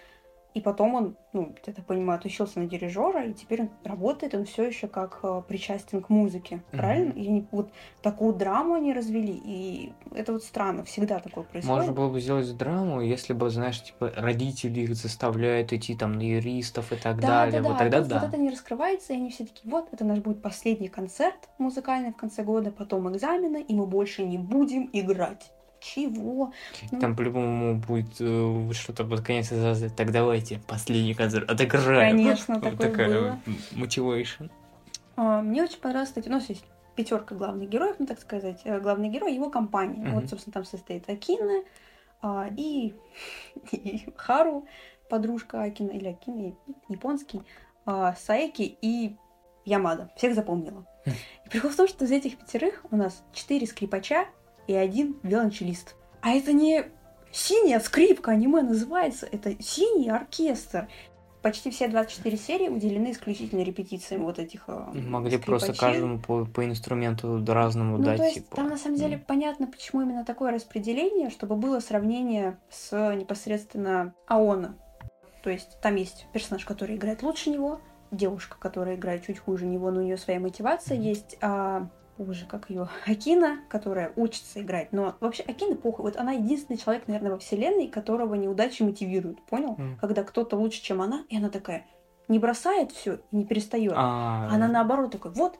и потом он, ну, я так понимаю, отучился на дирижера, и теперь он работает, он все еще как э, причастен к музыке, mm-hmm. правильно? И они, вот такую драму они развели, и это вот странно, всегда такое происходит. Можно было бы сделать драму, если бы, знаешь, типа родители их заставляют идти там на юристов и так да, далее. Да, вот да, тогда да. Вот это не раскрывается, и они все таки вот, это наш будет последний концерт музыкальный в конце года, потом экзамены, и мы больше не будем играть чего? Ну, Там по-любому будет э, что-то под конец сказать, так давайте, последний концерт, отыграем. Конечно, такое Такая было. мотивейшн. А, мне очень понравилось, кстати, у нас есть пятерка главных героев, ну так сказать, э, главный герой, его компания. Mm-hmm. Вот, собственно, там состоит Акина а, и, и Хару, подружка Акина, или Акина, японский, а, Саеки и Ямада. Всех запомнила. Хм. И прикол в том, что из этих пятерых у нас четыре скрипача и один виолончелист. А это не синяя скрипка аниме называется, это синий оркестр. Почти все 24 серии уделены исключительно репетициям вот этих э, Могли скрипачей. просто каждому по, по инструменту разному ну, дать. То есть, типа. Там на самом деле mm. понятно, почему именно такое распределение, чтобы было сравнение с непосредственно Аона. То есть там есть персонаж, который играет лучше него, девушка, которая играет чуть хуже него, но у нее своя мотивация есть, а уже как ее, Акина, которая учится играть. Но вообще Акина похуй. Вот она единственный человек, наверное, во вселенной, которого неудачи мотивируют. Понял? Mm. Когда кто-то лучше, чем она, и она такая не бросает все не перестает. А... Она наоборот такой, вот,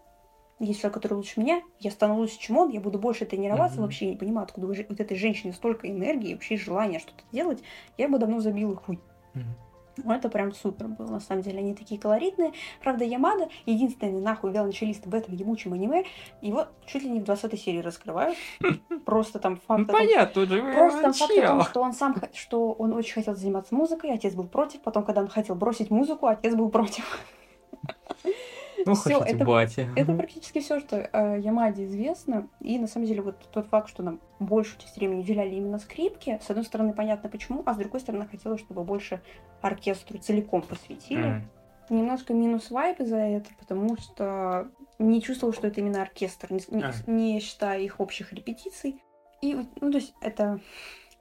есть человек, который лучше меня, я стану лучше, чем он, я буду больше тренироваться, mm-hmm. вообще не понимаю, откуда вот этой женщине столько энергии, вообще желания что-то делать, я бы давно забила хуй. Mm-hmm. Ну, это прям супер было, на самом деле. Они такие колоритные. Правда, Ямада единственный нахуй виолончелист в этом ебучем аниме. Его чуть ли не в 20 серии раскрывают. Просто там факт... Ну, понятно, же Просто там факт о том, что он сам, что он очень хотел заниматься музыкой, отец был против. Потом, когда он хотел бросить музыку, отец был против. Ну, все, это, батя. это практически все, что э, Ямаде известно. И на самом деле вот тот факт, что нам большую часть времени уделяли именно скрипке, с одной стороны, понятно почему, а с другой стороны, хотелось, чтобы больше оркестру целиком посвятили. Mm. Немножко минус вайп за это, потому что не чувствовал, что это именно оркестр, не, не, не считая их общих репетиций. И, ну, то есть это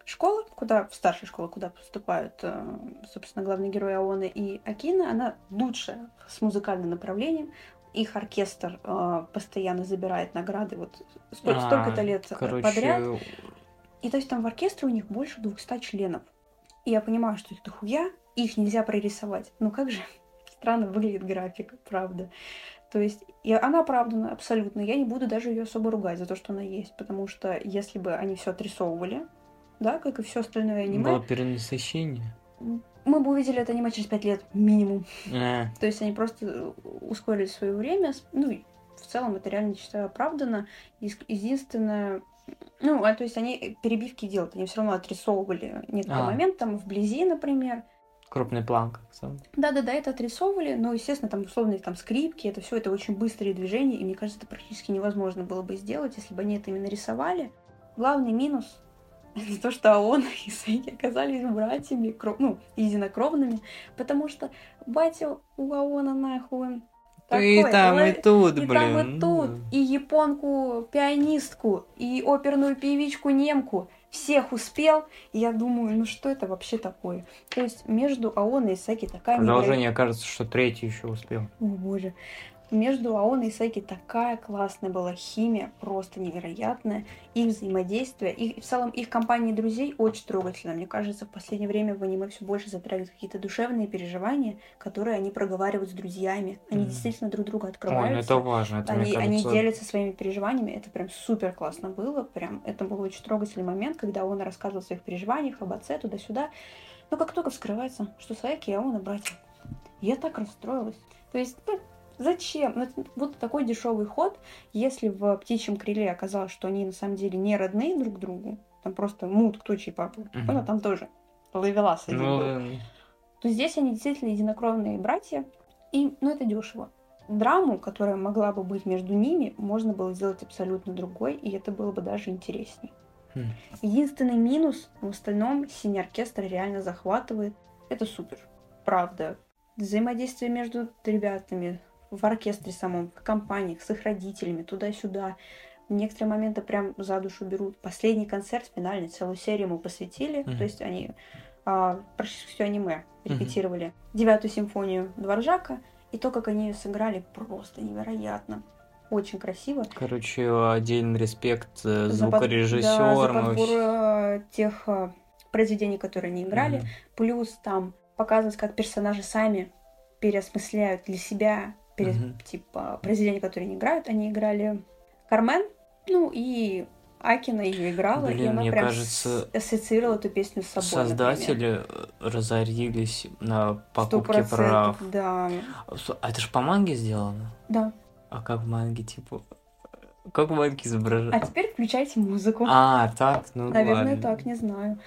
школа, куда, в старшей школе, куда поступают, э, собственно, главные герои Аоны и Акина, она лучшая с музыкальным направлением. Их оркестр э, постоянно забирает награды вот столько, а, столько-то лет короче... подряд. И то есть там в оркестре у них больше 200 членов. И я понимаю, что их дохуя, их нельзя прорисовать. Но как же странно выглядит график, правда. То есть и она оправдана абсолютно. Я не буду даже ее особо ругать за то, что она есть. Потому что если бы они все отрисовывали, да, как и все остальное аниме. Было перенасыщение. Мы бы увидели это аниме через пять лет минимум. А. То есть они просто ускорили свое время. Ну, в целом это реально, считаю, оправдано. Единственное, ну, а то есть они перебивки делают, они все равно отрисовывали некоторые а. моменты, там, вблизи, например. Крупный план, как сам. Да-да-да, это отрисовывали, но, естественно, там условные там скрипки, это все, это очень быстрые движения, и мне кажется, это практически невозможно было бы сделать, если бы они это именно рисовали. Главный минус это то, что он и Сейки оказались братьями, ну, единокровными, потому что батя у Аона нахуй и там, и тут, и блин. там, и тут, и японку-пианистку, и оперную певичку-немку. Всех успел, и я думаю, ну что это вообще такое? То есть между Аоной и Саки такая... Продолжение, кажется, что третий еще успел. О, боже между Аоной и Сайки такая классная была химия, просто невероятная. Их взаимодействие, и в целом их компания друзей очень трогательна. Мне кажется, в последнее время в аниме все больше затрагивают какие-то душевные переживания, которые они проговаривают с друзьями. Они mm. действительно друг друга открываются. Ой, ну это важно. Это, они, кажется... они делятся своими переживаниями. Это прям супер классно было. Прям это был очень трогательный момент, когда он рассказывал о своих переживаниях, об отце, туда-сюда. Но как только вскрывается, что Сайки и Аона братья, я так расстроилась. То есть, ну, Зачем? Ну, вот такой дешевый ход, если в птичьем крыле оказалось, что они на самом деле не родные друг другу, там просто мут, кто чей папа, угу. понял, там тоже ловелас один ну, был, то здесь они действительно единокровные братья, и, ну, это дешево. Драму, которая могла бы быть между ними, можно было сделать абсолютно другой, и это было бы даже интересней. Хм. Единственный минус в остальном синий оркестр реально захватывает. Это супер. Правда. Взаимодействие между ребятами, в оркестре самом, в компаниях, с их родителями, туда-сюда. Некоторые моменты прям за душу берут. Последний концерт, финальный, целую серию ему посвятили. Mm-hmm. То есть они а, практически все аниме репетировали. Mm-hmm. Девятую симфонию Дворжака. И то, как они ее сыграли, просто невероятно. Очень красиво. Короче, отдельный респект э, звукорежиссерам. Да, за подбор э, тех э, произведений, которые они играли. Mm-hmm. Плюс там показывать, как персонажи сами переосмысляют для себя перед, угу. типа, произведения, которые они играют, они играли Кармен, ну и Акина ее играла, Блин, и она мне прям кажется, ассоциировала эту песню с собой. Создатели например. разорились на покупке прав. Да. А это же по манге сделано? Да. А как в манге, типа, как в манге изображают? А теперь включайте музыку. А, так, ну Наверное, ладно. так, не знаю.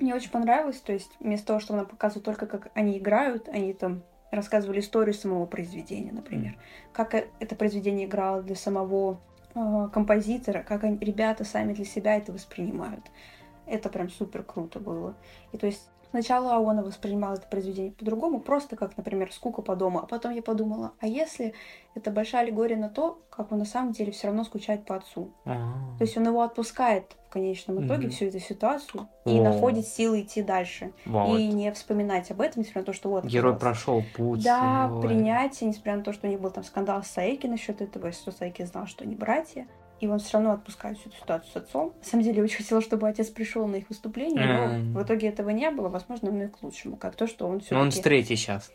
Мне очень понравилось, то есть вместо того, что она показывает только, как они играют, они там рассказывали историю самого произведения, например. Mm. Как э, это произведение играло для самого э, композитора, как они, ребята сами для себя это воспринимают. Это прям супер круто было. И то есть Сначала Аона воспринимала это произведение по-другому, просто как, например, скука по дому. А потом я подумала, а если это большая аллегория на то, как он на самом деле все равно скучает по отцу. А-а-а. То есть он его отпускает в конечном итоге, mm-hmm. всю эту ситуацию, и находит силы идти дальше. Вот. И не вспоминать об этом, несмотря на то, что вот... Герой прошел путь. Да, Ой. принятие, несмотря на то, что у них был там скандал с Саеки насчет этого, что Саеки знал, что они братья и он все равно отпускает всю эту ситуацию с отцом. На самом деле, я очень хотела, чтобы отец пришел на их выступление, но mm. в итоге этого не было. Возможно, и к лучшему. Как то, что он все Он с третий сейчас.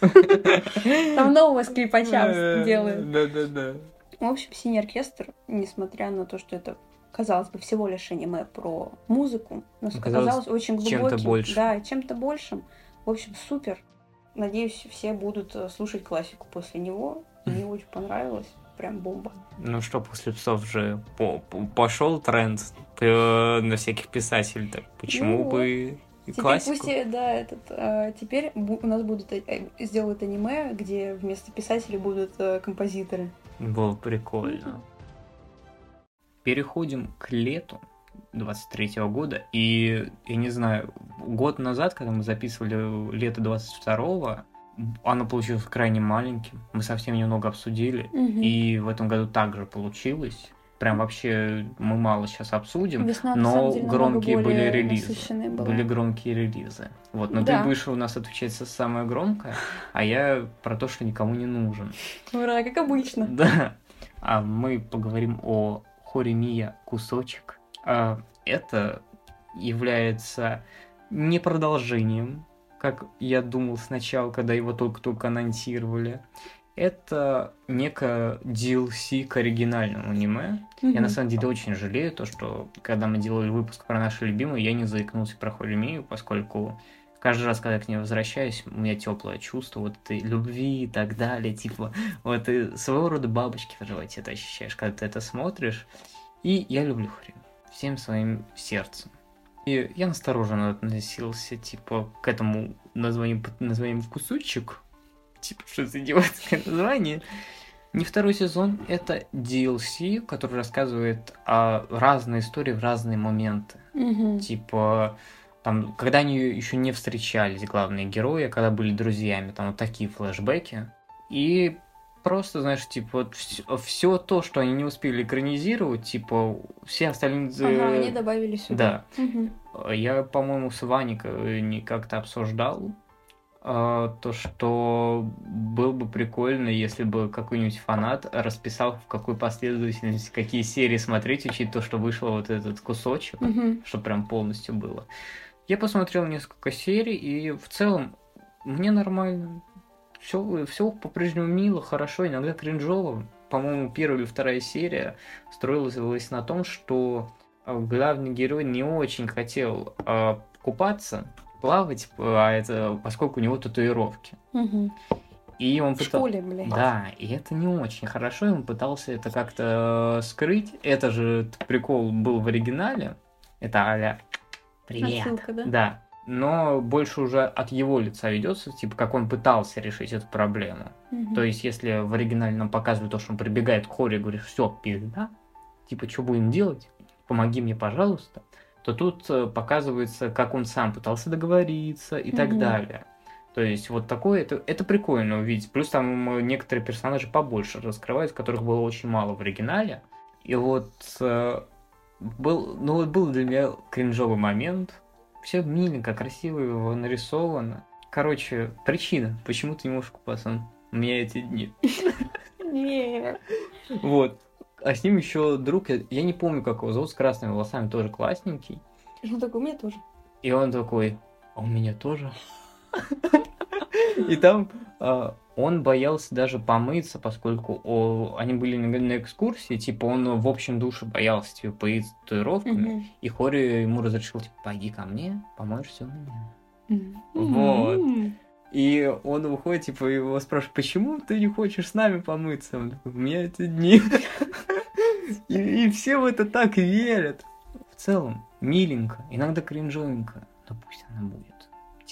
Там нового скрипача делают. Да-да-да. В общем, синий оркестр, несмотря на то, что это казалось бы, всего лишь аниме про музыку, но оказалось, очень глубоким. Чем-то. Да, чем-то большим. В общем, супер. Надеюсь, все будут э, слушать классику после него. Мне очень понравилось прям бомба. Ну что, после псов же по -по пошел тренд э, на всяких писателей, так почему ну, бы и теперь классику? Пусть, да, этот, а, теперь у нас будут э, сделают аниме, где вместо писателей будут а, композиторы. Было прикольно. Переходим к лету 23 -го года. И, я не знаю, год назад, когда мы записывали лето 22 оно получилось крайне маленьким. Мы совсем немного обсудили. Угу. И в этом году также получилось. Прям вообще мы мало сейчас обсудим, Весна, но деле, громкие были релизы. Были громкие релизы. Вот, но да. ты будешь у нас отвечать за самое громкое, а я про то, что никому не нужен. Ура, как обычно. Да. А мы поговорим о Хоремия кусочек. А, это является не продолжением как я думал сначала, когда его только-только анонсировали. Это некое DLC к оригинальному аниме. Mm-hmm. Я на самом деле очень жалею то, что когда мы делали выпуск про наши любимые, я не заикнулся про Хоремию, поскольку каждый раз, когда я к ней возвращаюсь, у меня теплое чувство вот этой любви и так далее, типа вот и своего рода бабочки в животе ты ощущаешь, когда ты это смотришь. И я люблю Хоремию всем своим сердцем. И я настороженно относился, типа, к этому названию названием «Кусочек». Типа, что за идиотское название. Не второй сезон, это DLC, который рассказывает о разной истории в разные моменты. Мгм. Типа, там, когда они еще не встречались, главные герои, а когда были друзьями, там вот такие флешбеки. И просто, знаешь, типа, вот все, то, что они не успели экранизировать, типа, все остальные... Ага, они добавили сюда. Да. Мгм. Я, по-моему, с Ваней э, не как-то обсуждал а, то, что было бы прикольно, если бы какой-нибудь фанат расписал, в какой последовательности какие серии смотреть, учить то, что вышло вот этот кусочек, Мгм. чтобы прям полностью было. Я посмотрел несколько серий, и в целом мне нормально. Все, все по-прежнему мило, хорошо, иногда кринжово. По-моему, первая или вторая серия строилась на том, что а, главный герой не очень хотел а, купаться, плавать, а это, поскольку у него татуировки. Мгм. И он В пытал- школе, блядь. Да, и это не очень хорошо, и он пытался это как-то э, скрыть. Это же прикол был в оригинале. Это аля «Привет». Отсылка, да? Да. Но больше уже от его лица ведется, типа, как он пытался решить эту проблему. Мгм. То есть, если в оригинале нам показывают то, что он прибегает к Хоре и говорит, все, пизда, типа, что будем делать? Помоги мне, пожалуйста. То тут э, показывается, как он сам пытался договориться и так Мгм. далее. То есть, вот такое, это, это прикольно увидеть. Плюс там некоторые персонажи побольше раскрываются, которых было очень мало в оригинале. И вот э, был, ну вот был для меня кринжовый момент. Все миленько, красиво его нарисовано. Короче, причина, почему ты не можешь купаться у меня эти дни. Нет. Вот. А с ним еще друг, я, не помню, как его зовут, с красными волосами, тоже классненький. Ну так у меня тоже. И он такой, а у меня тоже. И там а, он боялся даже помыться, поскольку о, они были на, на экскурсии, типа он в общем душе боялся типа, поиться татуировками, Мгм. и Хори ему разрешил, типа, пойди ко мне, помоешься у меня. Мгм. Вот. И он выходит, типа, его спрашивает, почему ты не хочешь с нами помыться? Он такой, у меня это дни. И, и все в это так верят. В целом, миленько, иногда кринжовенько, но пусть она будет.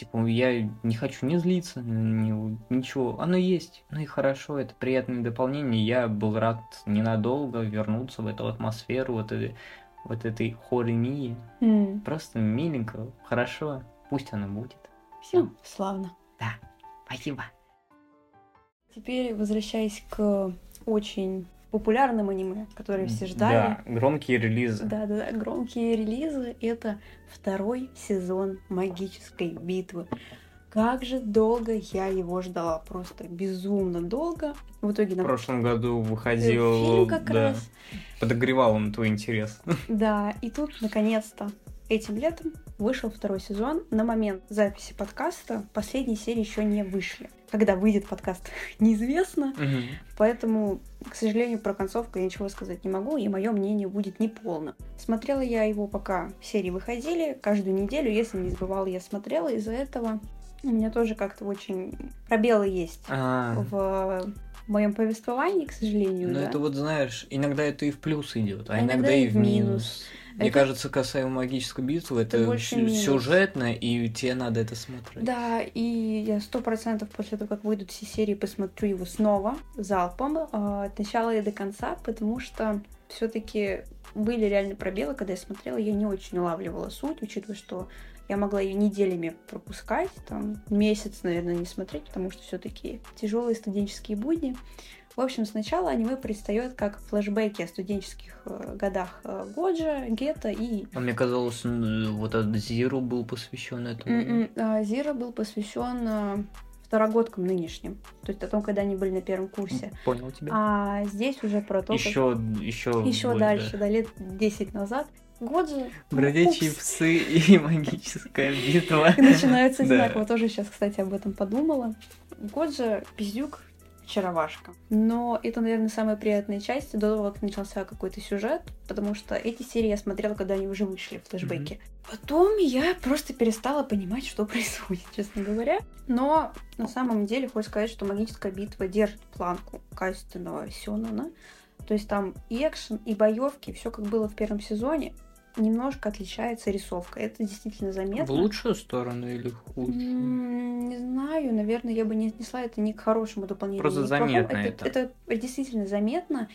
Типа, я не хочу не злиться, ни- ничего. Оно есть, ну и хорошо, это приятное дополнение. Я был рад ненадолго вернуться в эту атмосферу, вот этой, вот этой хоремии. М. Просто миленько, хорошо, пусть она будет. Все, Ну, славно. спасибо. Теперь возвращаясь к очень популярным аниме, которые все ждали. Да, громкие релизы. Да, да, да, громкие релизы. Это второй сезон магической битвы. Как же долго я его ждала, просто безумно долго. В итоге В нам прошлом году э, выходил, фильм как да, раз. подогревал он твой интерес. Да, и тут наконец-то этим летом вышел второй сезон. На момент записи подкаста последние серии еще не вышли. Когда выйдет подкаст, неизвестно. Мгм. Поэтому, к сожалению, про концовку я ничего сказать не могу, и мое мнение будет неполным. Смотрела я его, пока серии выходили, каждую неделю, если не забывала, я смотрела. Из-за этого у меня тоже как-то очень пробелы есть А, в моем повествовании, к сожалению. Ну да. это вот знаешь, иногда это и в плюс идет, а А иногда, иногда и в минус. минус. Мне Это- кажется, касаемо магической битвы, это, минус. сюжетно, и тебе надо это смотреть. Да, и я сто процентов после того, как выйдут все серии, посмотрю его снова, залпом, э, от начала и до конца, потому что все-таки были реально пробелы, когда я смотрела, я не очень улавливала суть, учитывая, что я могла ее неделями пропускать, там месяц, наверное, не смотреть, потому что все-таки тяжелые студенческие будни. В общем, сначала аниме предстает как флешбеки о студенческих э, годах э, Годжа, Гетто и А мне казалось, н- вот этот Зиру был посвящен этому. М-м, а, Зира был посвящен второгодкам нынешним, то есть о том, когда они были на первом курсе. Понял тебя. А здесь уже про то, еще, еще, как еще более, дальше, да. да, лет 10 назад. Годжи. ну, Бродячие упс. псы и магическая битва. И начинается Да. одинаково. Тоже сейчас, кстати, об этом подумала. Годжи пиздюк очаровашка. Но это, наверное, самая приятная часть до того, как начался какой-то сюжет, потому что эти серии я смотрела, когда они уже вышли, флешбеки. Потом я просто перестала понимать, что происходит, честно говоря. Но на самом деле, хочу сказать, что магическая битва держит планку качественного сёнона. То есть там и экшен, и боевки, все как было в первом сезоне. Немножко отличается рисовка. Это действительно заметно. В лучшую сторону или в худшую? М, Не знаю, наверное, я бы не отнесла это ни к хорошему дополнению. Просто заметно это. это. Это действительно заметно.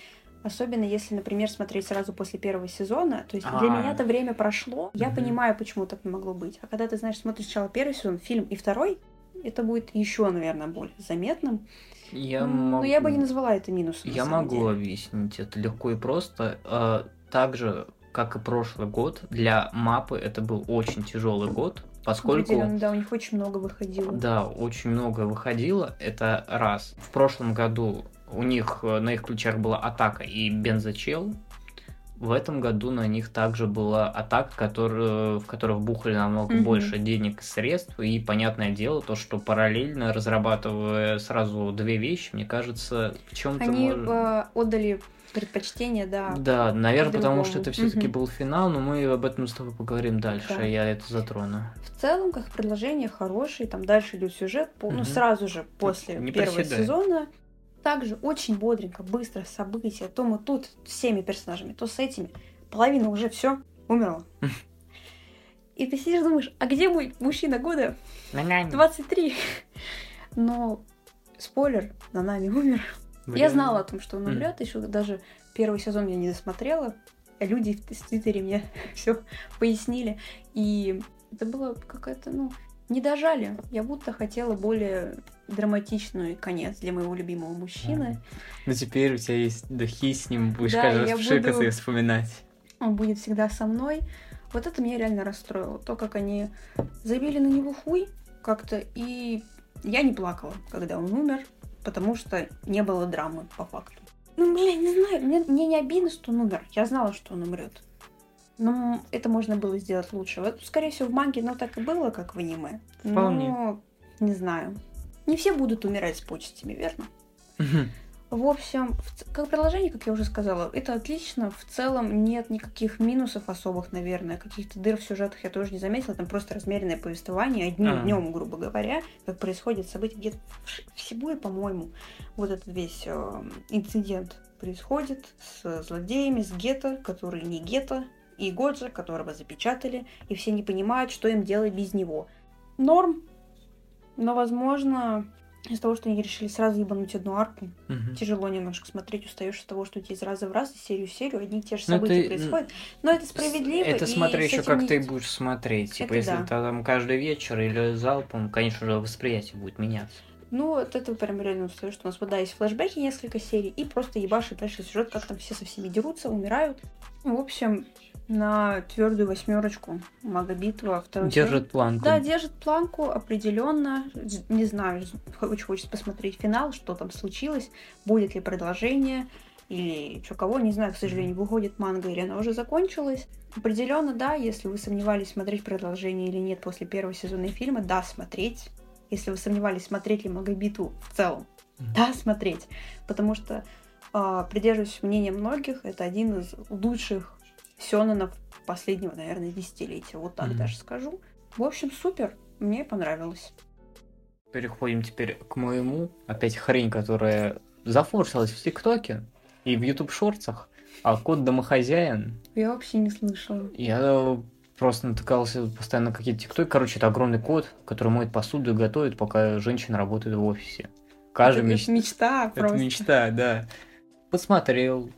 Особенно если, например, смотреть сразу после первого сезона. То есть для А. меня это время прошло. Я Мгм. понимаю, почему так не могло быть. А когда ты, знаешь, смотришь сначала первый сезон, фильм и второй, это будет еще, наверное, более заметным. Я М, могу... Но я бы не назвала это минусом. Я могу деле. объяснить это легко и просто. Э, Так же, как и прошлый год, для мапы это был очень тяжелый год, поскольку... Определенно, да, у них очень много выходило. Да, очень много выходило, это раз. В прошлом году у них э, на их ключах была атака и бензочел. В этом году на них также была атака, которую, в которую вбухали намного Мгм. больше денег и средств. И понятное дело, то, что параллельно разрабатывая сразу две вещи, мне кажется, в чем-то Они может- э, отдали предпочтение, да. Да, наверное, потому что это все-таки Мгм. был финал, но мы об этом с тобой поговорим дальше, Да. я это затрону. В целом, как предложение хорошее, там дальше идет сюжет, по- ну сразу же после не первого проседай. сезона. Также очень бодренько, быстро события. То мы тут с всеми персонажами, то с этими. Половина уже все умерла. И ты сидишь думаешь, а где мой мужчина года? 23. Но спойлер, на нами умер. Я Блин. знала о том, что он умрет, еще даже первый сезон я не досмотрела. а Люди в Твиттере мне все пояснили. И это было какая-то, ну, не дожали. Я будто хотела более драматичный конец для моего любимого мужчины. Ну теперь у тебя есть духи с ним, будешь Да, каждый я раз пшикаться буду- и вспоминать. Он будет всегда со мной. Вот это меня реально расстроило. То, как они забили на него хуй как-то. И я не плакала, когда он умер, потому что не было драмы, по факту. Ну, блин, не знаю, мне, мне не обидно, что он умер. Я знала, что он умрет. Но это можно было сделать лучше. Вот, скорее всего, в манге, но так и было, как в аниме. Вполне. Но, не знаю. Не все будут умирать с почестями, верно? В общем, как приложение, как я уже сказала, это отлично. В целом нет никаких минусов особых, наверное. Каких-то дыр в сюжетах я тоже не заметила. Там просто размеренное повествование одним А. днем, грубо говоря, как происходит событие. Где-то в Сибуе, по-моему, вот этот весь э, инцидент происходит с злодеями, с гетто, которые не гетто, и Годжа, которого запечатали, и все не понимают, что им делать без него. Норм, но, возможно, из-за того, что они решили сразу ебануть одну арку, Мгм. тяжело немножко смотреть, устаешь от того, что у тебя из раза в раз, из серию в серию одни и те же Ну, события ты- происходят. Но это справедливо. Это и смотри с еще, как не- ты будешь смотреть. Типа, Это если да. ты там каждый вечер или залпом, конечно же, восприятие будет меняться. Ну, от этого прям реально устаешь, что у нас вот, да, есть флешбеки несколько серий, и просто ебашит дальше сюжет, как там все со всеми дерутся, умирают. В общем, на твердую восьмерочку Мага Битва второй. Держит планку. Да, держит планку определенно. Не знаю, очень хочется посмотреть финал, что там случилось, будет ли продолжение или что кого, не знаю, к сожалению, выходит манга или она уже закончилась. Определенно, да, если вы сомневались, смотреть продолжение или нет после первого сезона фильма, да, смотреть. Если вы сомневались, смотреть ли Магобиту в целом, Мгм. да, смотреть. Потому что, а, придерживаюсь мнения многих, это один из лучших сёнэнов последнего, наверное, десятилетия. Вот так Мгм. даже скажу. В общем, супер. Мне понравилось. Переходим теперь к моему. Опять хрень, которая зафорсилась в ТикТоке и в YouTube шорцах. А кот домохозяин. Я вообще не слышала. Я просто натыкался постоянно на какие-то тиктоки. Короче, это огромный кот, который моет посуду и готовит, пока женщина работает в офисе. Каждый это, меч- мечта Это просто. мечта, да. Посмотрел.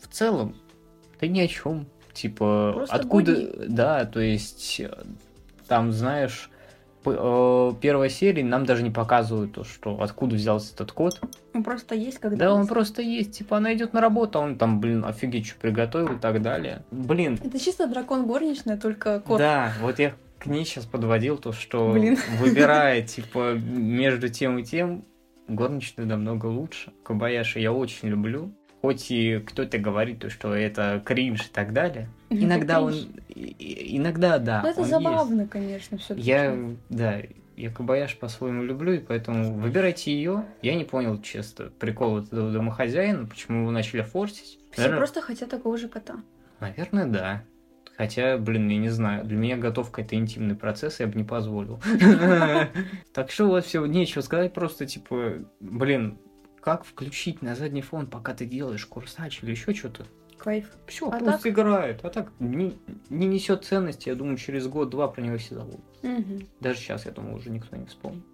В целом, да ни о чем. Типа, Просто откуда... будни. Да, то есть, э, там, знаешь, э, первой серии нам даже не показывают то, что откуда взялся этот кот. Он просто есть, когда... Да, он просто есть. Типа, она идет на работу, а он там, блин, офигеть, что приготовил и так далее. Блин, Это чисто дракон горничная, только кот. да, вот я к ней сейчас подводил то, что Блин. выбирая, типа, между тем и тем, горничная намного лучше. Кабаяши я очень люблю. Хоть и кто-то говорит, то, что это кринж и так далее. Это Иногда он... Иногда, да, Ну, это забавно, конечно, все есть. Я, да, я Кабаяш по-своему люблю, и поэтому выбирайте ее. Я не понял, честно, прикол этого домохозяина, почему его начали форсить. Все Наверно- просто хотят такого же кота. Наверное, да. Хотя, блин, я не знаю, для меня готовка это интимный процесс, я бы не позволил. Так что вот все, нечего сказать, просто типа, блин, как включить на задний фон, пока ты делаешь курсач или еще что-то? Кайф. Все, А пусть так? играет. А так не, не несет ценности. Я думаю, через год-два про него все забудут. Мгм. Даже сейчас, я думаю, уже никто не вспомнит.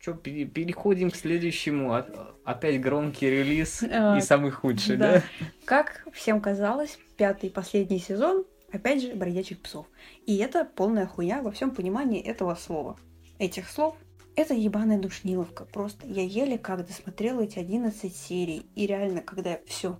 Че, переходим к следующему. О- Опять громкий релиз А, и самый худший, да. Как всем казалось, пятый и последний сезон, опять же, бродячих псов. И это полная хуйня во всем понимании этого слова. Этих слов. Это ебаная душниловка. Просто я еле как досмотрела эти 11 серий. И реально, когда все,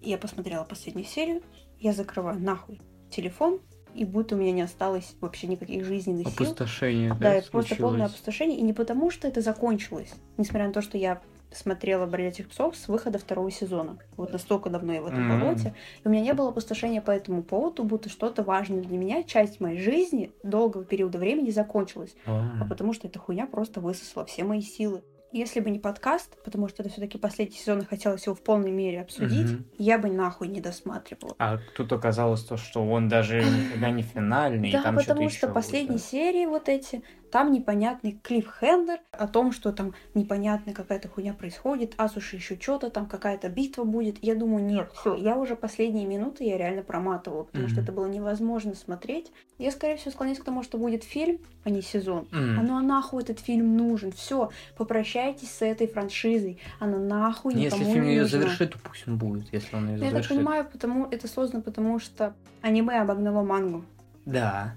я посмотрела последнюю серию, я закрываю нахуй телефон, и будто у меня не осталось вообще никаких жизненных сил. Опустошение, Да, да, это просто полное случилось. опустошение. И не потому, что это закончилось. Несмотря на то, что я смотрела «Бродячих псов» с выхода второго сезона. Вот настолько давно я в этом Мгм. болоте. И у меня не было опустошения по этому поводу, будто что-то важное для меня, часть моей жизни долгого периода времени закончилась. А, А потому что эта хуйня просто высосала все мои силы. Если бы не подкаст, потому что это все-таки последний сезон, и хотелось его в полной мере обсудить, Мгм. я бы нахуй не досматривала. А тут оказалось то, что он даже никогда не финальный, Да, потому что последние серии вот эти, там непонятный клиффхендер о том, что там непонятная какая-то хуйня происходит, Асуши еще что-то, там какая-то битва будет. Я думаю, нет, все, я уже последние минуты я реально проматывала, потому что Мгм. это было невозможно смотреть. Я, скорее всего, склоняюсь к тому, что будет фильм, а не сезон. М. А ну а нахуй этот фильм нужен? Все, попрощайтесь с этой франшизой. Она нахуй Если никому фильм не ее нужна. завершит, то пусть он будет, если он ее Я так завершит. понимаю, потому это создано потому, что аниме обогнало мангу. Да.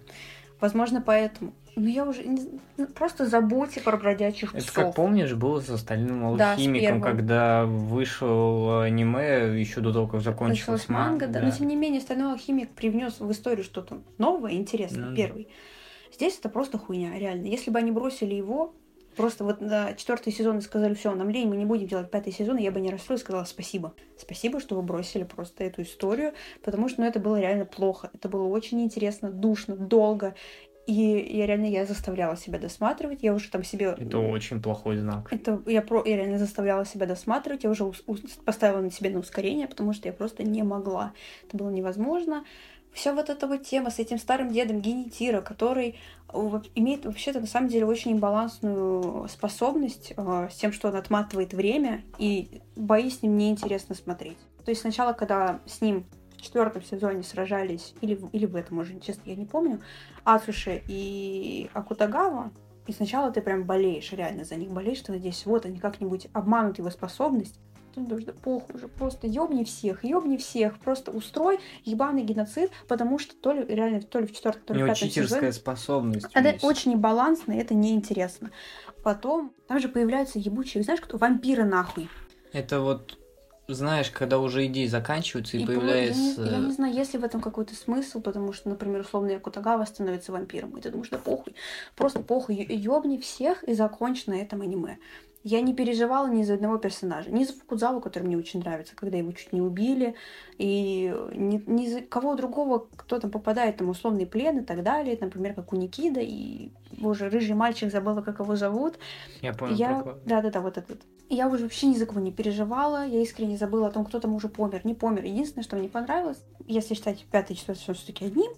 Возможно, поэтому. Но я уже не ну, просто забудьте про бродячих Это псов. как помнишь, было Да, с алхимиком, первым. когда вышел аниме еще до того, как Началась закончилась манга, да. да. Но тем не менее, стальной алхимик привнес в историю что-то новое, интересное, Ну да. первый. Здесь это просто хуйня, реально. Если бы они бросили его, просто вот на четвертый сезон и сказали, все, нам лень, мы не будем делать пятый сезон, я бы не расстроилась, сказала спасибо. Спасибо, что вы бросили просто эту историю, потому что ну, это было реально плохо. Это было очень интересно, душно, долго. И я реально я заставляла себя досматривать. Я уже там себе Это очень плохой знак. Это я, про, я реально заставляла себя досматривать, я уже ус- поставила на себе на ускорение, потому что я просто не могла. Это было невозможно. Вся вот эта вот тема с этим старым дедом Генетира, который э, имеет вообще-то на самом деле очень балансную способность э, с тем, что он отматывает время, и бои с ним неинтересно смотреть. То есть сначала, когда с ним четвертом сезоне сражались, или, в- или в этом уже, честно, я не помню, Ацуши и Акутагава, и сначала ты прям болеешь, реально за них болеешь, ты надеешься, вот они как-нибудь обманут его способность. Тут даже да похуй уже, просто ёбни всех, ёбни всех, просто устрой ебаный геноцид, потому что то ли реально, то ли в четвертом, то ли в пятом читерская сезоне. способность. Это есть. очень небалансно, это неинтересно. Потом, там же появляются ебучие, знаешь, кто? Вампиры нахуй. Это вот, знаешь, когда уже идеи заканчиваются и, И по- появляется... Я не, я не знаю, есть ли в этом какой-то смысл, потому что, например, условно Якутагава становится вампиром, и ты думаешь, да похуй, просто похуй, ёбни всех и закончи на этом аниме. Я не переживала ни за одного персонажа. Ни за Фукудзаву, который мне очень нравится, когда его чуть не убили, и ни, ни за кого другого, кто там попадает там условный плен и так далее, например, как у Никида, и боже, рыжий мальчик, забыла, как его зовут, Я понял, я... Да-да-да, вот этот. Я уже вообще ни за кого не переживала, я искренне забыла о том, кто там уже помер, не помер. Единственное, что мне понравилось, если считать пятый и четвертый сезон все-таки одним,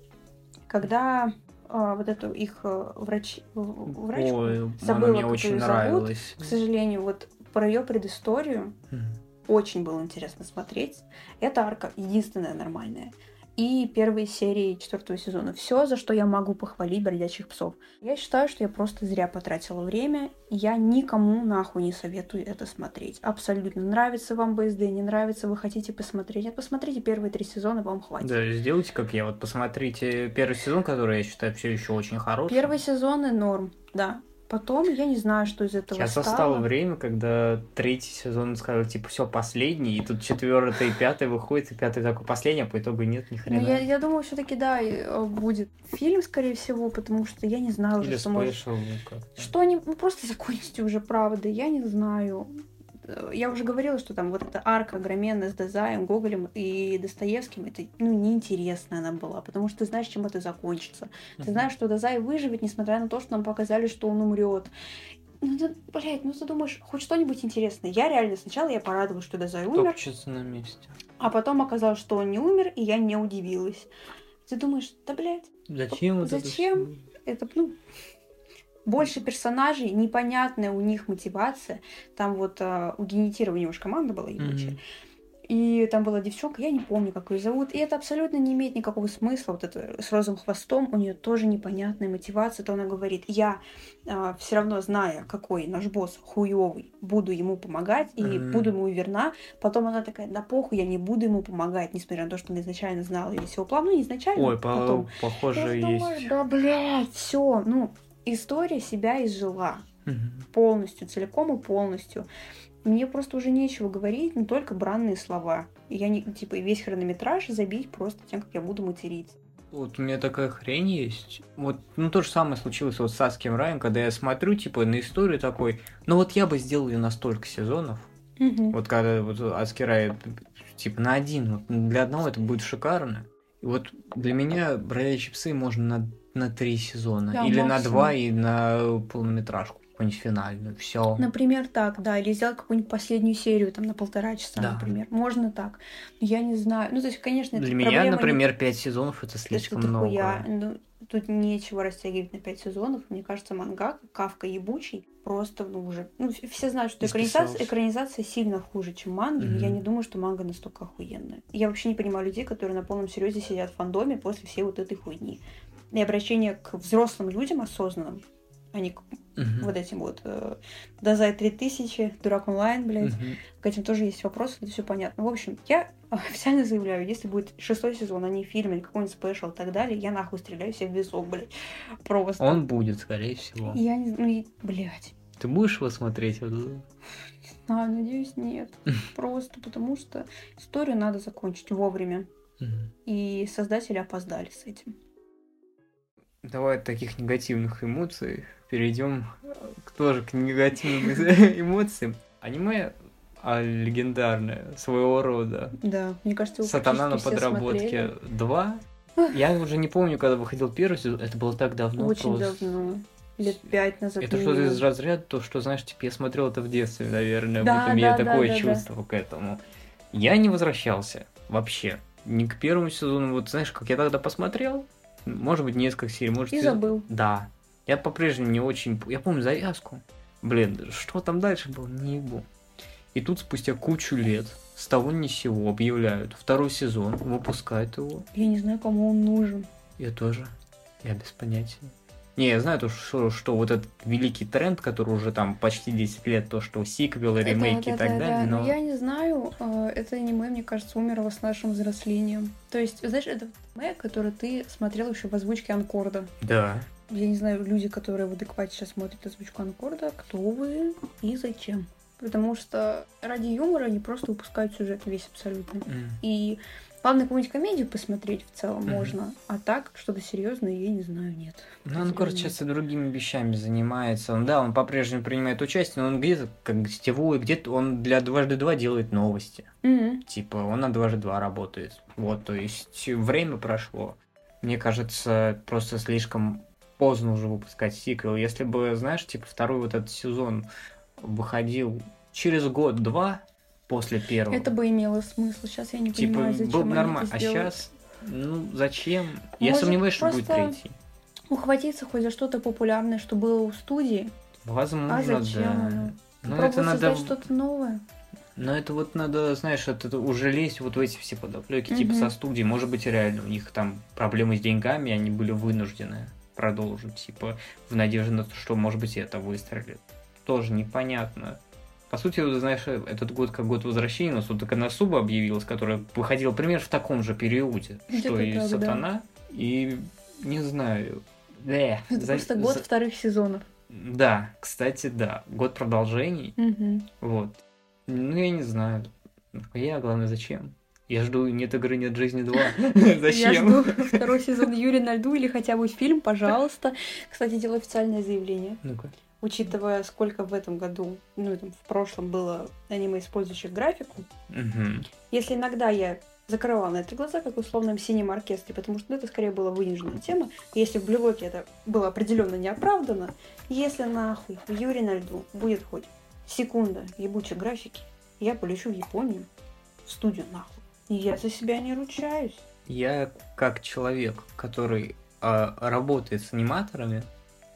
когда а, вот эту их а, врач... врачку, Ой, она забыла, мне как очень её зовут. нравилась. к сожалению, вот про ее предысторию Мгм. очень было интересно смотреть. Эта арка единственная нормальная. И первые серии четвертого сезона. Все, за что я могу похвалить бродячих псов. Я считаю, что я просто зря потратила время. Я никому нахуй не советую это смотреть. Абсолютно. Нравится вам БСД, не нравится, вы хотите посмотреть. Нет, посмотрите первые три сезона, вам хватит. Да, сделайте как я. Вот посмотрите первый сезон, который я считаю все еще очень хороший. Первые сезоны норм, да. Потом я не знаю, что из этого Сейчас стало. настало время, когда третий сезон сказал, типа, все, последний, и тут четвертый и пятый выходит, и пятый такой последний, а по итогу нет ни Ну, хрена. я, я думаю, все-таки да, э, будет фильм, скорее всего, потому что я не знаю уже, Или что может ну. Что они... Ну, просто закончите уже, правда. Я не знаю. Э, Я уже говорила, что там вот эта арка огроменная с Дезаем, Гоголем и Достоевским, это, ну, неинтересная она была, потому что ты знаешь, чем это закончится. Ты знаешь, что Дезай выживет, несмотря на то, что нам показали, что он умрет. Ну, ты, блядь, ну ты думаешь, хоть что-нибудь интересное. Я реально сначала я порадовалась, что Дезай умер, Топчется на месте. а потом оказалось, что он не умер, и я не удивилась. Ты думаешь, да, блядь, Зачем это Зачем? всё? это, ну, больше персонажей, непонятная у них мотивация. Там вот а, у него же команда была ебучая. Мгм. И там была девчонка, я не помню, как ее зовут. И это абсолютно не имеет никакого смысла. Вот это с розовым хвостом, у нее тоже непонятная мотивация. То она говорит, я а, все равно зная, какой наш босс хуевый, буду ему помогать и Мгм. буду ему верна. Потом она такая, да похуй, я не буду ему помогать, несмотря на то, что она изначально знала весь его план. Ну, не изначально, Ой, по- потом. похоже, Я думаю, есть. да, блядь, все. Ну, история себя изжила Мгм. полностью, целиком и полностью. Мне просто уже нечего говорить, не только бранные слова. И я не, типа, весь хронометраж забить просто тем, как я буду материться. Вот у меня такая хрень есть. Вот, ну, то же самое случилось вот с Саскием Раем, когда я смотрю, типа, на историю такой, ну, вот я бы сделал ее на столько сезонов. Вот когда вот Аски Рай, типа, на один, вот для одного это будет шикарно. И вот для меня «Бродячие псы» можно на, на три сезона. Да, Или на максимум. два и на полнометражку какую-нибудь финальную. Все. Например, так, да, или сделать какую-нибудь последнюю серию там на полтора часа, Да. например. Можно так. Я не знаю. Ну, то есть, конечно, это Для меня, проблема не- например, пять сезонов это это слишком дохуя. много. Ну, тут нечего растягивать на пять сезонов. Мне кажется, манга, Кавка ебучий, просто, ну, уже... Ну, все знают, что экранизация, экранизация сильно хуже, чем манги, но я не думаю, что манга настолько охуенная. Я вообще не понимаю людей, которые на полном серьезе сидят в фандоме после всей вот этой хуйни. И обращение к взрослым людям осознанным, а не к Мгм. вот этим вот э, Дазай 3000, Дурак онлайн, блядь. Мгм. К этим тоже есть вопросы, это все понятно. В общем, я официально заявляю, если будет шестой сезон, а не фильм или какой-нибудь спешл и так далее, я нахуй стреляю себе в висок, блядь. Просто. Он будет, скорее всего. Я не знаю, ну, блядь. Ты будешь его смотреть? А, надеюсь, нет. Просто потому что историю надо закончить вовремя. И создатели опоздали с этим. Давай от таких негативных эмоций перейдем к тоже к негативным эмоциям. Аниме а, легендарное своего рода. Да, мне кажется, Сатана на подработке смотрели. 2. Я уже не помню, когда выходил первый сезон. Это было так давно. Очень просто. давно. Лет пять назад. Это что-то из разряда, то, что, знаешь, типа, я смотрел это в детстве, наверное. Да, вот у меня да, такое да, да. чувство к этому. Я не возвращался вообще. Ни к первому сезону. Вот знаешь, как я тогда посмотрел, может быть, несколько серий, может, И сезон- забыл. Да. Я по-прежнему не очень... Я помню завязку. Блин, что там дальше было, не ебу. И тут спустя кучу лет с того ни сего объявляют второй сезон, выпускают его. Я не знаю, кому он нужен. Я тоже. Я без понятия. Не, я знаю то, что, что вот этот великий тренд, который уже там почти 10 лет, то, что сиквелы, ремейки и Да, так да, да, далее, но но... я не знаю, э, это аниме, мне кажется, умерло с нашим взрослением. То есть, знаешь, это аниме, которое ты смотрел еще в озвучке Анкорда. Да. Я не знаю, люди, которые в адеквате сейчас смотрят озвучку Анкорда, кто вы и зачем. Потому что ради юмора они просто выпускают сюжет весь абсолютно. М. И ладно, какую-нибудь комедию посмотреть в целом Мгм. можно, а так, что-то серьезное, я не знаю, нет. Ну, он, короче, сейчас другими вещами занимается. Он, да, он по-прежнему принимает участие, но он где-то как гостевой, где-то он для дважды два делает новости. Мгм. Типа, он на дважды два работает. Вот, то есть время прошло. Мне кажется, просто слишком поздно уже выпускать сиквел. Если бы, знаешь, типа, второй вот этот сезон выходил через год-два после первого. Это бы имело смысл. Сейчас я не типа, понимаю, зачем был бы нормально. А сейчас, ну, зачем? Я Может, сомневаюсь, что будет третий. ухватиться хоть за что-то популярное, что было у студии. Возможно, а зачем да. оно? Но Попробовать это надо... что-то новое. Но это вот надо, знаешь, это уже лезть вот в эти все подоплеки, типа Мгм. со студией. Может быть, реально у них там проблемы с деньгами, они были вынуждены продолжить, типа, в надежде на то, что, может быть, это выстрелит. Тоже непонятно. По сути, знаешь, этот год как год возвращения, у нас вот только Насуба объявилась, которая выходила примерно в таком же периоде, что и так, да. Сатана. И не знаю. Э, Это за- просто год за- вторых сезонов. Да, кстати, да. Год продолжений. Мгм. Вот. Ну, я не знаю. Я, главное, зачем? Я жду «Нет игры, нет жизни 2». Я Зачем? жду второй сезон Юрия на льду или хотя бы фильм, пожалуйста. Кстати, делаю официальное заявление. Ну-ка. Учитывая, сколько в этом году, ну, там, в прошлом было аниме, использующих графику, Мгм. если иногда я закрывала на это глаза, как в условном синем оркестре, потому что ну, это скорее была вынужденная тема. Если в Блюлоке это было определенно неоправданно, если нахуй в Юрий на льду будет хоть секунда ебучей графики, я полечу в Японию, в студию нахуй. И я за себя не ручаюсь. Я как человек, который а, работает с аниматорами,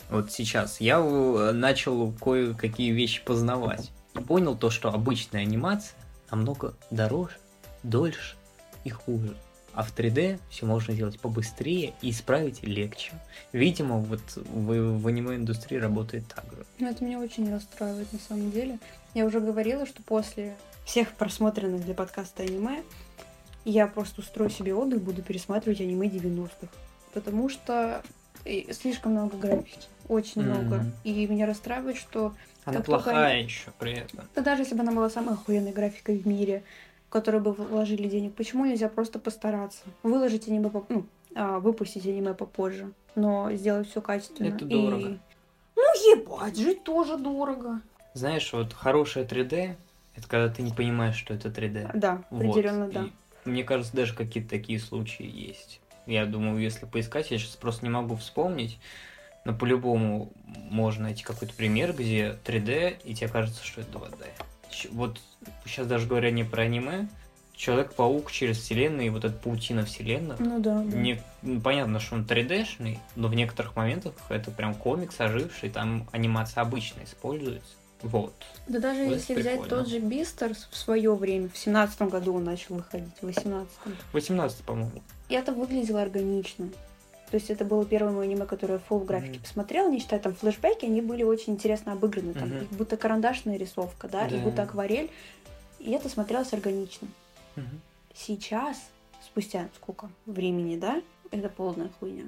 вот сейчас, я э, начал кое-какие вещи познавать. И понял то, что обычная анимация намного дороже дольше и хуже. А в 3D все можно сделать побыстрее и исправить легче. Видимо, вот в, в аниме-индустрии работает так же. Ну, это меня очень расстраивает на самом деле. Я уже говорила, что после всех просмотренных для подкаста аниме я просто устрою себе отдых, буду пересматривать аниме 90-х. Потому что и слишком много графики. Очень Мгм. много. И меня расстраивает, что Она плохая еще при этом. да даже если бы она была самой охуенной графикой в мире, в которую бы вложили денег, почему нельзя просто постараться? Выложить аниме, по- ну, а, выпустить аниме попозже, но сделать все качественно. Это И- дорого. Ну ебать, жить тоже дорого. Знаешь, вот хорошее 3D, это когда ты не понимаешь, что это 3D. Да, Вот. определенно, да. И мне кажется, даже какие-то такие случаи есть. Я думаю, если поискать, я сейчас просто не могу вспомнить, но по-любому можно найти какой-то пример, где 3D, и тебе кажется, что это 2D. Щ- Вот сейчас даже говоря не про аниме, Человек-паук через вселенную и вот эта паутина вселенных. Ну да, да. Не, ну, понятно, что он 3D-шный, но в некоторых моментах это прям комикс оживший, там анимация обычно используется. Вот. Да даже Вот если это взять прикольно. тот же Бистерс в свое время, в семнадцатом году он начал выходить, в восемнадцатом. 18, по-моему. И это выглядело органично. То есть это было первое мое аниме, которое я в full графике Мгм. посмотрела, не считая там флешбеки, они были очень интересно обыграны. Там Мгм. как будто карандашная рисовка, да, и Да. будто акварель. И это смотрелось органично. Мгм. Сейчас, спустя сколько времени, да, это полная хуйня.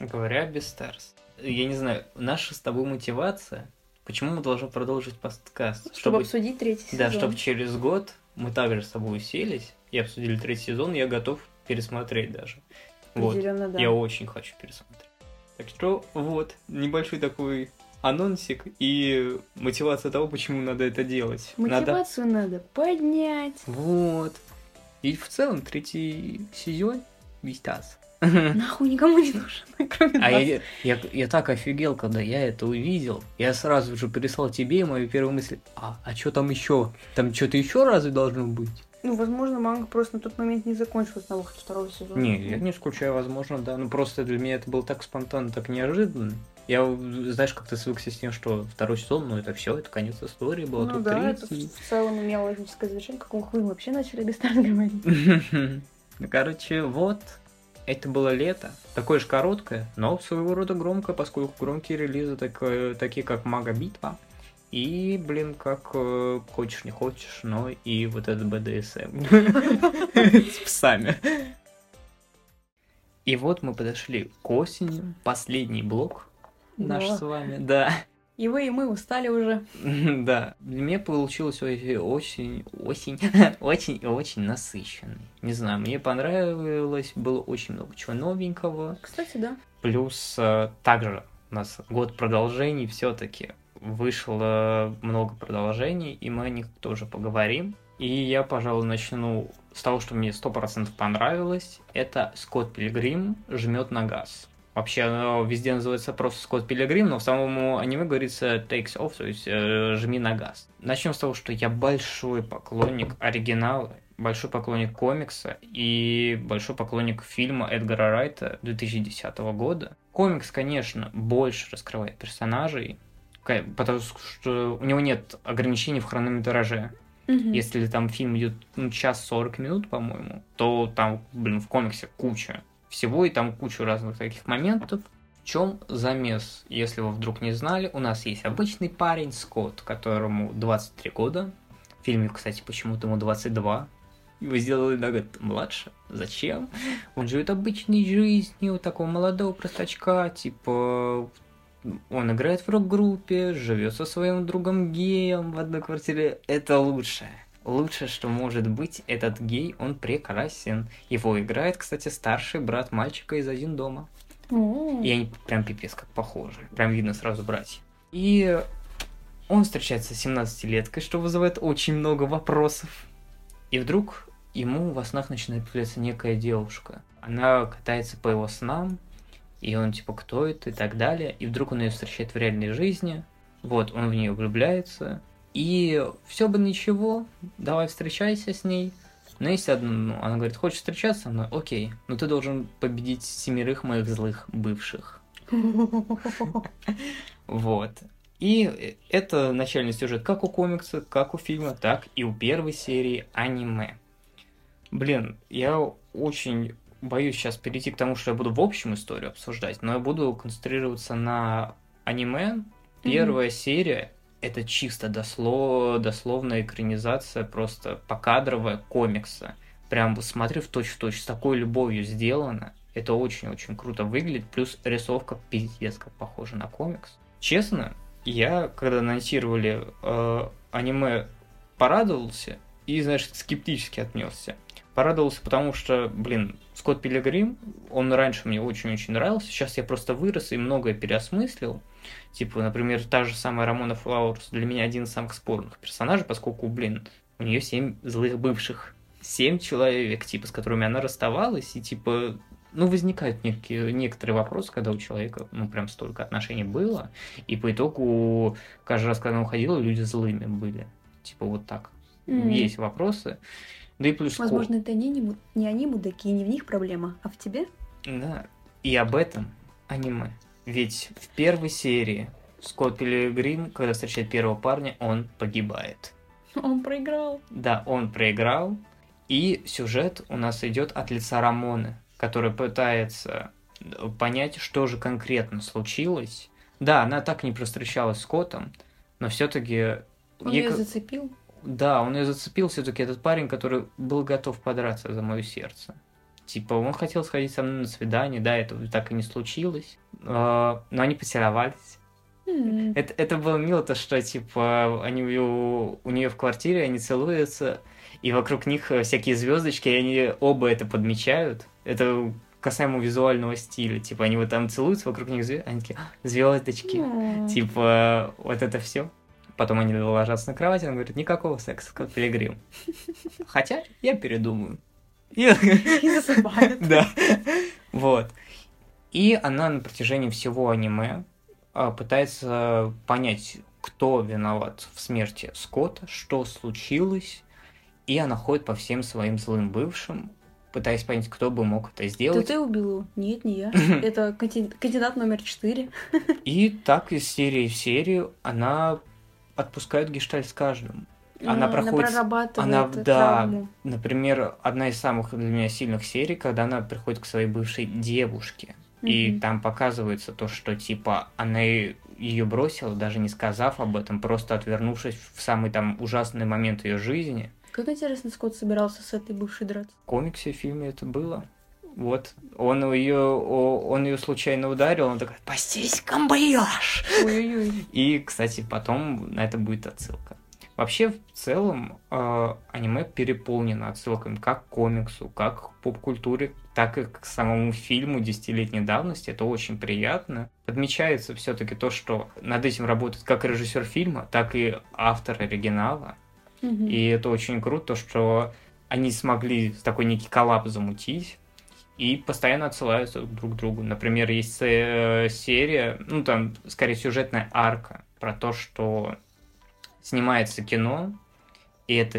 Говоря о Бестерс. Я не знаю, наша с тобой мотивация, почему мы должны продолжить подкаст? Чтобы, обсудить третий Да, сезон. чтобы через год мы также с тобой уселись и обсудили третий сезон, я готов пересмотреть даже. Вот. Определенно, да. Я очень хочу пересмотреть. Так что вот, небольшой такой анонсик и мотивация того, почему надо это делать. Надо... Мотивацию надо поднять. Вот. И в целом третий сезон Вистас. Нахуй никому не нужен, кроме А нас. я, я, я так офигел, когда я это увидел. Я сразу же переслал тебе мою первую мысль. А, а что там еще? Там что-то еще разве должно быть? Ну, возможно, манга просто на тот момент не закончилась на выход второго сезона. Не, я не исключаю, возможно, да. Ну просто для меня это было так спонтанно, так неожиданно. Я, знаешь, как-то свыкся с тем, что второй сезон, ну это все, это конец истории был, а Ну тут да, это третий. в целом имело логическое завершение. Какого хуя мы вообще начали без говорить? Ну, короче, вот. Это было лето. Такое же короткое, но своего рода громкое, поскольку громкие релизы, э, такие как Мага Битва. И, блин, как э, хочешь не хочешь, но и вот этот БДСМ. С псами. И вот мы подошли к осени. Последний блок наш с вами. Да. И вы, и мы устали уже. Да, меня получилось очень, очень, очень, очень насыщенный. Не знаю, мне понравилось, было очень много чего новенького. Кстати, да. Плюс э, также у нас год продолжений все-таки вышло много продолжений, и мы о них тоже поговорим. И я, пожалуй, начну с того, что мне 100% понравилось. Это Скотт Пилигрим жмет на газ. Вообще, оно везде называется просто Скотт Пилигрим, но в самом аниме говорится takes off, то есть э, жми на газ. Начнем с того, что я большой поклонник оригинала, большой поклонник комикса и большой поклонник фильма Эдгара Райта 2010 года. Комикс, конечно, больше раскрывает персонажей, потому что у него нет ограничений в хронометраже. Мгм. Если там фильм идет ну, час 40 минут, по-моему, то там, блин, в комиксе куча всего, и там кучу разных таких моментов. В чем замес, если вы вдруг не знали, у нас есть обычный парень Скотт, которому 23 года. В фильме, кстати, почему-то ему 22. Его сделали на год младше. Зачем? Он живет обычной жизнью такого молодого простачка, типа он играет в рок-группе, живет со своим другом геем в одной квартире. Это лучшее. Лучшее, что может быть, этот гей, он прекрасен. Его играет, кстати, старший брат мальчика из «Один дома». И они прям пипец как похожи. Прям видно сразу братья. И он встречается с 17-леткой, что вызывает очень много вопросов. И вдруг ему во снах начинает появляться некая девушка. Она катается по его снам, и он типа, кто это и так далее. И вдруг он ее встречает в реальной жизни. Вот, он в нее влюбляется. И все бы ничего, давай встречайся с ней. Но есть одно, ну, она говорит, хочешь встречаться со мной? Окей, но ты должен победить семерых моих злых бывших. Вот. И это начальный сюжет как у комикса, как у фильма, так и у первой серии аниме. Блин, я очень боюсь сейчас перейти к тому, что я буду в общем историю обсуждать, но я буду концентрироваться на аниме. Первая mm-hmm. серия это чисто дослов... дословная экранизация, просто покадровая комикса. Прям смотри в точь-в-точь, с такой любовью сделано. Это очень-очень круто выглядит, плюс рисовка пиздец как похожа на комикс. Честно, я, когда анонсировали э, аниме, порадовался и, знаешь, скептически отнесся. Порадовался, потому что, блин, Скотт Пилигрим, он раньше мне очень-очень нравился, сейчас я просто вырос и многое переосмыслил. Типа, например, та же самая Рамона Флауэрс для меня один из самых спорных персонажей, поскольку, блин, у нее семь злых бывших. Семь человек, типа, с которыми она расставалась, и, типа, ну, возникают некие, некоторые вопросы, когда у человека, ну, прям столько отношений было, и по итогу каждый раз, когда она уходила, люди злыми были. Типа, вот так. Mm-hmm. Есть вопросы. Да и плюс... Возможно, это не, не, не они мудаки, не в них проблема, а в тебе? Да, и об этом аниме. Ведь в первой серии Скотт Пилигрим, когда встречает первого парня, он погибает. Он проиграл. Да, он проиграл. И сюжет у нас идет от лица Рамоны, которая пытается понять, что же конкретно случилось. Да, она так не простречалась с Котом, но все-таки... Он ей... ее зацепил? Да, он ее зацепил все-таки этот парень, который был готов подраться за мое сердце. Типа, он хотел сходить со мной на свидание, да, это так и не случилось. А, но они поцеловались. Это, это было мило, то, что, типа, они у, у нее в квартире, они целуются, и вокруг них всякие звездочки, и они оба это подмечают. Это касаемо визуального стиля. Типа, они вот там целуются, вокруг них звезд... они такие, «А, звездочки. Mm. Типа, вот это все. Потом они ложатся на кровать, и он говорит, никакого секса, как пилигрим. Хотя я передумаю. И засыпает. Да. Вот. И она на протяжении всего аниме а, пытается понять, кто виноват в смерти Скотта, что случилось, и она ходит по всем своим злым бывшим, пытаясь понять, кто бы мог это сделать. Это ты убил его? Нет, не я. Это кандидат номер четыре. И так из серии в серию она отпускает гештальт с каждым. Она, проходит, она она, да, травму. например, одна из самых для меня сильных серий, когда она приходит к своей бывшей девушке, mm-hmm. и там показывается то, что типа она ее бросила, даже не сказав об этом, просто отвернувшись в самый там ужасный момент ее жизни. Как интересно, Скотт собирался с этой бывшей драться? В комиксе, в фильме это было. Вот, он ее, он ее случайно ударил, он такой, «Пастись, камбрioш!» И, кстати, потом на это будет отсылка. Вообще, в целом, э, аниме переполнено отсылками как к комиксу, как к поп-культуре, так и к самому фильму десятилетней давности. Это очень приятно. Подмечается все-таки то, что над этим работает как режиссер фильма, так и автор оригинала. Mm-hmm. И это очень круто, что они смогли такой некий коллап замутить и постоянно отсылаются друг к другу. Например, есть э, серия, ну там, скорее, сюжетная арка про то, что снимается кино, и это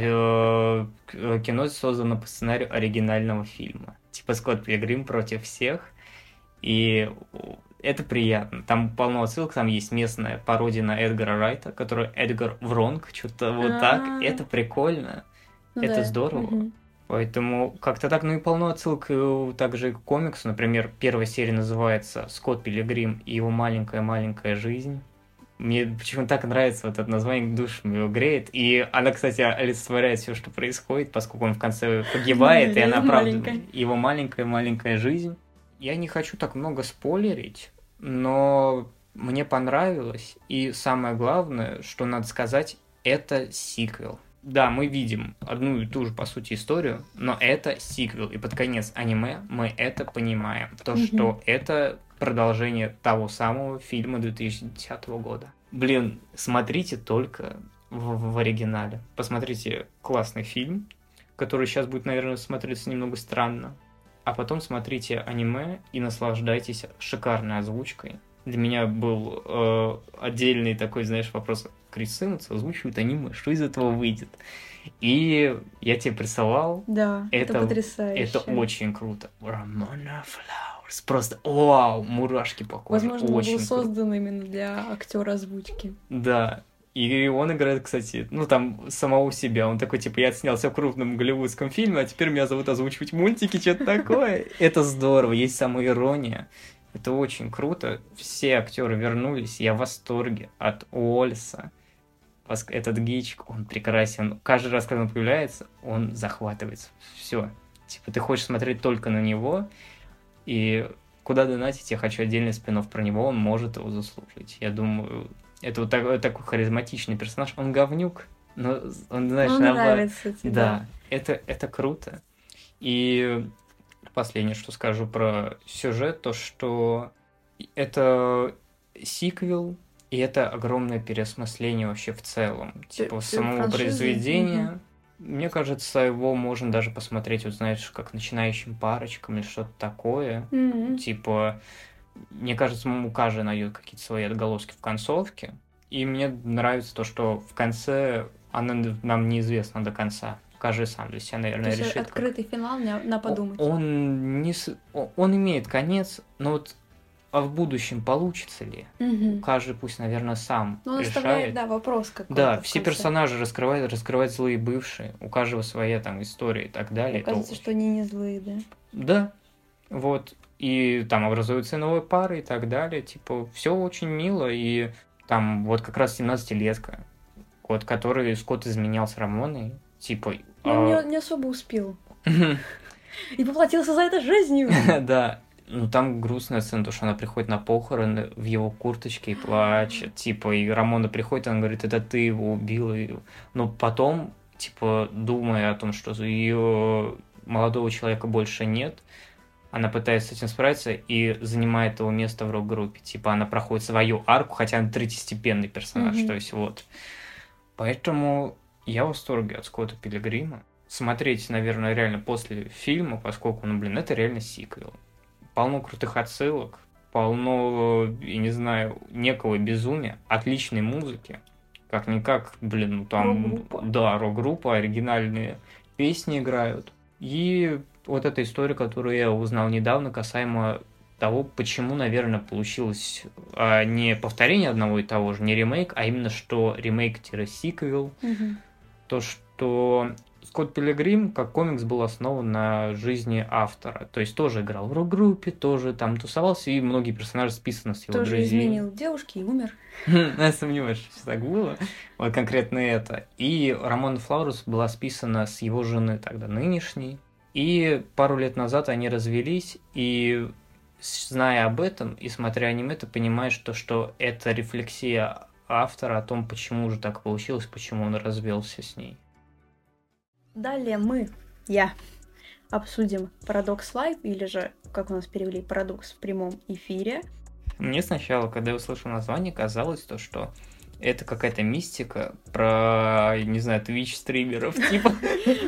э, кино создано по сценарию оригинального фильма. Типа Скотт Пилигрим против всех. И это приятно. Там полно отсылок, там есть местная пародия на Эдгара Райта, который Эдгар Вронг, что-то вот так. А. Это прикольно. Ну это здорово. Поэтому как-то так, ну и полно отсылок э, также к комиксу. Например, первая серия называется «Скотт Пилигрим и его маленькая-маленькая жизнь». Мне почему так нравится вот это название, душ его греет. И она, кстати, олицетворяет все, что происходит, поскольку он в конце погибает, и она, правда, его маленькая-маленькая жизнь. Я не хочу так много спойлерить, но мне понравилось. И самое главное, что надо сказать, это сиквел. Да, мы видим одну и ту же, по сути, историю, но это сиквел. И под конец аниме мы это понимаем. То, mm-hmm. что это продолжение того самого фильма 2010 года. Блин, смотрите только в, в оригинале. Посмотрите классный фильм, который сейчас будет, наверное, смотреться немного странно. А потом смотрите аниме и наслаждайтесь шикарной озвучкой. Для меня был э, отдельный такой, знаешь, вопрос. Крис Эванс озвучивает аниме, что из этого выйдет? И я тебе присылал. Да, это, это потрясающе. Это очень круто. Флау. Хорс. Просто вау, мурашки по коже. Возможно, Очень был создан именно для актера озвучки. Да. И он играет, кстати, ну там самого себя. Он такой, типа, я снялся в крупном голливудском фильме, а теперь меня зовут озвучивать мультики, что-то такое. Это здорово, есть самоирония. Это очень круто. Все актеры вернулись. Я в восторге от Уоллеса. Этот гичк, он прекрасен. Каждый раз, когда он появляется, он захватывается. Все. Типа, ты хочешь смотреть только на него, и куда донатить, я хочу отдельный спин про него, он может его заслужить. Я думаю, это вот такой, такой харизматичный персонаж. Он говнюк, но он, знаешь, он наоборот... нравится тебе. Да, это, это круто. И последнее, что скажу про сюжет, то что это сиквел, и это огромное переосмысление вообще в целом. Типа самого ты произведения. Угу. Мне кажется, его можно даже посмотреть, вот знаешь, как начинающим парочкам или что-то такое. Mm-hmm. Типа, мне кажется, у каждого найдет какие-то свои отголоски в концовке. И мне нравится то, что в конце она нам неизвестна до конца. Каждый сам для себя, наверное, то решит. Открытый как... финал на, на подумать. Он не он имеет конец, но вот а в будущем получится ли? Угу. Каждый пусть, наверное, сам Но он решает. оставляет, да, вопрос какой-то. Да, все персонажи раскрывают, раскрывают злые бывшие, у каждого своя там история и так далее. Мне кажется, что они не злые, да. Да, вот и там образуются новые пары и так далее. Типа, все очень мило, и там вот как раз 17-летка, вот, который Скотт изменял с Рамоной, типа... Ну, а... не, не особо успел. И поплатился за это жизнью. Да, ну там грустная сцена, то, что она приходит на похороны в его курточке и плачет. Типа, и Рамона приходит, она говорит, это ты его убил. Но потом, типа, думая о том, что ее молодого человека больше нет, она пытается с этим справиться и занимает его место в рок-группе. Типа она проходит свою арку, хотя она третьестепенный персонаж. Mm-hmm. То есть вот. Поэтому я в восторге от Скотта Пилигрима. Смотреть, наверное, реально после фильма, поскольку, ну, блин, это реально сиквел. Полно крутых отсылок, полно, я не знаю, некого безумия, отличной музыки. Как-никак, блин, ну там... Рок-группа. Да, рок-группа, оригинальные песни играют. И вот эта история, которую я узнал недавно, касаемо того, почему, наверное, получилось а, не повторение одного и того же, не ремейк, а именно что ремейк-сиквел. Угу. То, что Скотт Пилигрим как комикс был основан на жизни автора. То есть тоже играл в рок-группе, тоже там тусовался, и многие персонажи списаны с его тоже друзей. Тоже изменил девушки и умер. Я сомневаюсь, что так было. Вот конкретно это. И Рамон Флаурус была списана с его жены тогда нынешней. И пару лет назад они развелись, и зная об этом и смотря аниме, ты понимаешь, что, что это рефлексия автора о том, почему же так получилось, почему он развелся с ней. Далее мы, я, обсудим Парадокс Лайв, или же, как у нас перевели, Парадокс в прямом эфире. Мне сначала, когда я услышал название, казалось то, что это какая-то мистика про, не знаю, Twitch стримеров, типа.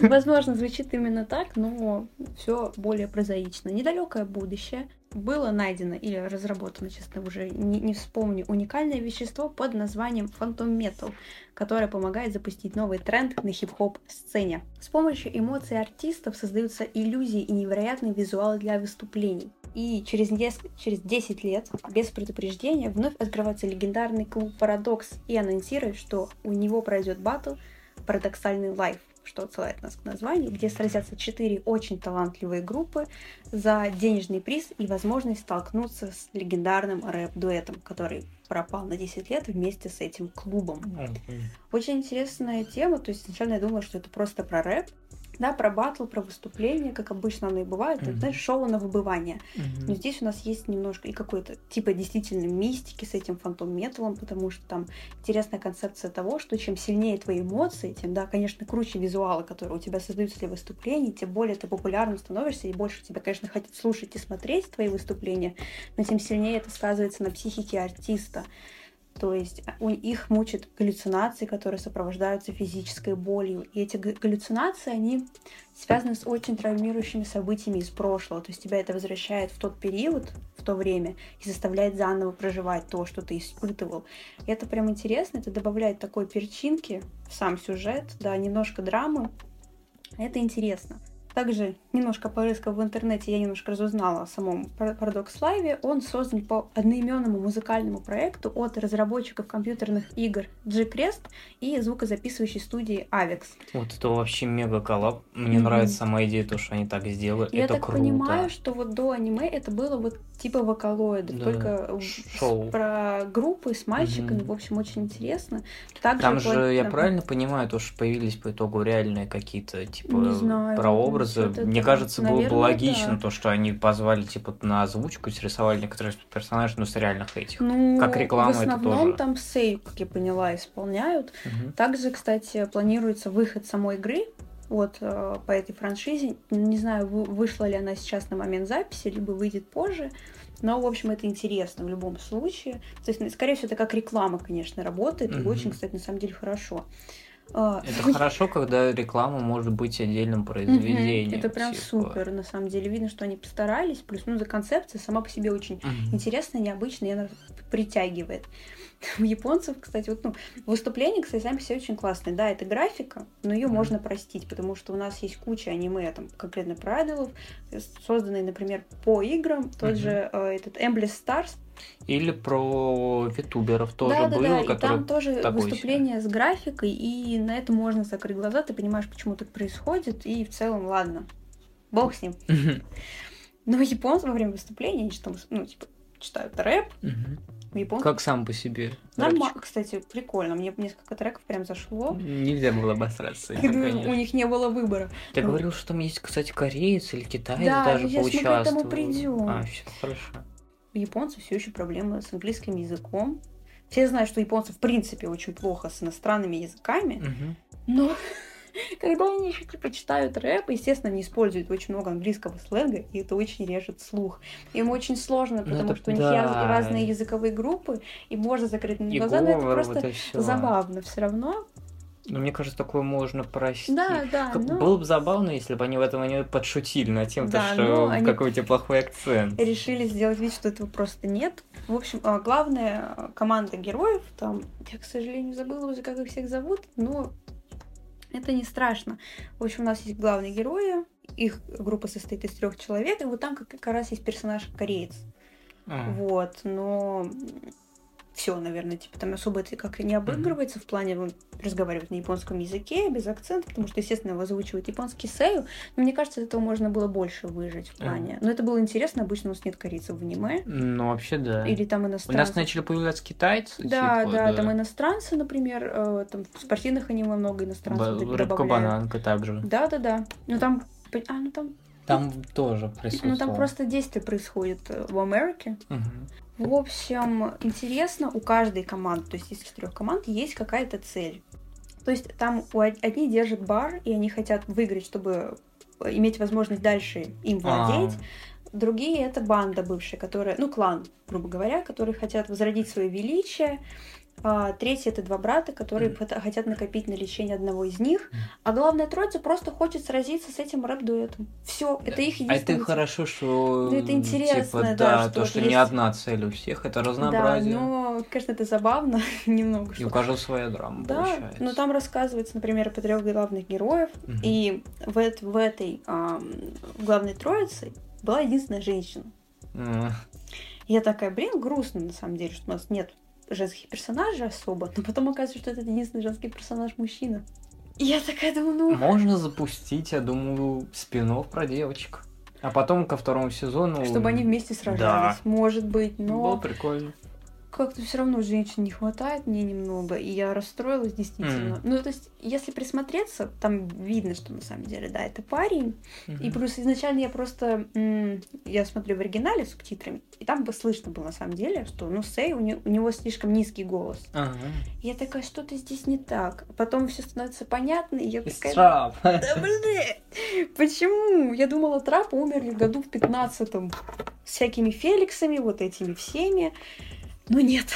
Возможно, звучит именно так, но все более прозаично. Недалекое будущее было найдено или разработано, честно, уже не, не вспомню, уникальное вещество под названием Phantom Metal, которое помогает запустить новый тренд на хип-хоп сцене. С помощью эмоций артистов создаются иллюзии и невероятные визуалы для выступлений. И через, через 10 лет, без предупреждения, вновь открывается легендарный клуб Парадокс и анонсирует, что у него пройдет батл Парадоксальный лайф что отсылает нас к названию, где сразятся четыре очень талантливые группы за денежный приз и возможность столкнуться с легендарным рэп-дуэтом, который пропал на 10 лет вместе с этим клубом. Очень интересная тема, то есть сначала я думала, что это просто про рэп, да, про батл, про выступление, как обычно оно и бывает, mm-hmm. это, знаешь, шоу на выбывание. Mm-hmm. Но здесь у нас есть немножко и какой-то типа действительно мистики с этим фантом металом, потому что там интересная концепция того, что чем сильнее твои эмоции, тем, да, конечно, круче визуалы, которые у тебя создаются для выступлений, тем более ты популярным становишься, и больше тебя, конечно, хотят слушать и смотреть твои выступления, но тем сильнее это сказывается на психике артиста. То есть а, у их мучат галлюцинации, которые сопровождаются физической болью. И эти галлюцинации, они связаны с очень травмирующими событиями из прошлого. То есть тебя это возвращает в тот период, в то время, и заставляет заново проживать то, что ты испытывал. И это прям интересно, это добавляет такой перчинки в сам сюжет, да, немножко драмы. Это интересно. Также, немножко порыскав в интернете, я немножко разузнала о самом Paradox Live. Он создан по одноименному музыкальному проекту от разработчиков компьютерных игр G-Crest и звукозаписывающей студии Avex. Вот это вообще мега коллаб. Мне mm-hmm. нравится сама идея, то, что они так сделали. Я это так круто. понимаю, что вот до аниме это было вот типа вокалоида, да. только Шоу. про группы с мальчиками, mm-hmm. в общем, очень интересно. Также Там же, я правильно понимаю, то, что появились по итогу реальные какие-то, типа, знаю, прообразы. Мне кажется, Наверное, было бы логично да. то, что они позвали, типа, на озвучку, срисовали некоторых персонажей, но с реальных этих. Ну, как реклама в основном это тоже. там сейв, как я поняла, исполняют. Угу. Также, кстати, планируется выход самой игры вот э, по этой франшизе. Не знаю, вышла ли она сейчас на момент записи, либо выйдет позже. Но, в общем, это интересно в любом случае. То есть, скорее всего, это как реклама, конечно, работает. Mm-hmm. И очень, кстати, на самом деле хорошо. А, это хорошо, когда реклама может быть отдельным произведением. Это прям типа. супер, на самом деле. Видно, что они постарались. Плюс, ну, за концепция сама по себе очень интересная, необычная, она притягивает. У японцев, кстати, вот, ну, выступления, кстати, сами все очень классные. Да, это графика, но ее можно простить, потому что у нас есть куча аниме, там, конкретно про айдолов, созданные, например, по играм. Тот же э, этот Embless Stars, или про витуберов тоже да, да, было, да, и там тоже выступление себе. с графикой, и на это можно закрыть глаза, ты понимаешь, почему так происходит, и в целом, ладно, бог с ним. Но японцы во время выступления, они там, ну, типа, читают рэп, Японцы. Как сам по себе. Нормально, кстати, прикольно. Мне несколько треков прям зашло. Нельзя было обосраться. У них не было выбора. Ты говорил, что там есть, кстати, кореец или китаец даже поучаствовал. Да, сейчас мы к этому придем. А, все хорошо у японцев все еще проблемы с английским языком. Все знают, что японцы в принципе очень плохо с иностранными языками, угу. но когда они еще типа читают рэп, естественно, они используют очень много английского сленга, и это очень режет слух. Им очень сложно, ну, потому это, что у них да. разные языковые группы, и можно закрыть на глаза, но это просто вот забавно все равно. Ну, мне кажется, такое можно простить. Да, да. Как, но... Было бы забавно, если бы они в этом они подшутили над тем, да, что какой у тебя плохой акцент. Решили сделать вид, что этого просто нет. В общем, а, главная команда героев, там, я, к сожалению, забыла уже, как их всех зовут, но это не страшно. В общем, у нас есть главные герои, их группа состоит из трех человек, и вот там как, раз есть персонаж кореец. А. Вот, но все, наверное, типа там особо это как и не обыгрывается mm-hmm. в плане разговаривать на японском языке без акцента, потому что, естественно, его озвучивает японский сею, но мне кажется, этого можно было больше выжить в плане. Mm-hmm. Но это было интересно, обычно у нас нет корейцев в аниме. Ну, вообще, да. Или там иностранцы. У нас начали появляться китайцы. Да, типа, да, да, там иностранцы, например, э, там в спортивных аниме много иностранцев Б- Рыбка-бананка также. Да, да, да. Ну там, а, ну там там тоже присутствовало. Ну, там просто действие происходит э, в Америке. Угу. В общем, интересно, у каждой команды, то есть из четырех команд, есть какая-то цель. То есть там одни держат бар, и они хотят выиграть, чтобы иметь возможность дальше им владеть. А-а-а. Другие это банда бывшая, которая, ну, клан, грубо говоря, которые хотят возродить свое величие, а, третий это два брата, которые mm. хотят накопить на лечение одного из них. Mm. А главная троица просто хочет сразиться с этим рэп-дуэтом. Все, это их единственное. А это хорошо, что. Ну, это интересно, типа, да, да, что, то, что есть... не одна цель у всех, это разнообразие. Да, но, конечно, это забавно немного. И у каждого своя драма. Да, получается. но там рассказывается, например, про трех главных героев, mm-hmm. и в, в этой а, главной троице была единственная женщина. Mm. Я такая, блин, грустно на самом деле, что у нас нет женских персонажей особо, но потом оказывается, что это единственный женский персонаж мужчина. И я такая думаю, ну... Можно запустить, я думаю, спин про девочек. А потом ко второму сезону... Чтобы они вместе сражались, да. может быть, но... Было прикольно как-то все равно женщин не хватает мне немного, и я расстроилась действительно. Mm. Ну, то есть, если присмотреться, там видно, что на самом деле, да, это парень. Mm-hmm. И плюс изначально я просто, я смотрю в оригинале с субтитрами, и там бы слышно было на самом деле, что, ну, Сэй, у, не- у него слишком низкий голос. Uh-huh. Я такая, что-то здесь не так. Потом все становится понятно, и я такая... Трап. Да блин! Почему? Я думала, трапы умерли в году в пятнадцатом. С всякими Феликсами, вот этими всеми. Но нет.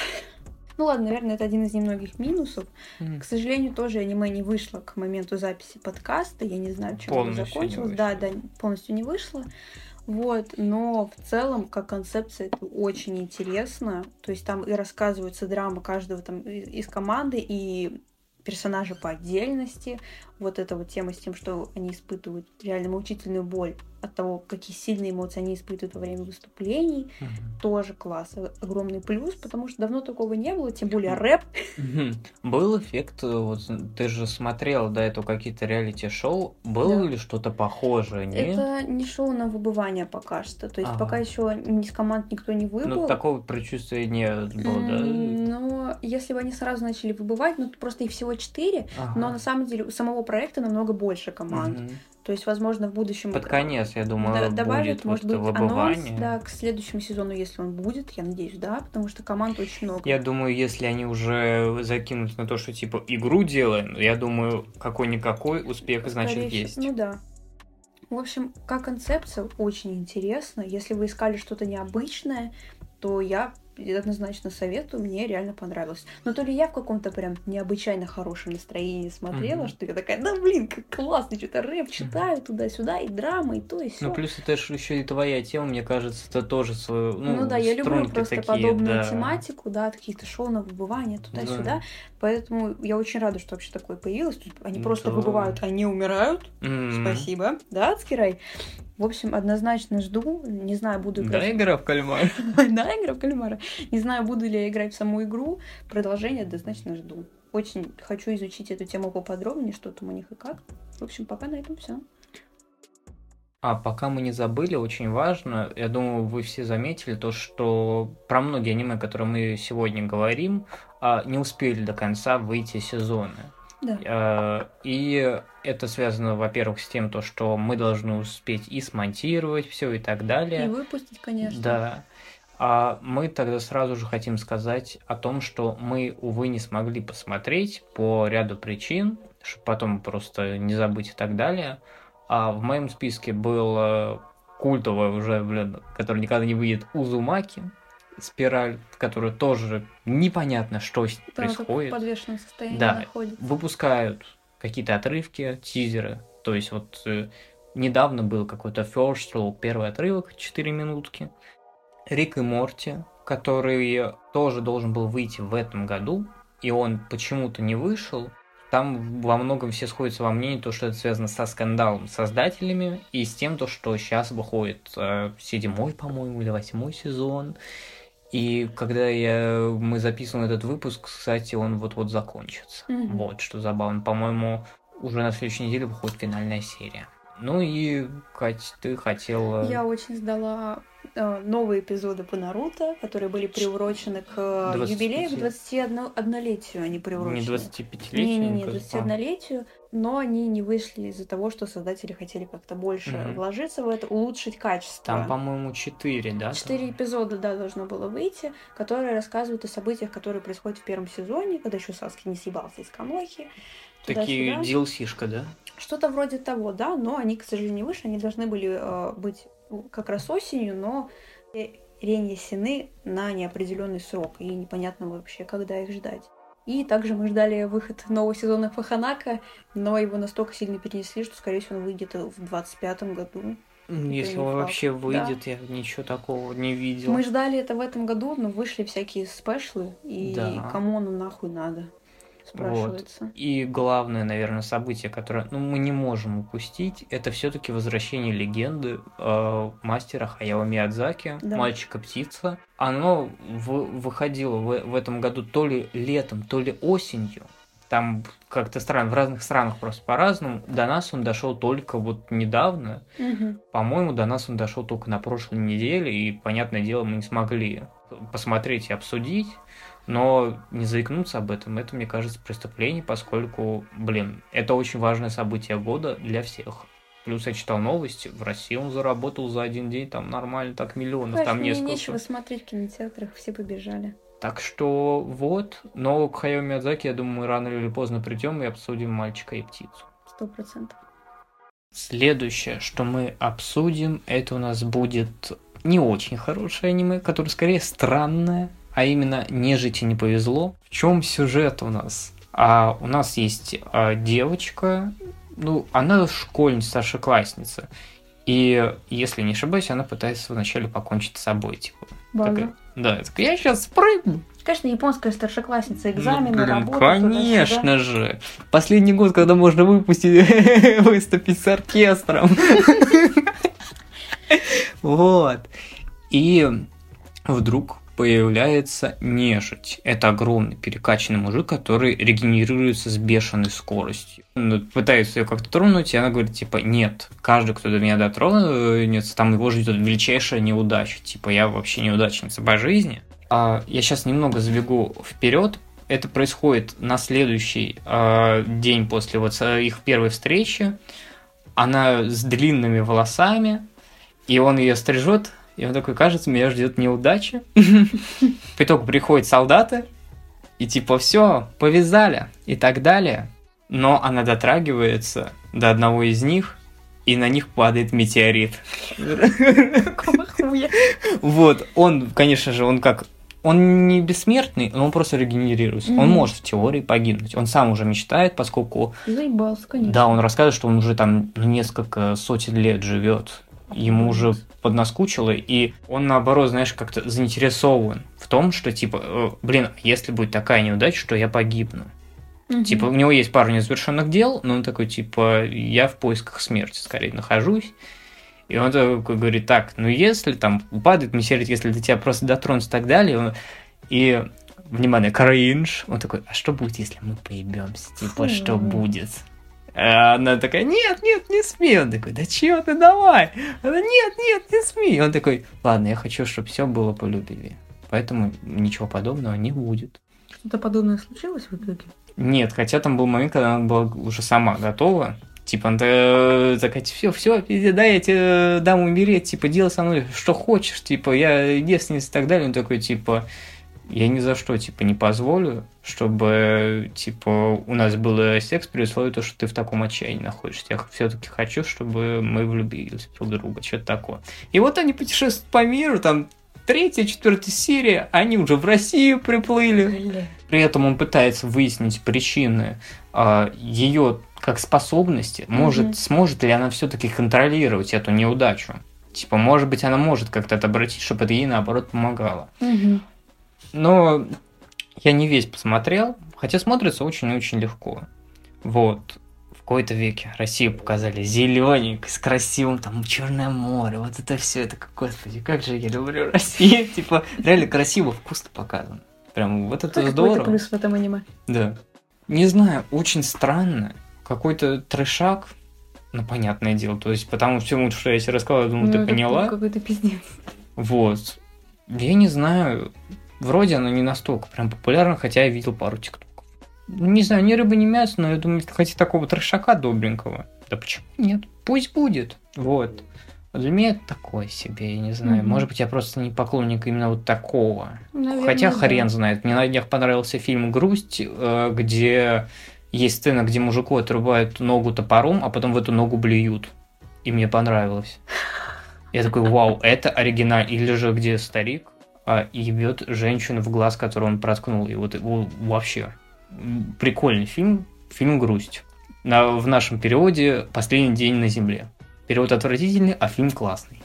Ну ладно, наверное, это один из немногих минусов. Mm. К сожалению, тоже аниме не вышло к моменту записи подкаста. Я не знаю, чем оно закончилось. Да, да, полностью не вышло. Вот, но в целом, как концепция, это очень интересно. То есть там и рассказывается драма каждого там из команды, и персонажи по отдельности. Вот эта вот тема с тем, что они испытывают реально мучительную боль от того, какие сильные эмоции они испытывают во время выступлений, Мгм. тоже класс, э, огромный плюс, потому что давно такого не было, тем более рэп. Мгм. Был эффект, э, вот ты же смотрел до этого какие-то реалити-шоу, было Да. ли что-то похожее, не? Это не шоу на выбывание пока что, то есть Ага. пока еще из команд никто не выбыл. Ну, такого предчувствия не было, М, да? Если бы они сразу начали выбывать, ну просто их всего четыре, Ага. но на самом деле у самого проекта намного больше команд. Мгм. То есть, возможно, в будущем Под конец, я думаю, да- будет добавят, может вот быть, анонс, выбывание. да, к следующему сезону, если он будет, я надеюсь, да, потому что команд очень много. Я думаю, если они уже закинут на то, что типа игру делаем, я думаю, какой-никакой успех, значит, Скорее всего, есть. Ну да. В общем, как концепция очень интересно. Если вы искали что-то необычное, то я однозначно советую, мне реально понравилось. Но то ли я в каком-то прям необычайно хорошем настроении смотрела, Мгм. что я такая, да блин, как классно, что-то рэп читаю туда-сюда, и драма, и то, и все. Ну, плюс это же еще и твоя тема, мне кажется, это тоже свою, ну, Ну, да, я люблю просто такие, подобную да. тематику, да, какие-то шоу на выбывание туда-сюда. Да. Поэтому я очень рада, что вообще такое появилось. Тут Они Ну просто да. выбывают, они умирают. М. Спасибо. Да, Ацкирай? В общем, однозначно жду. Не знаю, буду Да, играть. игра в кальмар. Да, игра в кальмара. Не знаю, буду ли я играть в саму игру. Продолжение однозначно жду. Очень хочу изучить эту тему поподробнее, что там у них и как. В общем, пока на этом все. А пока мы не забыли, очень важно, я думаю, вы все заметили то, что про многие аниме, которые мы сегодня говорим, а, не успели до конца выйти сезоны. Да. Э, И это связано, во-первых, с тем, то, что мы должны успеть и смонтировать все и так далее. И выпустить, конечно. Да. А мы тогда сразу же хотим сказать о том, что мы, увы, не смогли посмотреть по ряду причин, чтобы потом просто не забыть и так далее. А в моем списке был культовый уже, блин, который никогда не выйдет, Узумаки, спираль, которая тоже непонятно, что с Да, как в происходит. подвешенном состоянии Да. находится. Выпускают какие-то отрывки, тизеры. То есть вот э, недавно был какой-то First Look, первый отрывок, 4 минутки. Рик и Морти, который тоже должен был выйти в этом году, и он почему-то не вышел. Там во многом все сходятся во мнении, то, что это связано со скандалом с создателями и с тем, то, что сейчас выходит э, седьмой, по-моему, или восьмой сезон. И когда я, мы записываем этот выпуск, кстати, он вот-вот закончится. Мгм. Вот, что забавно. По-моему, уже на следующей неделе выходит финальная серия. Ну и, Кать, ты хотела... Я очень ждала э, новые эпизоды по Наруто, которые были приурочены к э, 25. юбилею, к 21-летию они приурочены. Не 25-летие? Не-не-не, мне кажется. 21-летию, но они не вышли из-за того, что создатели хотели как-то больше Мгм. вложиться в это, улучшить качество. Там, по-моему, 4, да? там? Четыре эпизода, да, должно было выйти, которые рассказывают о событиях, которые происходят в первом сезоне, когда еще Саски не съебался из Камлохи. Такие. DLC-шка, да? Что-то вроде того, да, но они, к сожалению, не вышли. Они должны были э, быть как раз осенью, но перенесены на неопределенный срок. И непонятно вообще, когда их ждать. И также мы ждали выход нового сезона Фаханака, но его настолько сильно перенесли, что, скорее всего, он выйдет в 25 году. Если он факт. вообще Да. выйдет, я ничего такого не видел. Мы ждали это в этом году, но вышли всякие спешлы, и Да. кому оно нахуй надо, спрашивается. И главное, наверное, событие, которое ну, мы не можем упустить, это все-таки возвращение легенды э, мастера Хаяо Миядзаки, Да. мальчика-птица. Оно в- выходило в, в этом году то ли летом, то ли осенью. Там как-то странно, в разных странах просто по-разному. До нас он дошел только вот недавно. Мгм. По-моему, до нас он дошел только на прошлой неделе, и, понятное дело, мы не смогли посмотреть и обсудить. Но не заикнуться об этом, это, мне кажется, преступление, поскольку, блин, это очень важное событие года для всех. Плюс я читал новости, в России он заработал за один день там нормально так миллионов, Знаешь, там несколько. нечего смотреть в кинотеатрах, все побежали. Так что вот, но к Хайо Миядзаки, я думаю, мы рано или поздно придем и обсудим мальчика и птицу. Сто процентов. Следующее, что мы обсудим, это у нас будет не очень хорошее аниме, которое скорее странное, а именно «Нежити не повезло». В чем сюжет у нас? А у нас есть а, девочка, ну, она школьница, старшеклассница. И, если не ошибаюсь, она пытается вначале покончить с собой, типа. Такая, да, такая, я сейчас спрыгну, Конечно, японская старшеклассница, экзамены, Ну, блин, работа. Конечно же. Последний год, когда можно выпустить, выступить с оркестром. Вот. И вдруг появляется нежить. Это огромный перекачанный мужик, который регенерируется с бешеной скоростью. Он пытается ее как-то тронуть, и она говорит, типа, нет, каждый, кто до меня дотронется, там его ждет величайшая неудача. Типа, я вообще неудачница по жизни. А я сейчас немного забегу вперед. Это происходит на следующий а, день после вот э, их первой встречи. Она с длинными волосами, и он ее стрижет, и он такой, кажется, меня ждет неудача. По итогу приходят солдаты, и типа, все, повязали, и так далее. Но она дотрагивается до одного из них, и на них падает метеорит. Вот, он, конечно же, он как... Он не бессмертный, но он просто регенерируется. Он Мгм. может в теории погибнуть. Он сам уже мечтает, поскольку Заебался, конечно. да, он рассказывает, что он уже там несколько сотен лет живет. Ему уже поднаскучило, и он, наоборот, знаешь, как-то заинтересован в том, что, типа, э, блин, если будет такая неудача, что я погибну. Мгм. Типа, у него есть пару незавершенных дел, но он такой, типа, я в поисках смерти скорее нахожусь. И он такой говорит, так, ну если там падает метеорит, если до тебя просто дотронутся и так далее, и, внимание, кринж, он такой, а что будет, если мы поебемся? Типа, что будет? А она такая, нет, нет, не смей. Он такой, да чего ты, давай. Она, нет, нет, не смей. Он такой, ладно, я хочу, чтобы все было по любви. Поэтому ничего подобного не будет. Что-то подобное случилось в итоге? Нет, хотя там был момент, когда она была уже сама готова. Типа, она та- такая, все, все, да, я тебе дам умереть, типа, делай со мной что хочешь, типа, я девственница и так далее. Он такой, типа, я ни за что, типа, не позволю, чтобы, типа, у нас был секс при условии, то, что ты в таком отчаянии находишься. Я все-таки хочу, чтобы мы влюбились друг в друга, что-то такое. И вот они путешествуют по миру, там, третья, четвертая серия, они уже в Россию приплыли. При этом он пытается выяснить причины ее как способности, может, Мгм. сможет ли она все-таки контролировать эту неудачу. Типа, может быть, она может как-то это обратить, чтобы это ей, наоборот, помогало. Мгм. Но я не весь посмотрел, хотя смотрится очень-очень легко. Вот. В какой-то веке Россию показали зелененькой, с красивым, там, Черное море, вот это все, это, господи, как же я люблю Россию. Типа, реально красиво, вкусно показано. Прям вот это Какой-то здорово. плюс в этом аниме. Да. Не знаю, очень странно. Какой-то трешак, ну, понятное дело. То есть, потому всему, что я тебе рассказала, я думаю, Ну, ты поняла. Какой-то пиздец. Вот. Я не знаю. Вроде она не настолько прям популярна, хотя я видел пару тиктоков. Не знаю, ни рыба, ни мясо, но я думаю, если хотите такого трешака добренького, да почему нет? Пусть будет. Вот. Для меня это такое себе, я не знаю. Мгм. Может быть, я просто не поклонник именно вот такого. Наверное, Хотя да. хрен знает. Мне на днях понравился фильм «Грусть», э, где есть сцена, где мужику отрубают ногу топором, а потом в эту ногу блюют. И мне понравилось. Я такой, вау, это оригинал. Или же где старик а, ебет женщину в глаз, которую он проткнул. И вот его вообще прикольный фильм. Фильм «Грусть». На, в нашем переводе «Последний день на земле». Перевод отвратительный, а фильм классный.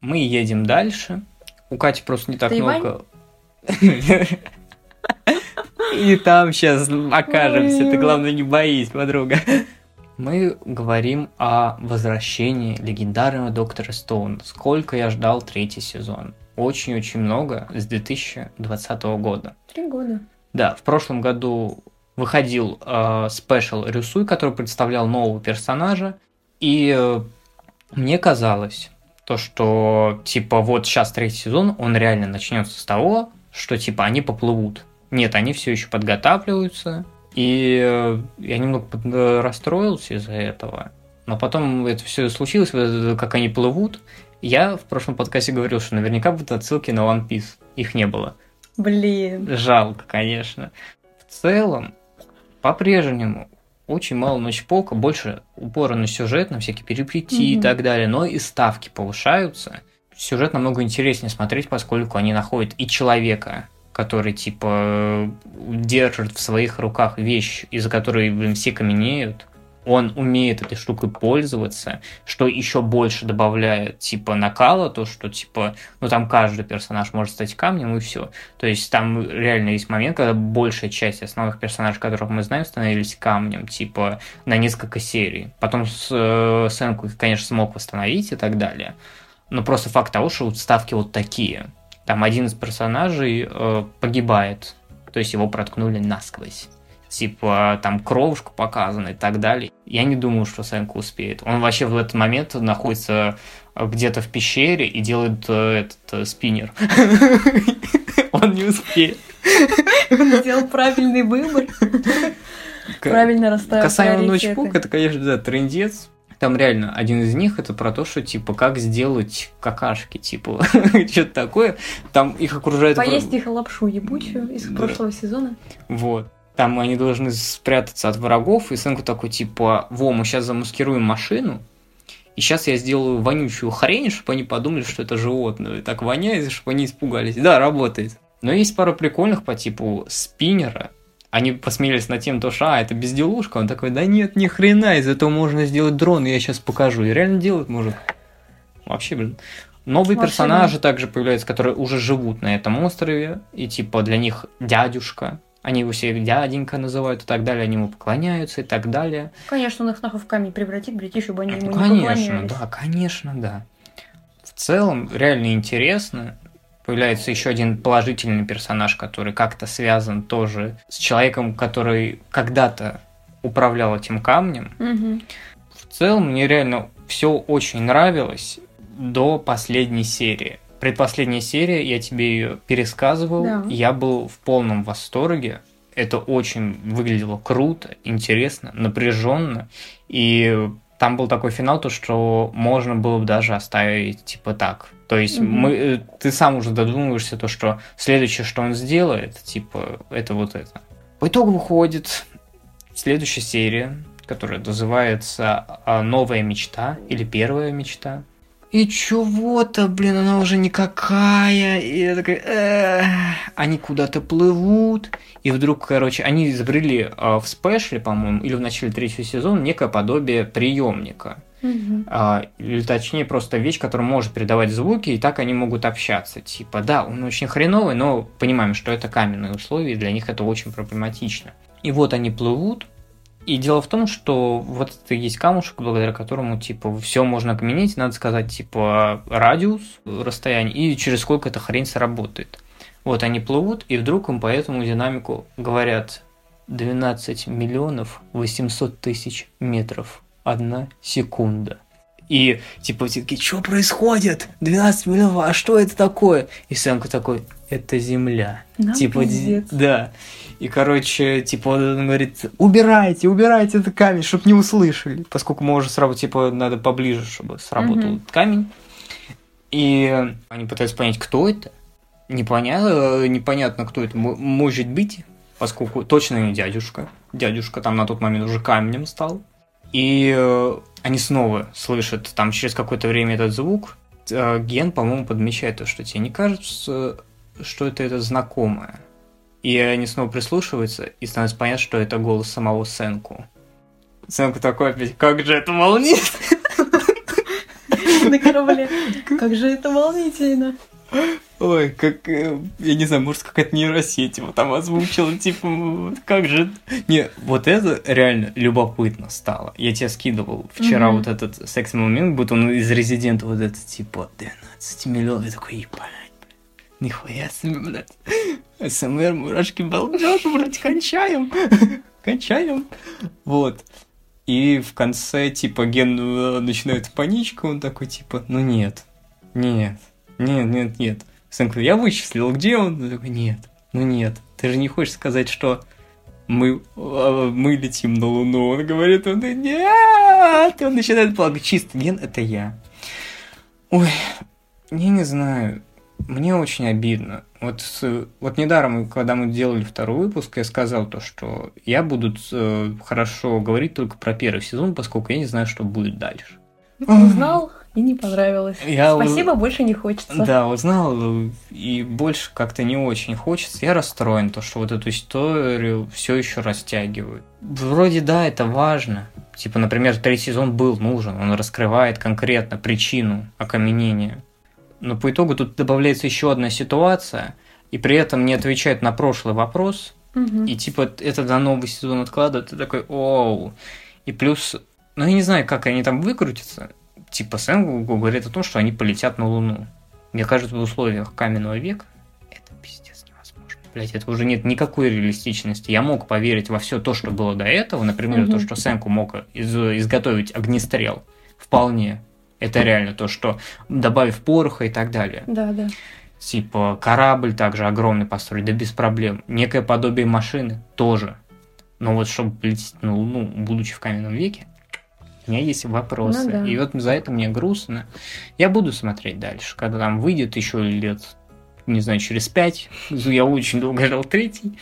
Мы едем дальше. У Кати просто не так Тайвань? много... И там сейчас окажемся. Ты, главное, не боись, подруга. Мы говорим о возвращении легендарного доктора Стоуна. Сколько я ждал третий сезон? Очень-очень много с 2020 года. Три года. Да, в прошлом году выходил э, спешл Рюсуй, который представлял нового персонажа. И э, мне казалось, то, что типа вот сейчас третий сезон, он реально начнется с того, что типа они поплывут. Нет, они все еще подготавливаются. И э, я немного э, расстроился из-за этого. Но потом это все случилось, как они плывут. Я в прошлом подкасте говорил, что наверняка будут отсылки на One Piece. Их не было. Блин. Жалко, конечно. В целом, по-прежнему, очень мало ночполка, больше упора на сюжет, на всякие перипетии и Мгм. так далее, но и ставки повышаются. Сюжет намного интереснее смотреть, поскольку они находят и человека, который, типа, держит в своих руках вещь, из-за которой, блин, все каменеют. Он умеет этой штукой пользоваться, что еще больше добавляет, типа, накала, то, что, типа, ну, там каждый персонаж может стать камнем, и все. То есть там реально есть момент, когда большая часть основных персонажей, которых мы знаем, становились камнем, типа, на несколько серий. Потом с, э, конечно, смог восстановить и так далее. Но просто факт того, что вот ставки вот такие. Там один из персонажей э, погибает, то есть его проткнули насквозь типа там кровушку показана и так далее. Я не думаю, что Сенку успеет. Он вообще в этот момент находится где-то в пещере и делает э, этот э, спиннер. Он не успеет. Он сделал правильный выбор. Правильно расставил Касаемо ноутбук, это, конечно, да, трендец. Там реально один из них это про то, что типа как сделать какашки, типа что-то такое. Там их окружает. Поесть их лапшу ебучую из прошлого сезона. Вот там они должны спрятаться от врагов, и сынку такой, типа, во, мы сейчас замаскируем машину, и сейчас я сделаю вонючую хрень, чтобы они подумали, что это животное. И так воняет, чтобы они испугались. Да, работает. Но есть пара прикольных по типу спиннера. Они посмеялись над тем, то, что, а, это безделушка. Он такой, да нет, ни хрена, из этого можно сделать дрон, я сейчас покажу. И реально делать может. Вообще, блин. Новые Вообще, персонажи также появляются, которые уже живут на этом острове. И типа для них дядюшка, они его все дяденька называют и так далее, они ему поклоняются и так далее. Конечно, он их нахуй в камень превратит, бритиш, чтобы они ему конечно, не поклонялись. да, конечно, да. В целом, реально интересно. Появляется еще один положительный персонаж, который как-то связан тоже с человеком, который когда-то управлял этим камнем. Угу. В целом, мне реально все очень нравилось до последней серии предпоследняя серия, я тебе ее пересказывал, да. я был в полном восторге. Это очень выглядело круто, интересно, напряженно. И там был такой финал, то что можно было бы даже оставить типа так. То есть mm мы, э, ты сам уже додумываешься то, что следующее, что он сделает, типа это вот это. По итогу выходит следующая серия, которая называется а, «Новая мечта» или «Первая мечта». И чего-то, блин, она уже никакая. И я такая, Эх". они куда-то плывут. И вдруг, короче, они изобрели э, в спешле, по-моему, или в начале третьего сезона некое подобие приемника. Угу. А, или точнее, просто вещь, которая может передавать звуки, и так они могут общаться. Типа, да, он очень хреновый, но понимаем, что это каменные условия, и для них это очень проблематично. И вот они плывут, и дело в том, что вот это есть камушек, благодаря которому, типа, все можно окаменить, надо сказать, типа, радиус, расстояние, и через сколько эта хрень сработает. Вот они плывут, и вдруг им по этому динамику говорят 12 миллионов 800 тысяч метров. Одна секунда. И типа все такие, что происходит? 12 миллионов, а что это такое? И Сэмка такой, это земля. Нам типа, пиздец. да. И, короче, типа, он говорит, убирайте, убирайте этот камень, чтобы не услышали. Поскольку мы уже сразу, типа, надо поближе, чтобы сработал этот камень. И они пытаются понять, кто это. Непонятно, непонятно, кто это мо- может быть, поскольку точно не дядюшка. Дядюшка там на тот момент уже камнем стал. И э, они снова слышат там через какое-то время этот звук. Э, Ген, по-моему, подмечает то, что тебе не кажется, что это, это знакомое. И они снова прислушиваются, и становится понятно, что это голос самого Сенку. Сенку такой опять, как же это волнит! На корабле. Как же это волнительно. Ой, как, э, я не знаю, может, какая-то нейросеть его там озвучила, типа, как же... Не, вот это реально любопытно стало. Я тебе скидывал вчера вот этот секс-момент, будто он из Резидента вот этот, типа, 12 миллионов. Я такой, ебать, нихуя себе, блядь. СМР, мурашки, балдеж, блядь, кончаем, кончаем. Вот. И в конце, типа, Ген э, начинает паничка, он такой, типа, ну нет, нет, нет, нет, нет. Сын я вычислил, где он? Он такой, нет, ну нет. Ты же не хочешь сказать, что мы, э, мы летим на Луну. Он говорит, он, нет, и он начинает плакать. Чисто, Ген, это я. Ой, я не знаю. Мне очень обидно. Вот, с- вот недаром, когда мы делали второй выпуск, я сказал то, что я буду э, хорошо говорить только про первый сезон, поскольку я не знаю, что будет дальше. Узнал и не понравилось. Я Спасибо, больше не хочется. Да, узнал, и больше как-то не очень хочется. Я расстроен, то, что вот эту историю все еще растягивают. Вроде да, это важно. Типа, например, третий сезон был нужен, он раскрывает конкретно причину окаменения. Но по итогу тут добавляется еще одна ситуация, и при этом не отвечает на прошлый вопрос, Мгм. и типа это на новый сезон откладывают, ты такой, оу. И плюс, ну я не знаю, как они там выкрутятся. Типа Сэм говорит о том, что они полетят на Луну. Мне кажется, в условиях каменного века это пиздец невозможно. Блять, это уже нет никакой реалистичности. Я мог поверить во все то, что было до этого. Например, Мгм. то, что Сэнку мог из- изготовить огнестрел. Вполне. Это реально то, что добавив пороха и так далее. Да, да. Типа корабль также огромный построить, да без проблем. Некое подобие машины тоже. Но вот чтобы полететь на Луну, будучи в каменном веке, у меня есть вопросы. Ну да. И вот за это мне грустно. Я буду смотреть дальше, когда там выйдет еще лет, не знаю, через пять. Я очень долго ждал третий.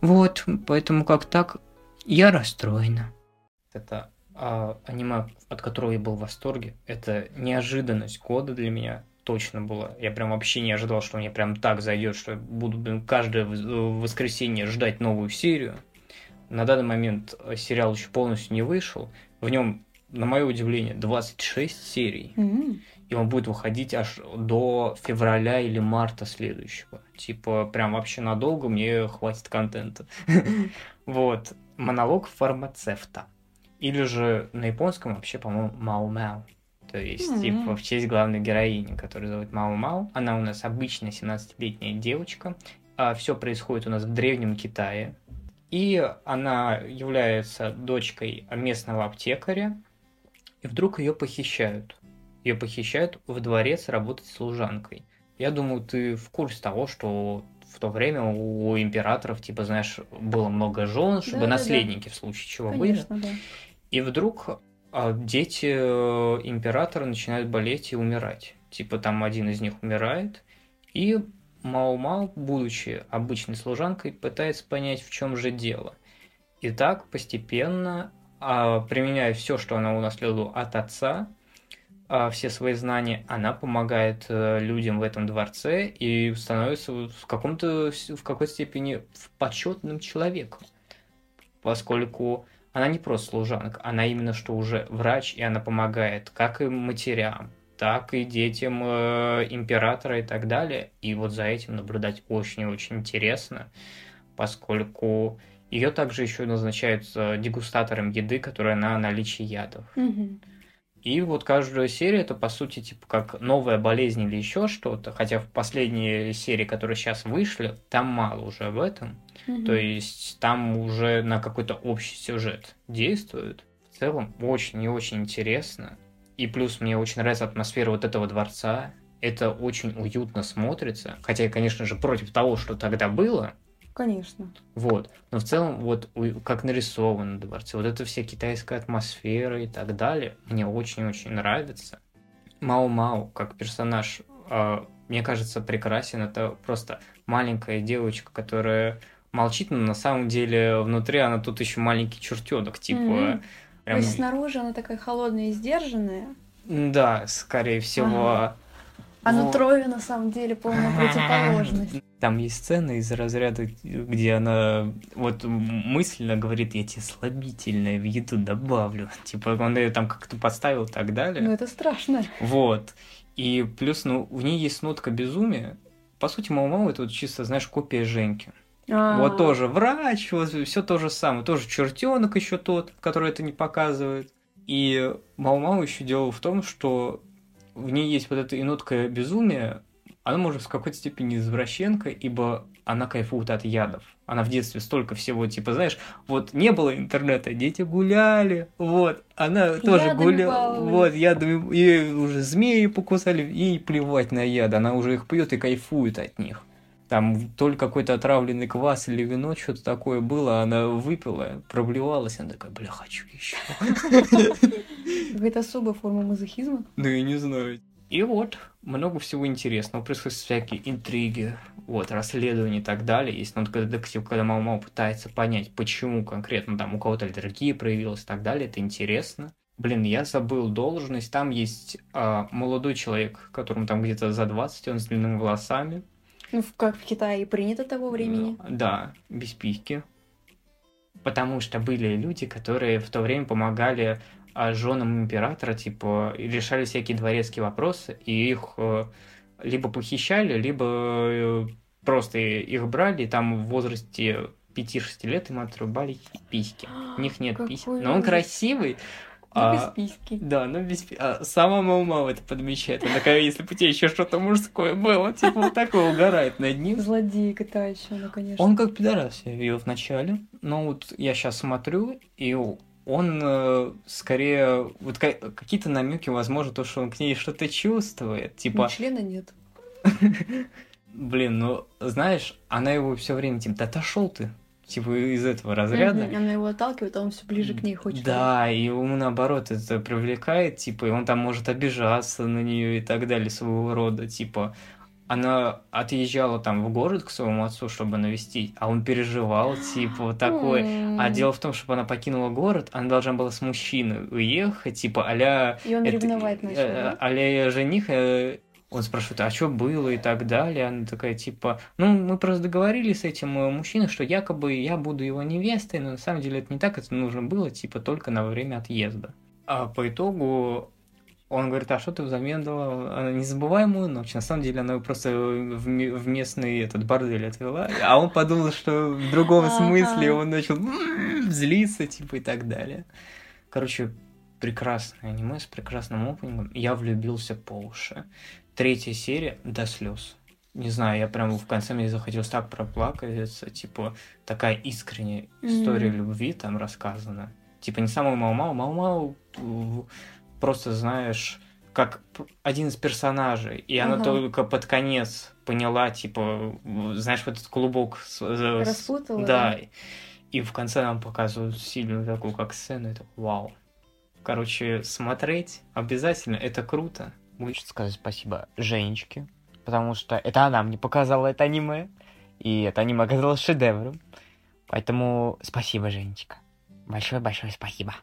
Вот, поэтому как так, я расстроена. Это а, аниме, от которого я был в восторге. Это неожиданность года для меня точно была. Я прям вообще не ожидал, что мне прям так зайдет, что я буду блин, каждое э, воскресенье ждать новую серию. На данный момент э, сериал еще полностью не вышел. В нем, на мое удивление, 26 серий. М. И он будет выходить аж до февраля или марта следующего. Типа, прям вообще надолго мне хватит контента. Вот. Монолог фармацевта. Или же на японском вообще, по-моему, Мао-Мао. То есть, М. типа, в честь главной героини, которую зовут Мао-Мао. Она у нас обычная 17-летняя девочка. все происходит у нас в Древнем Китае. И она является дочкой местного аптекаря. И вдруг ее похищают. Ее похищают в дворец работать служанкой. Я думаю, ты в курсе того, что в то время у императоров, типа, знаешь, было много жен, чтобы Да-да-да. наследники в случае чего были. Конечно, да. И вдруг а, дети э, императора начинают болеть и умирать. Типа там один из них умирает, и Мао-Мао, будучи обычной служанкой, пытается понять, в чем же дело. И так постепенно, а, применяя все, что она унаследовала от отца, все свои знания, она помогает э, людям в этом дворце и становится в каком-то в какой-то степени почетным человеком, поскольку она не просто служанка, она именно что уже врач, и она помогает как и матерям, так и детям э, императора и так далее. И вот за этим наблюдать очень и очень интересно, поскольку ее также еще назначают э, дегустатором еды, которая на наличие ядов. Мгм. И вот каждая серия это по сути типа как новая болезнь или еще что-то, хотя в последней серии, которые сейчас вышли, там мало уже об этом. Мгм. То есть там уже на какой-то общий сюжет действует. В целом очень и очень интересно. И плюс мне очень нравится атмосфера вот этого дворца. Это очень уютно смотрится. Хотя я, конечно же, против того, что тогда было. Конечно. Вот. Но в целом, вот как нарисовано дворце, вот эта вся китайская атмосфера и так далее, мне очень-очень нравится. Мао-Мао как персонаж, а, мне кажется, прекрасен. Это просто маленькая девочка, которая молчит, но на самом деле внутри она тут еще маленький чертенок, типа. То прям- есть снаружи она такая холодная и сдержанная, Да, скорее всего. а Вот. её на самом деле полная противоположность. Там есть сцены из разряда, где она вот мысленно говорит, я тебе слабительное в еду добавлю. Типа он ее там как-то подставил и так далее. Ну это страшно. Вот. И плюс, ну, в ней есть нотка безумия. По сути, Мао-Мао это вот чисто, знаешь, копия Женьки. А, Вот тоже врач, вот все то же самое. Тоже чертенок еще тот, который это не показывает. И Мао-Мао еще дело в том, что в ней есть вот эта и нотка безумия, она может в какой-то степени извращенка, ибо она кайфует от ядов. Она в детстве столько всего, типа, знаешь, вот не было интернета, дети гуляли, вот, она тоже Ядами гуляла, баловались. вот, ядами, и уже змеи покусали, ей плевать на яд, она уже их пьет и кайфует от них. Там то ли какой-то отравленный квас или вино, что-то такое было, она выпила, проблевалась, она такая, бля, хочу еще. Какая-то особая форма мазохизма. Ну, я не знаю. И вот, много всего интересного. Происходят всякие интриги, вот, расследования и так далее. Есть нотка детектив, когда мама пытается понять, почему конкретно там у кого-то аллергия проявилась и так далее. Это интересно. Блин, я забыл должность. Там есть а, молодой человек, которому там где-то за 20, он с длинными волосами. Ну, как в Китае принято того времени. Да, без письки. Потому что были люди, которые в то время помогали а, женам императора, типа, решали всякие дворецкие вопросы, и их э, либо похищали, либо э, просто их брали, и там в возрасте 5-6 лет им отрубали письки. У них нет Какой письки. Но он красивый. Ну, а, без письки. Да, но без пи- а сама мама это подмечает. Она такая, если бы у тебя еще что-то мужское было, типа вот такое угорает над ним. Злодейка та еще, ну, конечно. Он как пидорас себя вел вначале, но вот я сейчас смотрю, и он э, скорее вот ка- какие-то намеки, возможно, то, что он к ней что-то чувствует, Ну, типа, члена нет. блин, ну знаешь, она его все время типа, да отошел ты, типа из этого разряда. Она его отталкивает, а он все ближе к ней хочет. Да, и ему наоборот это привлекает, типа, и он там может обижаться на нее и так далее, своего рода, типа, она отъезжала там в город к своему отцу, чтобы навестить, а он переживал, типа, вот такой. А дело в том, чтобы она покинула город, она должна была с мужчиной уехать, типа, а-ля... И он это- ревновать начал, э, да? а-ля жених, э, он спрашивает, а что было и так далее. Она такая, типа, ну, мы просто договорились с этим э, мужчиной, что якобы я буду его невестой, но на самом деле это не так, это нужно было, типа, только на время отъезда. А по итогу он говорит, а что ты взамен дала? Она незабываемую ночь. На самом деле она просто в, в местный этот бордель отвела. А он подумал, что в другом смысле он начал злиться, типа, и так далее. Короче, прекрасное аниме с прекрасным опенингом. Я влюбился по уши. Третья серия до слез. Не знаю, я прям в конце мне захотелось так проплакаться, типа, такая искренняя история Мгм. любви там рассказана. Типа, не самую Мау-Мау, Мау-Мау просто, знаешь, как один из персонажей, и она Ага. только под конец поняла, типа, знаешь, вот этот клубок с- Распутала, да, да. и в конце нам показывают сильную такую, как сцену, это вау. Короче, смотреть обязательно, это круто. Хочется сказать спасибо Женечке, потому что это она мне показала это аниме, и это аниме оказалось шедевром. Поэтому спасибо, Женечка. Большое-большое спасибо.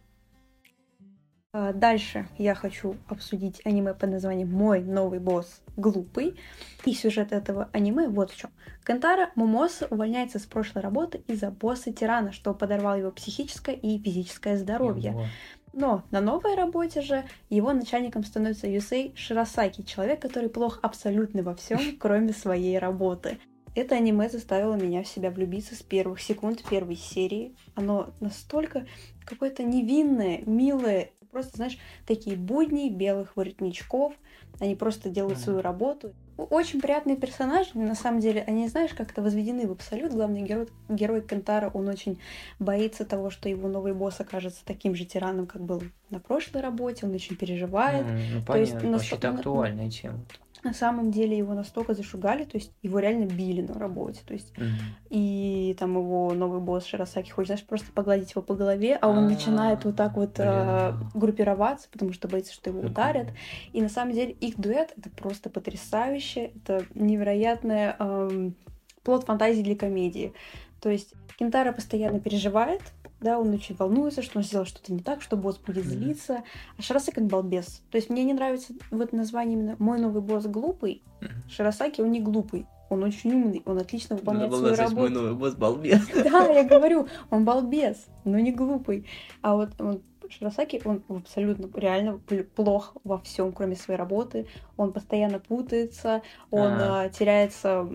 А, Дальше я хочу обсудить аниме под названием «Мой новый босс глупый». И сюжет этого аниме вот в чем. Кентара Момоса увольняется с прошлой работы из-за босса-тирана, что подорвал его психическое и физическое здоровье. Его. Но на новой работе же его начальником становится Юсей Ширасаки, человек, который плох абсолютно во всем, кроме своей работы. Это аниме заставило меня в себя влюбиться с первых секунд первой серии. Оно настолько какое-то невинное, милое, просто, знаешь, такие будни белых воротничков. Они просто делают свою работу. Очень приятные персонажи, на самом деле, они, знаешь, как-то возведены в абсолют. Главный герой, герой Кентара, он очень боится того, что его новый босс окажется таким же тираном, как был на прошлой работе. Он очень переживает. М, Ну, То есть понятно, настолько- вообще-то актуальная тема. На самом деле его настолько зашугали, то есть его реально били на работе. То есть Мгм. и там его новый босс Широсаки хочет, знаешь, просто погладить его по голове, а он А, начинает вот так вот э, группироваться, потому что боится, что его ударят. И на самом деле их дуэт это просто потрясающе, это невероятное эм, плод фантазии для комедии. То есть Кентара постоянно переживает, да, он очень волнуется, что он сделал что-то не так, что босс будет злиться. А Широсаки как балбес. То есть мне не нравится вот название именно «Мой новый босс глупый». Мгм. Широсаки, он не глупый. Он очень умный, он отлично выполняет Надо свою сказать, мой работу. новый босс балбес. Да, я говорю, он балбес, но не глупый. А вот он, Широсаки, он абсолютно реально пл- плох во всем, кроме своей работы. Он постоянно путается, он А. а, теряется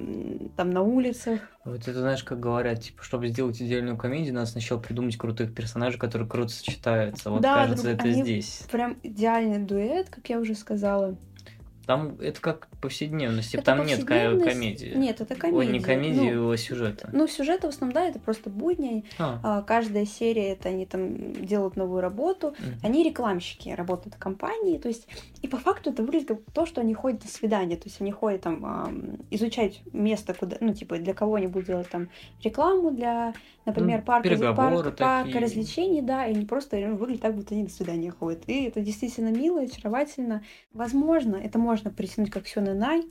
там на улицах. Вот это знаешь, как говорят, типа, чтобы сделать идеальную комедию, надо сначала придумать крутых персонажей, которые круто сочетаются. Вот Да, кажется, друг- это они- здесь. Прям идеальный дуэт, как я уже сказала. Там это как повседневность, типа, Это там нет повседневность. комедии. Нет, это комедия. Ой, не комедии, Ну, а сюжета. ну, сюжет в основном, да, это просто будни. А, А, Каждая серия, это они там делают новую работу. мгм. Они рекламщики, работают в компании, то есть, и по факту это выглядит как то, что они ходят на свидание, то есть они ходят там ам, изучать место, куда, ну, типа, для кого они будут делать там рекламу, для, например, Ну, парка, парка, парка развлечений, да, и они просто ну, выглядят так, будто они на свидание ходят. И это действительно мило, очаровательно. Возможно, это можно притянуть как Сёнэнай,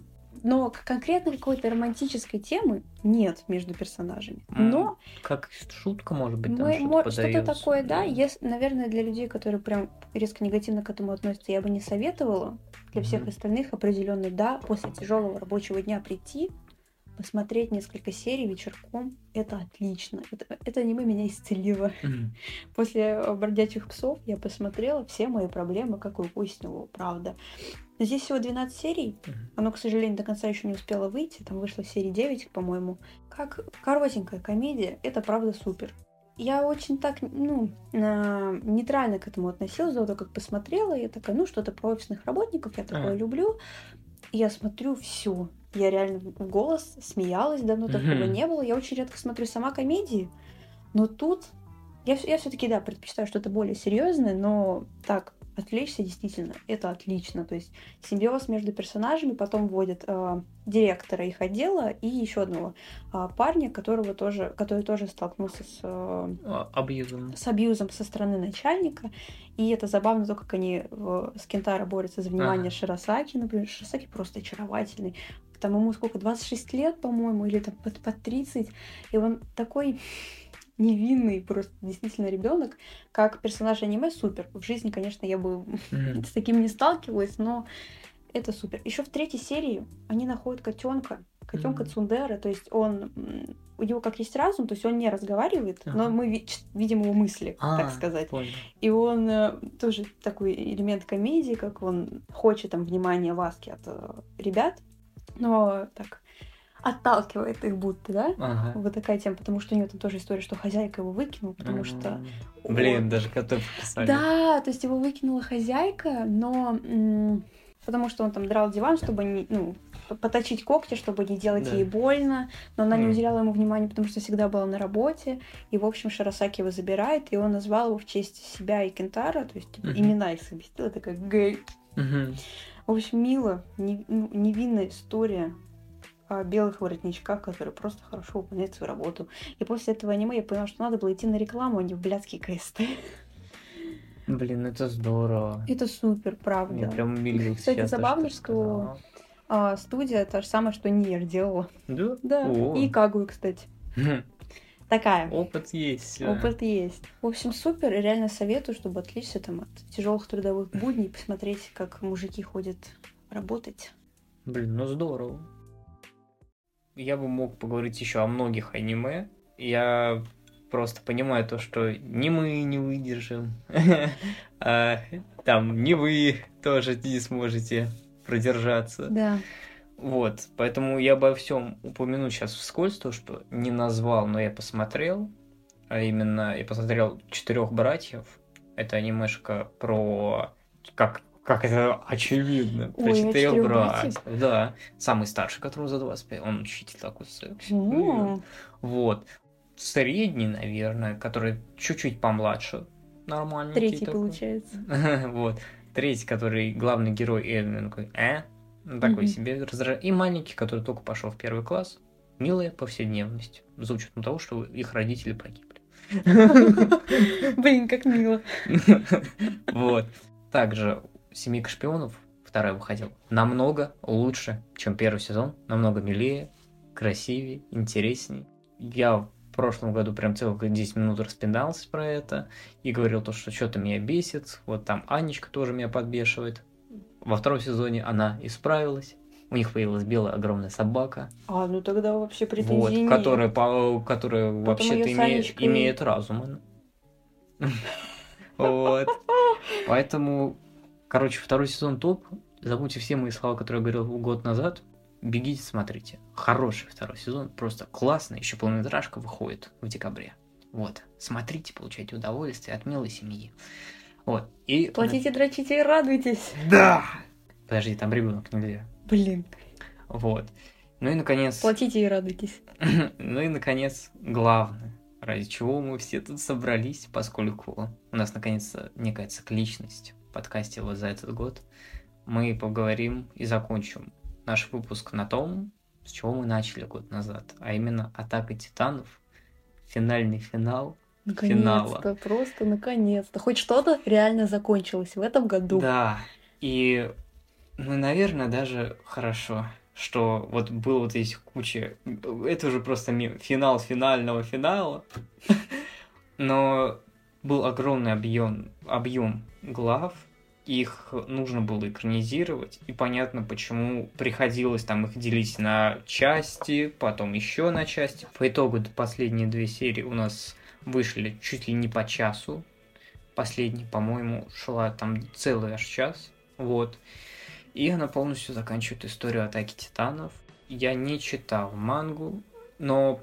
но конкретно какой-то романтической темы нет между персонажами. Но Как шутка, может быть, там что-то что-то такое, да. Если, наверное, для людей, которые прям резко негативно к этому относятся, я бы не советовала. Для всех остальных определенно да. После тяжелого рабочего дня прийти, посмотреть несколько серий вечерком, это отлично. Это, это аниме меня исцелило. После «Бродячих псов» я посмотрела все мои проблемы, как выяснила, правда. Здесь всего 12 серий. Оно, к сожалению, до конца еще не успело выйти. Там вышло серии 9, по-моему. Как коротенькая комедия, это правда супер. Я очень так, ну, нейтрально к этому относилась, до того, как посмотрела. Я такая, ну, что-то про офисных работников, я такое а. люблю. И я смотрю все. Я реально в голос смеялась, давно такого не было. Я очень редко смотрю сама комедии. Но тут я, я все-таки, да, предпочитаю что-то более серьезное, но так, отвлечься действительно, это отлично. То есть симбиоз между персонажами потом вводит э, директора их отдела и еще одного э, парня, которого тоже, который тоже столкнулся с э, абьюзом. с абьюзом со стороны начальника. И это забавно, то, как они в, с Кентаро борются за внимание ага. Широсаки. Например, Широсаки просто очаровательный. Там ему сколько, 26 лет, по-моему, или там под, под 30. И он такой невинный просто действительно ребенок, как персонаж аниме супер. В жизни, конечно, я бы mm-hmm. с таким не сталкивалась, но это супер. Еще в третьей серии они находят котенка, котенка mm-hmm. Цундера, то есть он у него как есть разум, то есть он не разговаривает, но мы ви- видим его мысли, а, так сказать. Понял. И он э, тоже такой элемент комедии, как он хочет там внимания ласки от э, ребят, но так отталкивает их будто, да? Ага. Вот такая тема, потому что у нее там тоже история, что хозяйка его выкинула, потому mm-hmm. что... Блин, даже коты писали. Да, то есть его выкинула хозяйка, но... М- потому что он там драл диван, чтобы не, ну, поточить когти, чтобы не делать да. ей больно, но она mm. не уделяла ему внимания, потому что всегда была на работе, и, в общем, Шарасаки его забирает, и он назвал его в честь себя и Кентара, то есть типа, mm-hmm. имена их совместила, такая гей. Mm-hmm. В общем, мило, ну, невинная история, о белых воротничках, которые просто хорошо выполняют свою работу. И после этого аниме я поняла, что надо было идти на рекламу, а не в блядский КСТ. Блин, это здорово. Это супер, правда. Я прям умилился. Кстати, забавно, что а, студия та же самая, что Нир делала. Да? Да. О. И Кагуи, кстати. Такая. Опыт есть. Опыт есть. В общем, супер. И реально советую, чтобы отвлечься там от тяжелых трудовых будней, посмотреть, как мужики ходят работать. Блин, ну здорово я бы мог поговорить еще о многих аниме. Я просто понимаю то, что ни мы не выдержим, а там ни вы тоже не сможете продержаться. Да. Вот, поэтому я обо всем упомяну сейчас вскользь, то, что не назвал, но я посмотрел, а именно я посмотрел «Четырех братьев». Это анимешка про как как это очевидно. Ой, Прочитал брат. Да. Самый старший, которому за 25. Он учитель такой. Mm. Вот. Средний, наверное, который чуть-чуть помладше. Нормальный. Третий, такой. получается. вот. Третий, который главный герой такой, э? Такой mm-hmm. себе раздражает. И маленький, который только пошел в первый класс. Милая повседневность. За учетом того, что их родители погибли. Блин, как мило. Вот. Также «Семейка шпионов» второй выходил намного лучше, чем первый сезон, намного милее, красивее, интереснее. Я в прошлом году прям целых 10 минут распиндался про это и говорил то, что что-то меня бесит, вот там Анечка тоже меня подбешивает. Во втором сезоне она исправилась, у них появилась белая огромная собака. А, ну тогда вообще претензий вот, которая, по, которая вообще-то имеет, имеет разум. Вот. Поэтому Короче, второй сезон топ. Забудьте все мои слова, которые я говорил год назад. Бегите, смотрите. Хороший второй сезон, просто классный. Еще полнометражка выходит в декабре. Вот, смотрите, получайте удовольствие от милой семьи. Вот. И... Платите, дрочите и радуйтесь. Да! Подожди, там ребенок нельзя. Блин. Вот. Ну и наконец... Платите и радуйтесь. ну и наконец, главное, ради чего мы все тут собрались, поскольку у нас наконец-то некая цикличность подкасте вот за этот год мы поговорим и закончим наш выпуск на том, с чего мы начали год назад, а именно «Атака титанов», финальный финал Наконец-то, просто наконец-то. Хоть что-то реально закончилось в этом году. Да, и, ну, наверное, даже хорошо, что вот был вот здесь куча... Это уже просто финал финального финала. Но был огромный объем, объем глав, их нужно было экранизировать, и понятно, почему приходилось там их делить на части, потом еще на части. По итогу последние две серии у нас вышли чуть ли не по часу. Последняя, по-моему, шла там целый аж час. Вот. И она полностью заканчивает историю атаки титанов. Я не читал мангу, но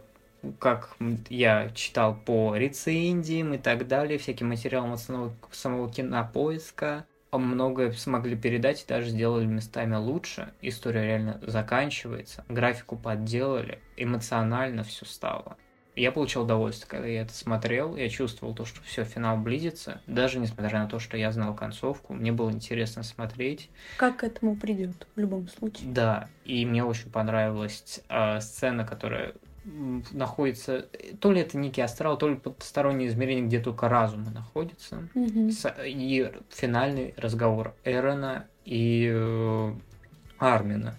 как я читал по рецензиям и так далее, всяким материалам от самого, самого кинопоиска, многое смогли передать даже сделали местами лучше. История реально заканчивается, графику подделали, эмоционально все стало. Я получил удовольствие, когда я это смотрел, я чувствовал то, что все, финал близится, даже несмотря на то, что я знал концовку, мне было интересно смотреть. Как к этому придет в любом случае. Да, и мне очень понравилась э, сцена, которая находится, то ли это некий астрал, то ли потустороннее измерение, где только разумы находятся. Mm-hmm. И финальный разговор Эрона и э, Армина,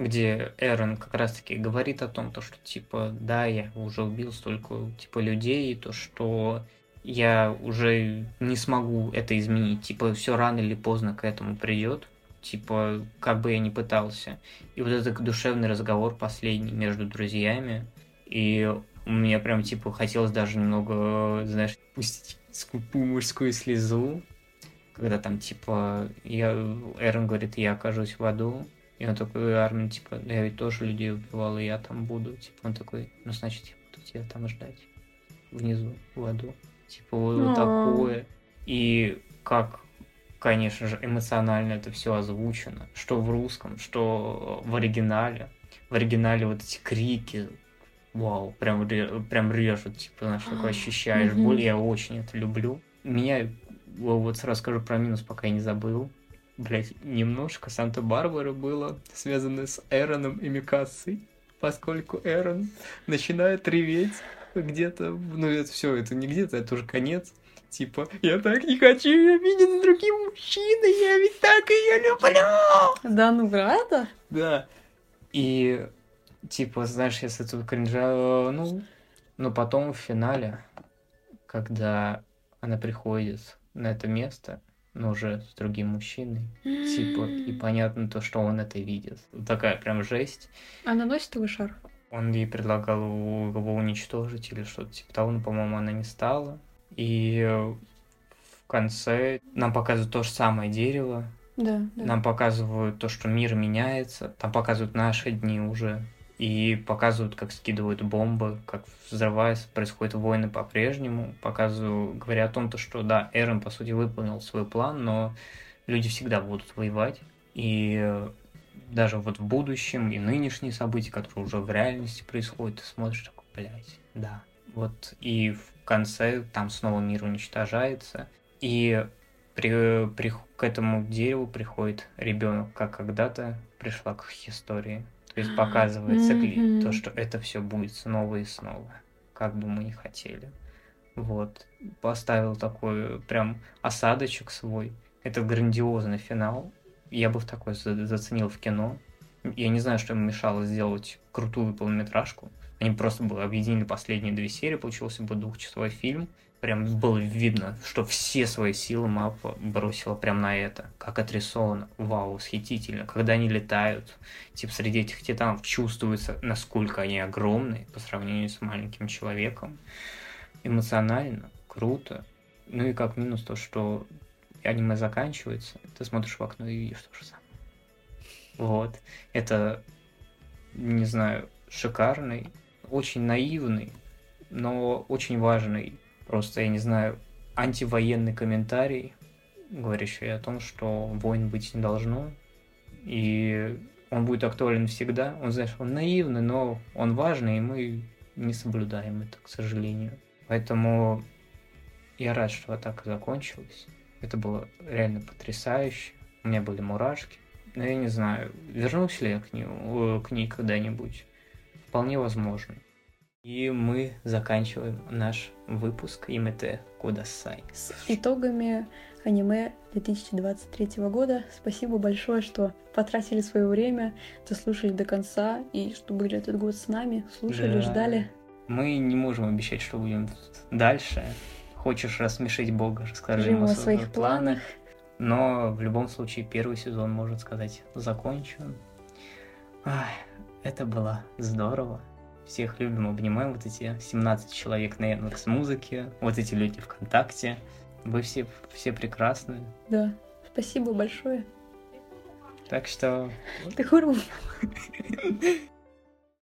где Эрон как раз-таки говорит о том, то, что типа, да, я уже убил столько типа людей, то, что я уже не смогу это изменить. Типа, все рано или поздно к этому придет. Типа, как бы я ни пытался. И вот этот душевный разговор последний между друзьями. И мне прям, типа, хотелось даже немного, знаешь, пустить скупую мужскую слезу. Когда там, типа, я, Эрон говорит, я окажусь в аду. И он такой, Армин, типа, я ведь тоже людей убивал, и я там буду. Типа, он такой, ну, значит, я буду тебя там ждать. Внизу, в аду. Типа, вот такое. И как конечно же, эмоционально это все озвучено, что в русском, что в оригинале. В оригинале вот эти крики, вау, прям, прям режут, типа, знаешь, такое ощущаешь боль, я очень это люблю. Меня, вот сразу скажу про минус, пока я не забыл, блять, немножко Санта-Барбара было связано с Эроном и Микасой, поскольку Эрон начинает реветь где-то, ну это все, это не где-то, это уже конец, Типа, я так не хочу ее видеть с другим мужчиной, я ведь так ее люблю. Да, ну правда? Да. И, типа, знаешь, если тут кринжа, ну, но потом в финале, когда она приходит на это место, но уже с другим мужчиной, типа, и понятно то, что он это видит. Такая прям жесть. Она носит его шар? Он ей предлагал его уничтожить или что-то типа того, но, по-моему, она не стала. И в конце нам показывают то же самое дерево. Да, да. Нам показывают то, что мир меняется. Там показывают наши дни уже. И показывают, как скидывают бомбы, как взрывается, происходят войны по-прежнему. Показывают, говоря о том, то, что да, Эрон, по сути, выполнил свой план, но люди всегда будут воевать. И даже вот в будущем и нынешние события, которые уже в реальности происходят, ты смотришь такой, блядь, да. Вот и в конце там снова мир уничтожается, и при, при, к этому дереву приходит ребенок, как когда-то пришла к истории. То есть показывается mm-hmm. то, что это все будет снова и снова, как бы мы ни хотели. Вот. Поставил такой прям осадочек свой. Это грандиозный финал. Я бы в такой заценил в кино. Я не знаю, что ему мешало сделать крутую полнометражку. Они просто бы объединили последние две серии, получился бы двухчасовой фильм. Прям было видно, что все свои силы мапа бросила прям на это. Как отрисовано. Вау, восхитительно. Когда они летают, типа среди этих титанов чувствуется, насколько они огромные по сравнению с маленьким человеком. Эмоционально, круто. Ну и как минус то, что аниме заканчивается, ты смотришь в окно и видишь то же самое. Вот. Это, не знаю, шикарный очень наивный, но очень важный, просто, я не знаю, антивоенный комментарий, говорящий о том, что войн быть не должно, и он будет актуален всегда. Он, знаешь, он наивный, но он важный, и мы не соблюдаем это, к сожалению. Поэтому я рад, что атака закончилась. Это было реально потрясающе. У меня были мурашки. Но я не знаю, вернусь ли я к ней, к ней когда-нибудь. Вполне возможно. И мы заканчиваем наш выпуск ИМТ Кудасай. С итогами аниме 2023 года. Спасибо большое, что потратили свое время, дослушали до конца и что были этот год с нами, слушали, да. ждали. Мы не можем обещать, что будем дальше. Хочешь рассмешить Бога, расскажи ему о своих планах. планах. Но в любом случае первый сезон, можно сказать, закончен. Ах, это было здорово. Всех любим, обнимаем. Вот эти 17 человек на Яндекс Музыке, вот эти люди ВКонтакте. Вы все, все прекрасны. Да, спасибо большое. Так что... Ты хуру.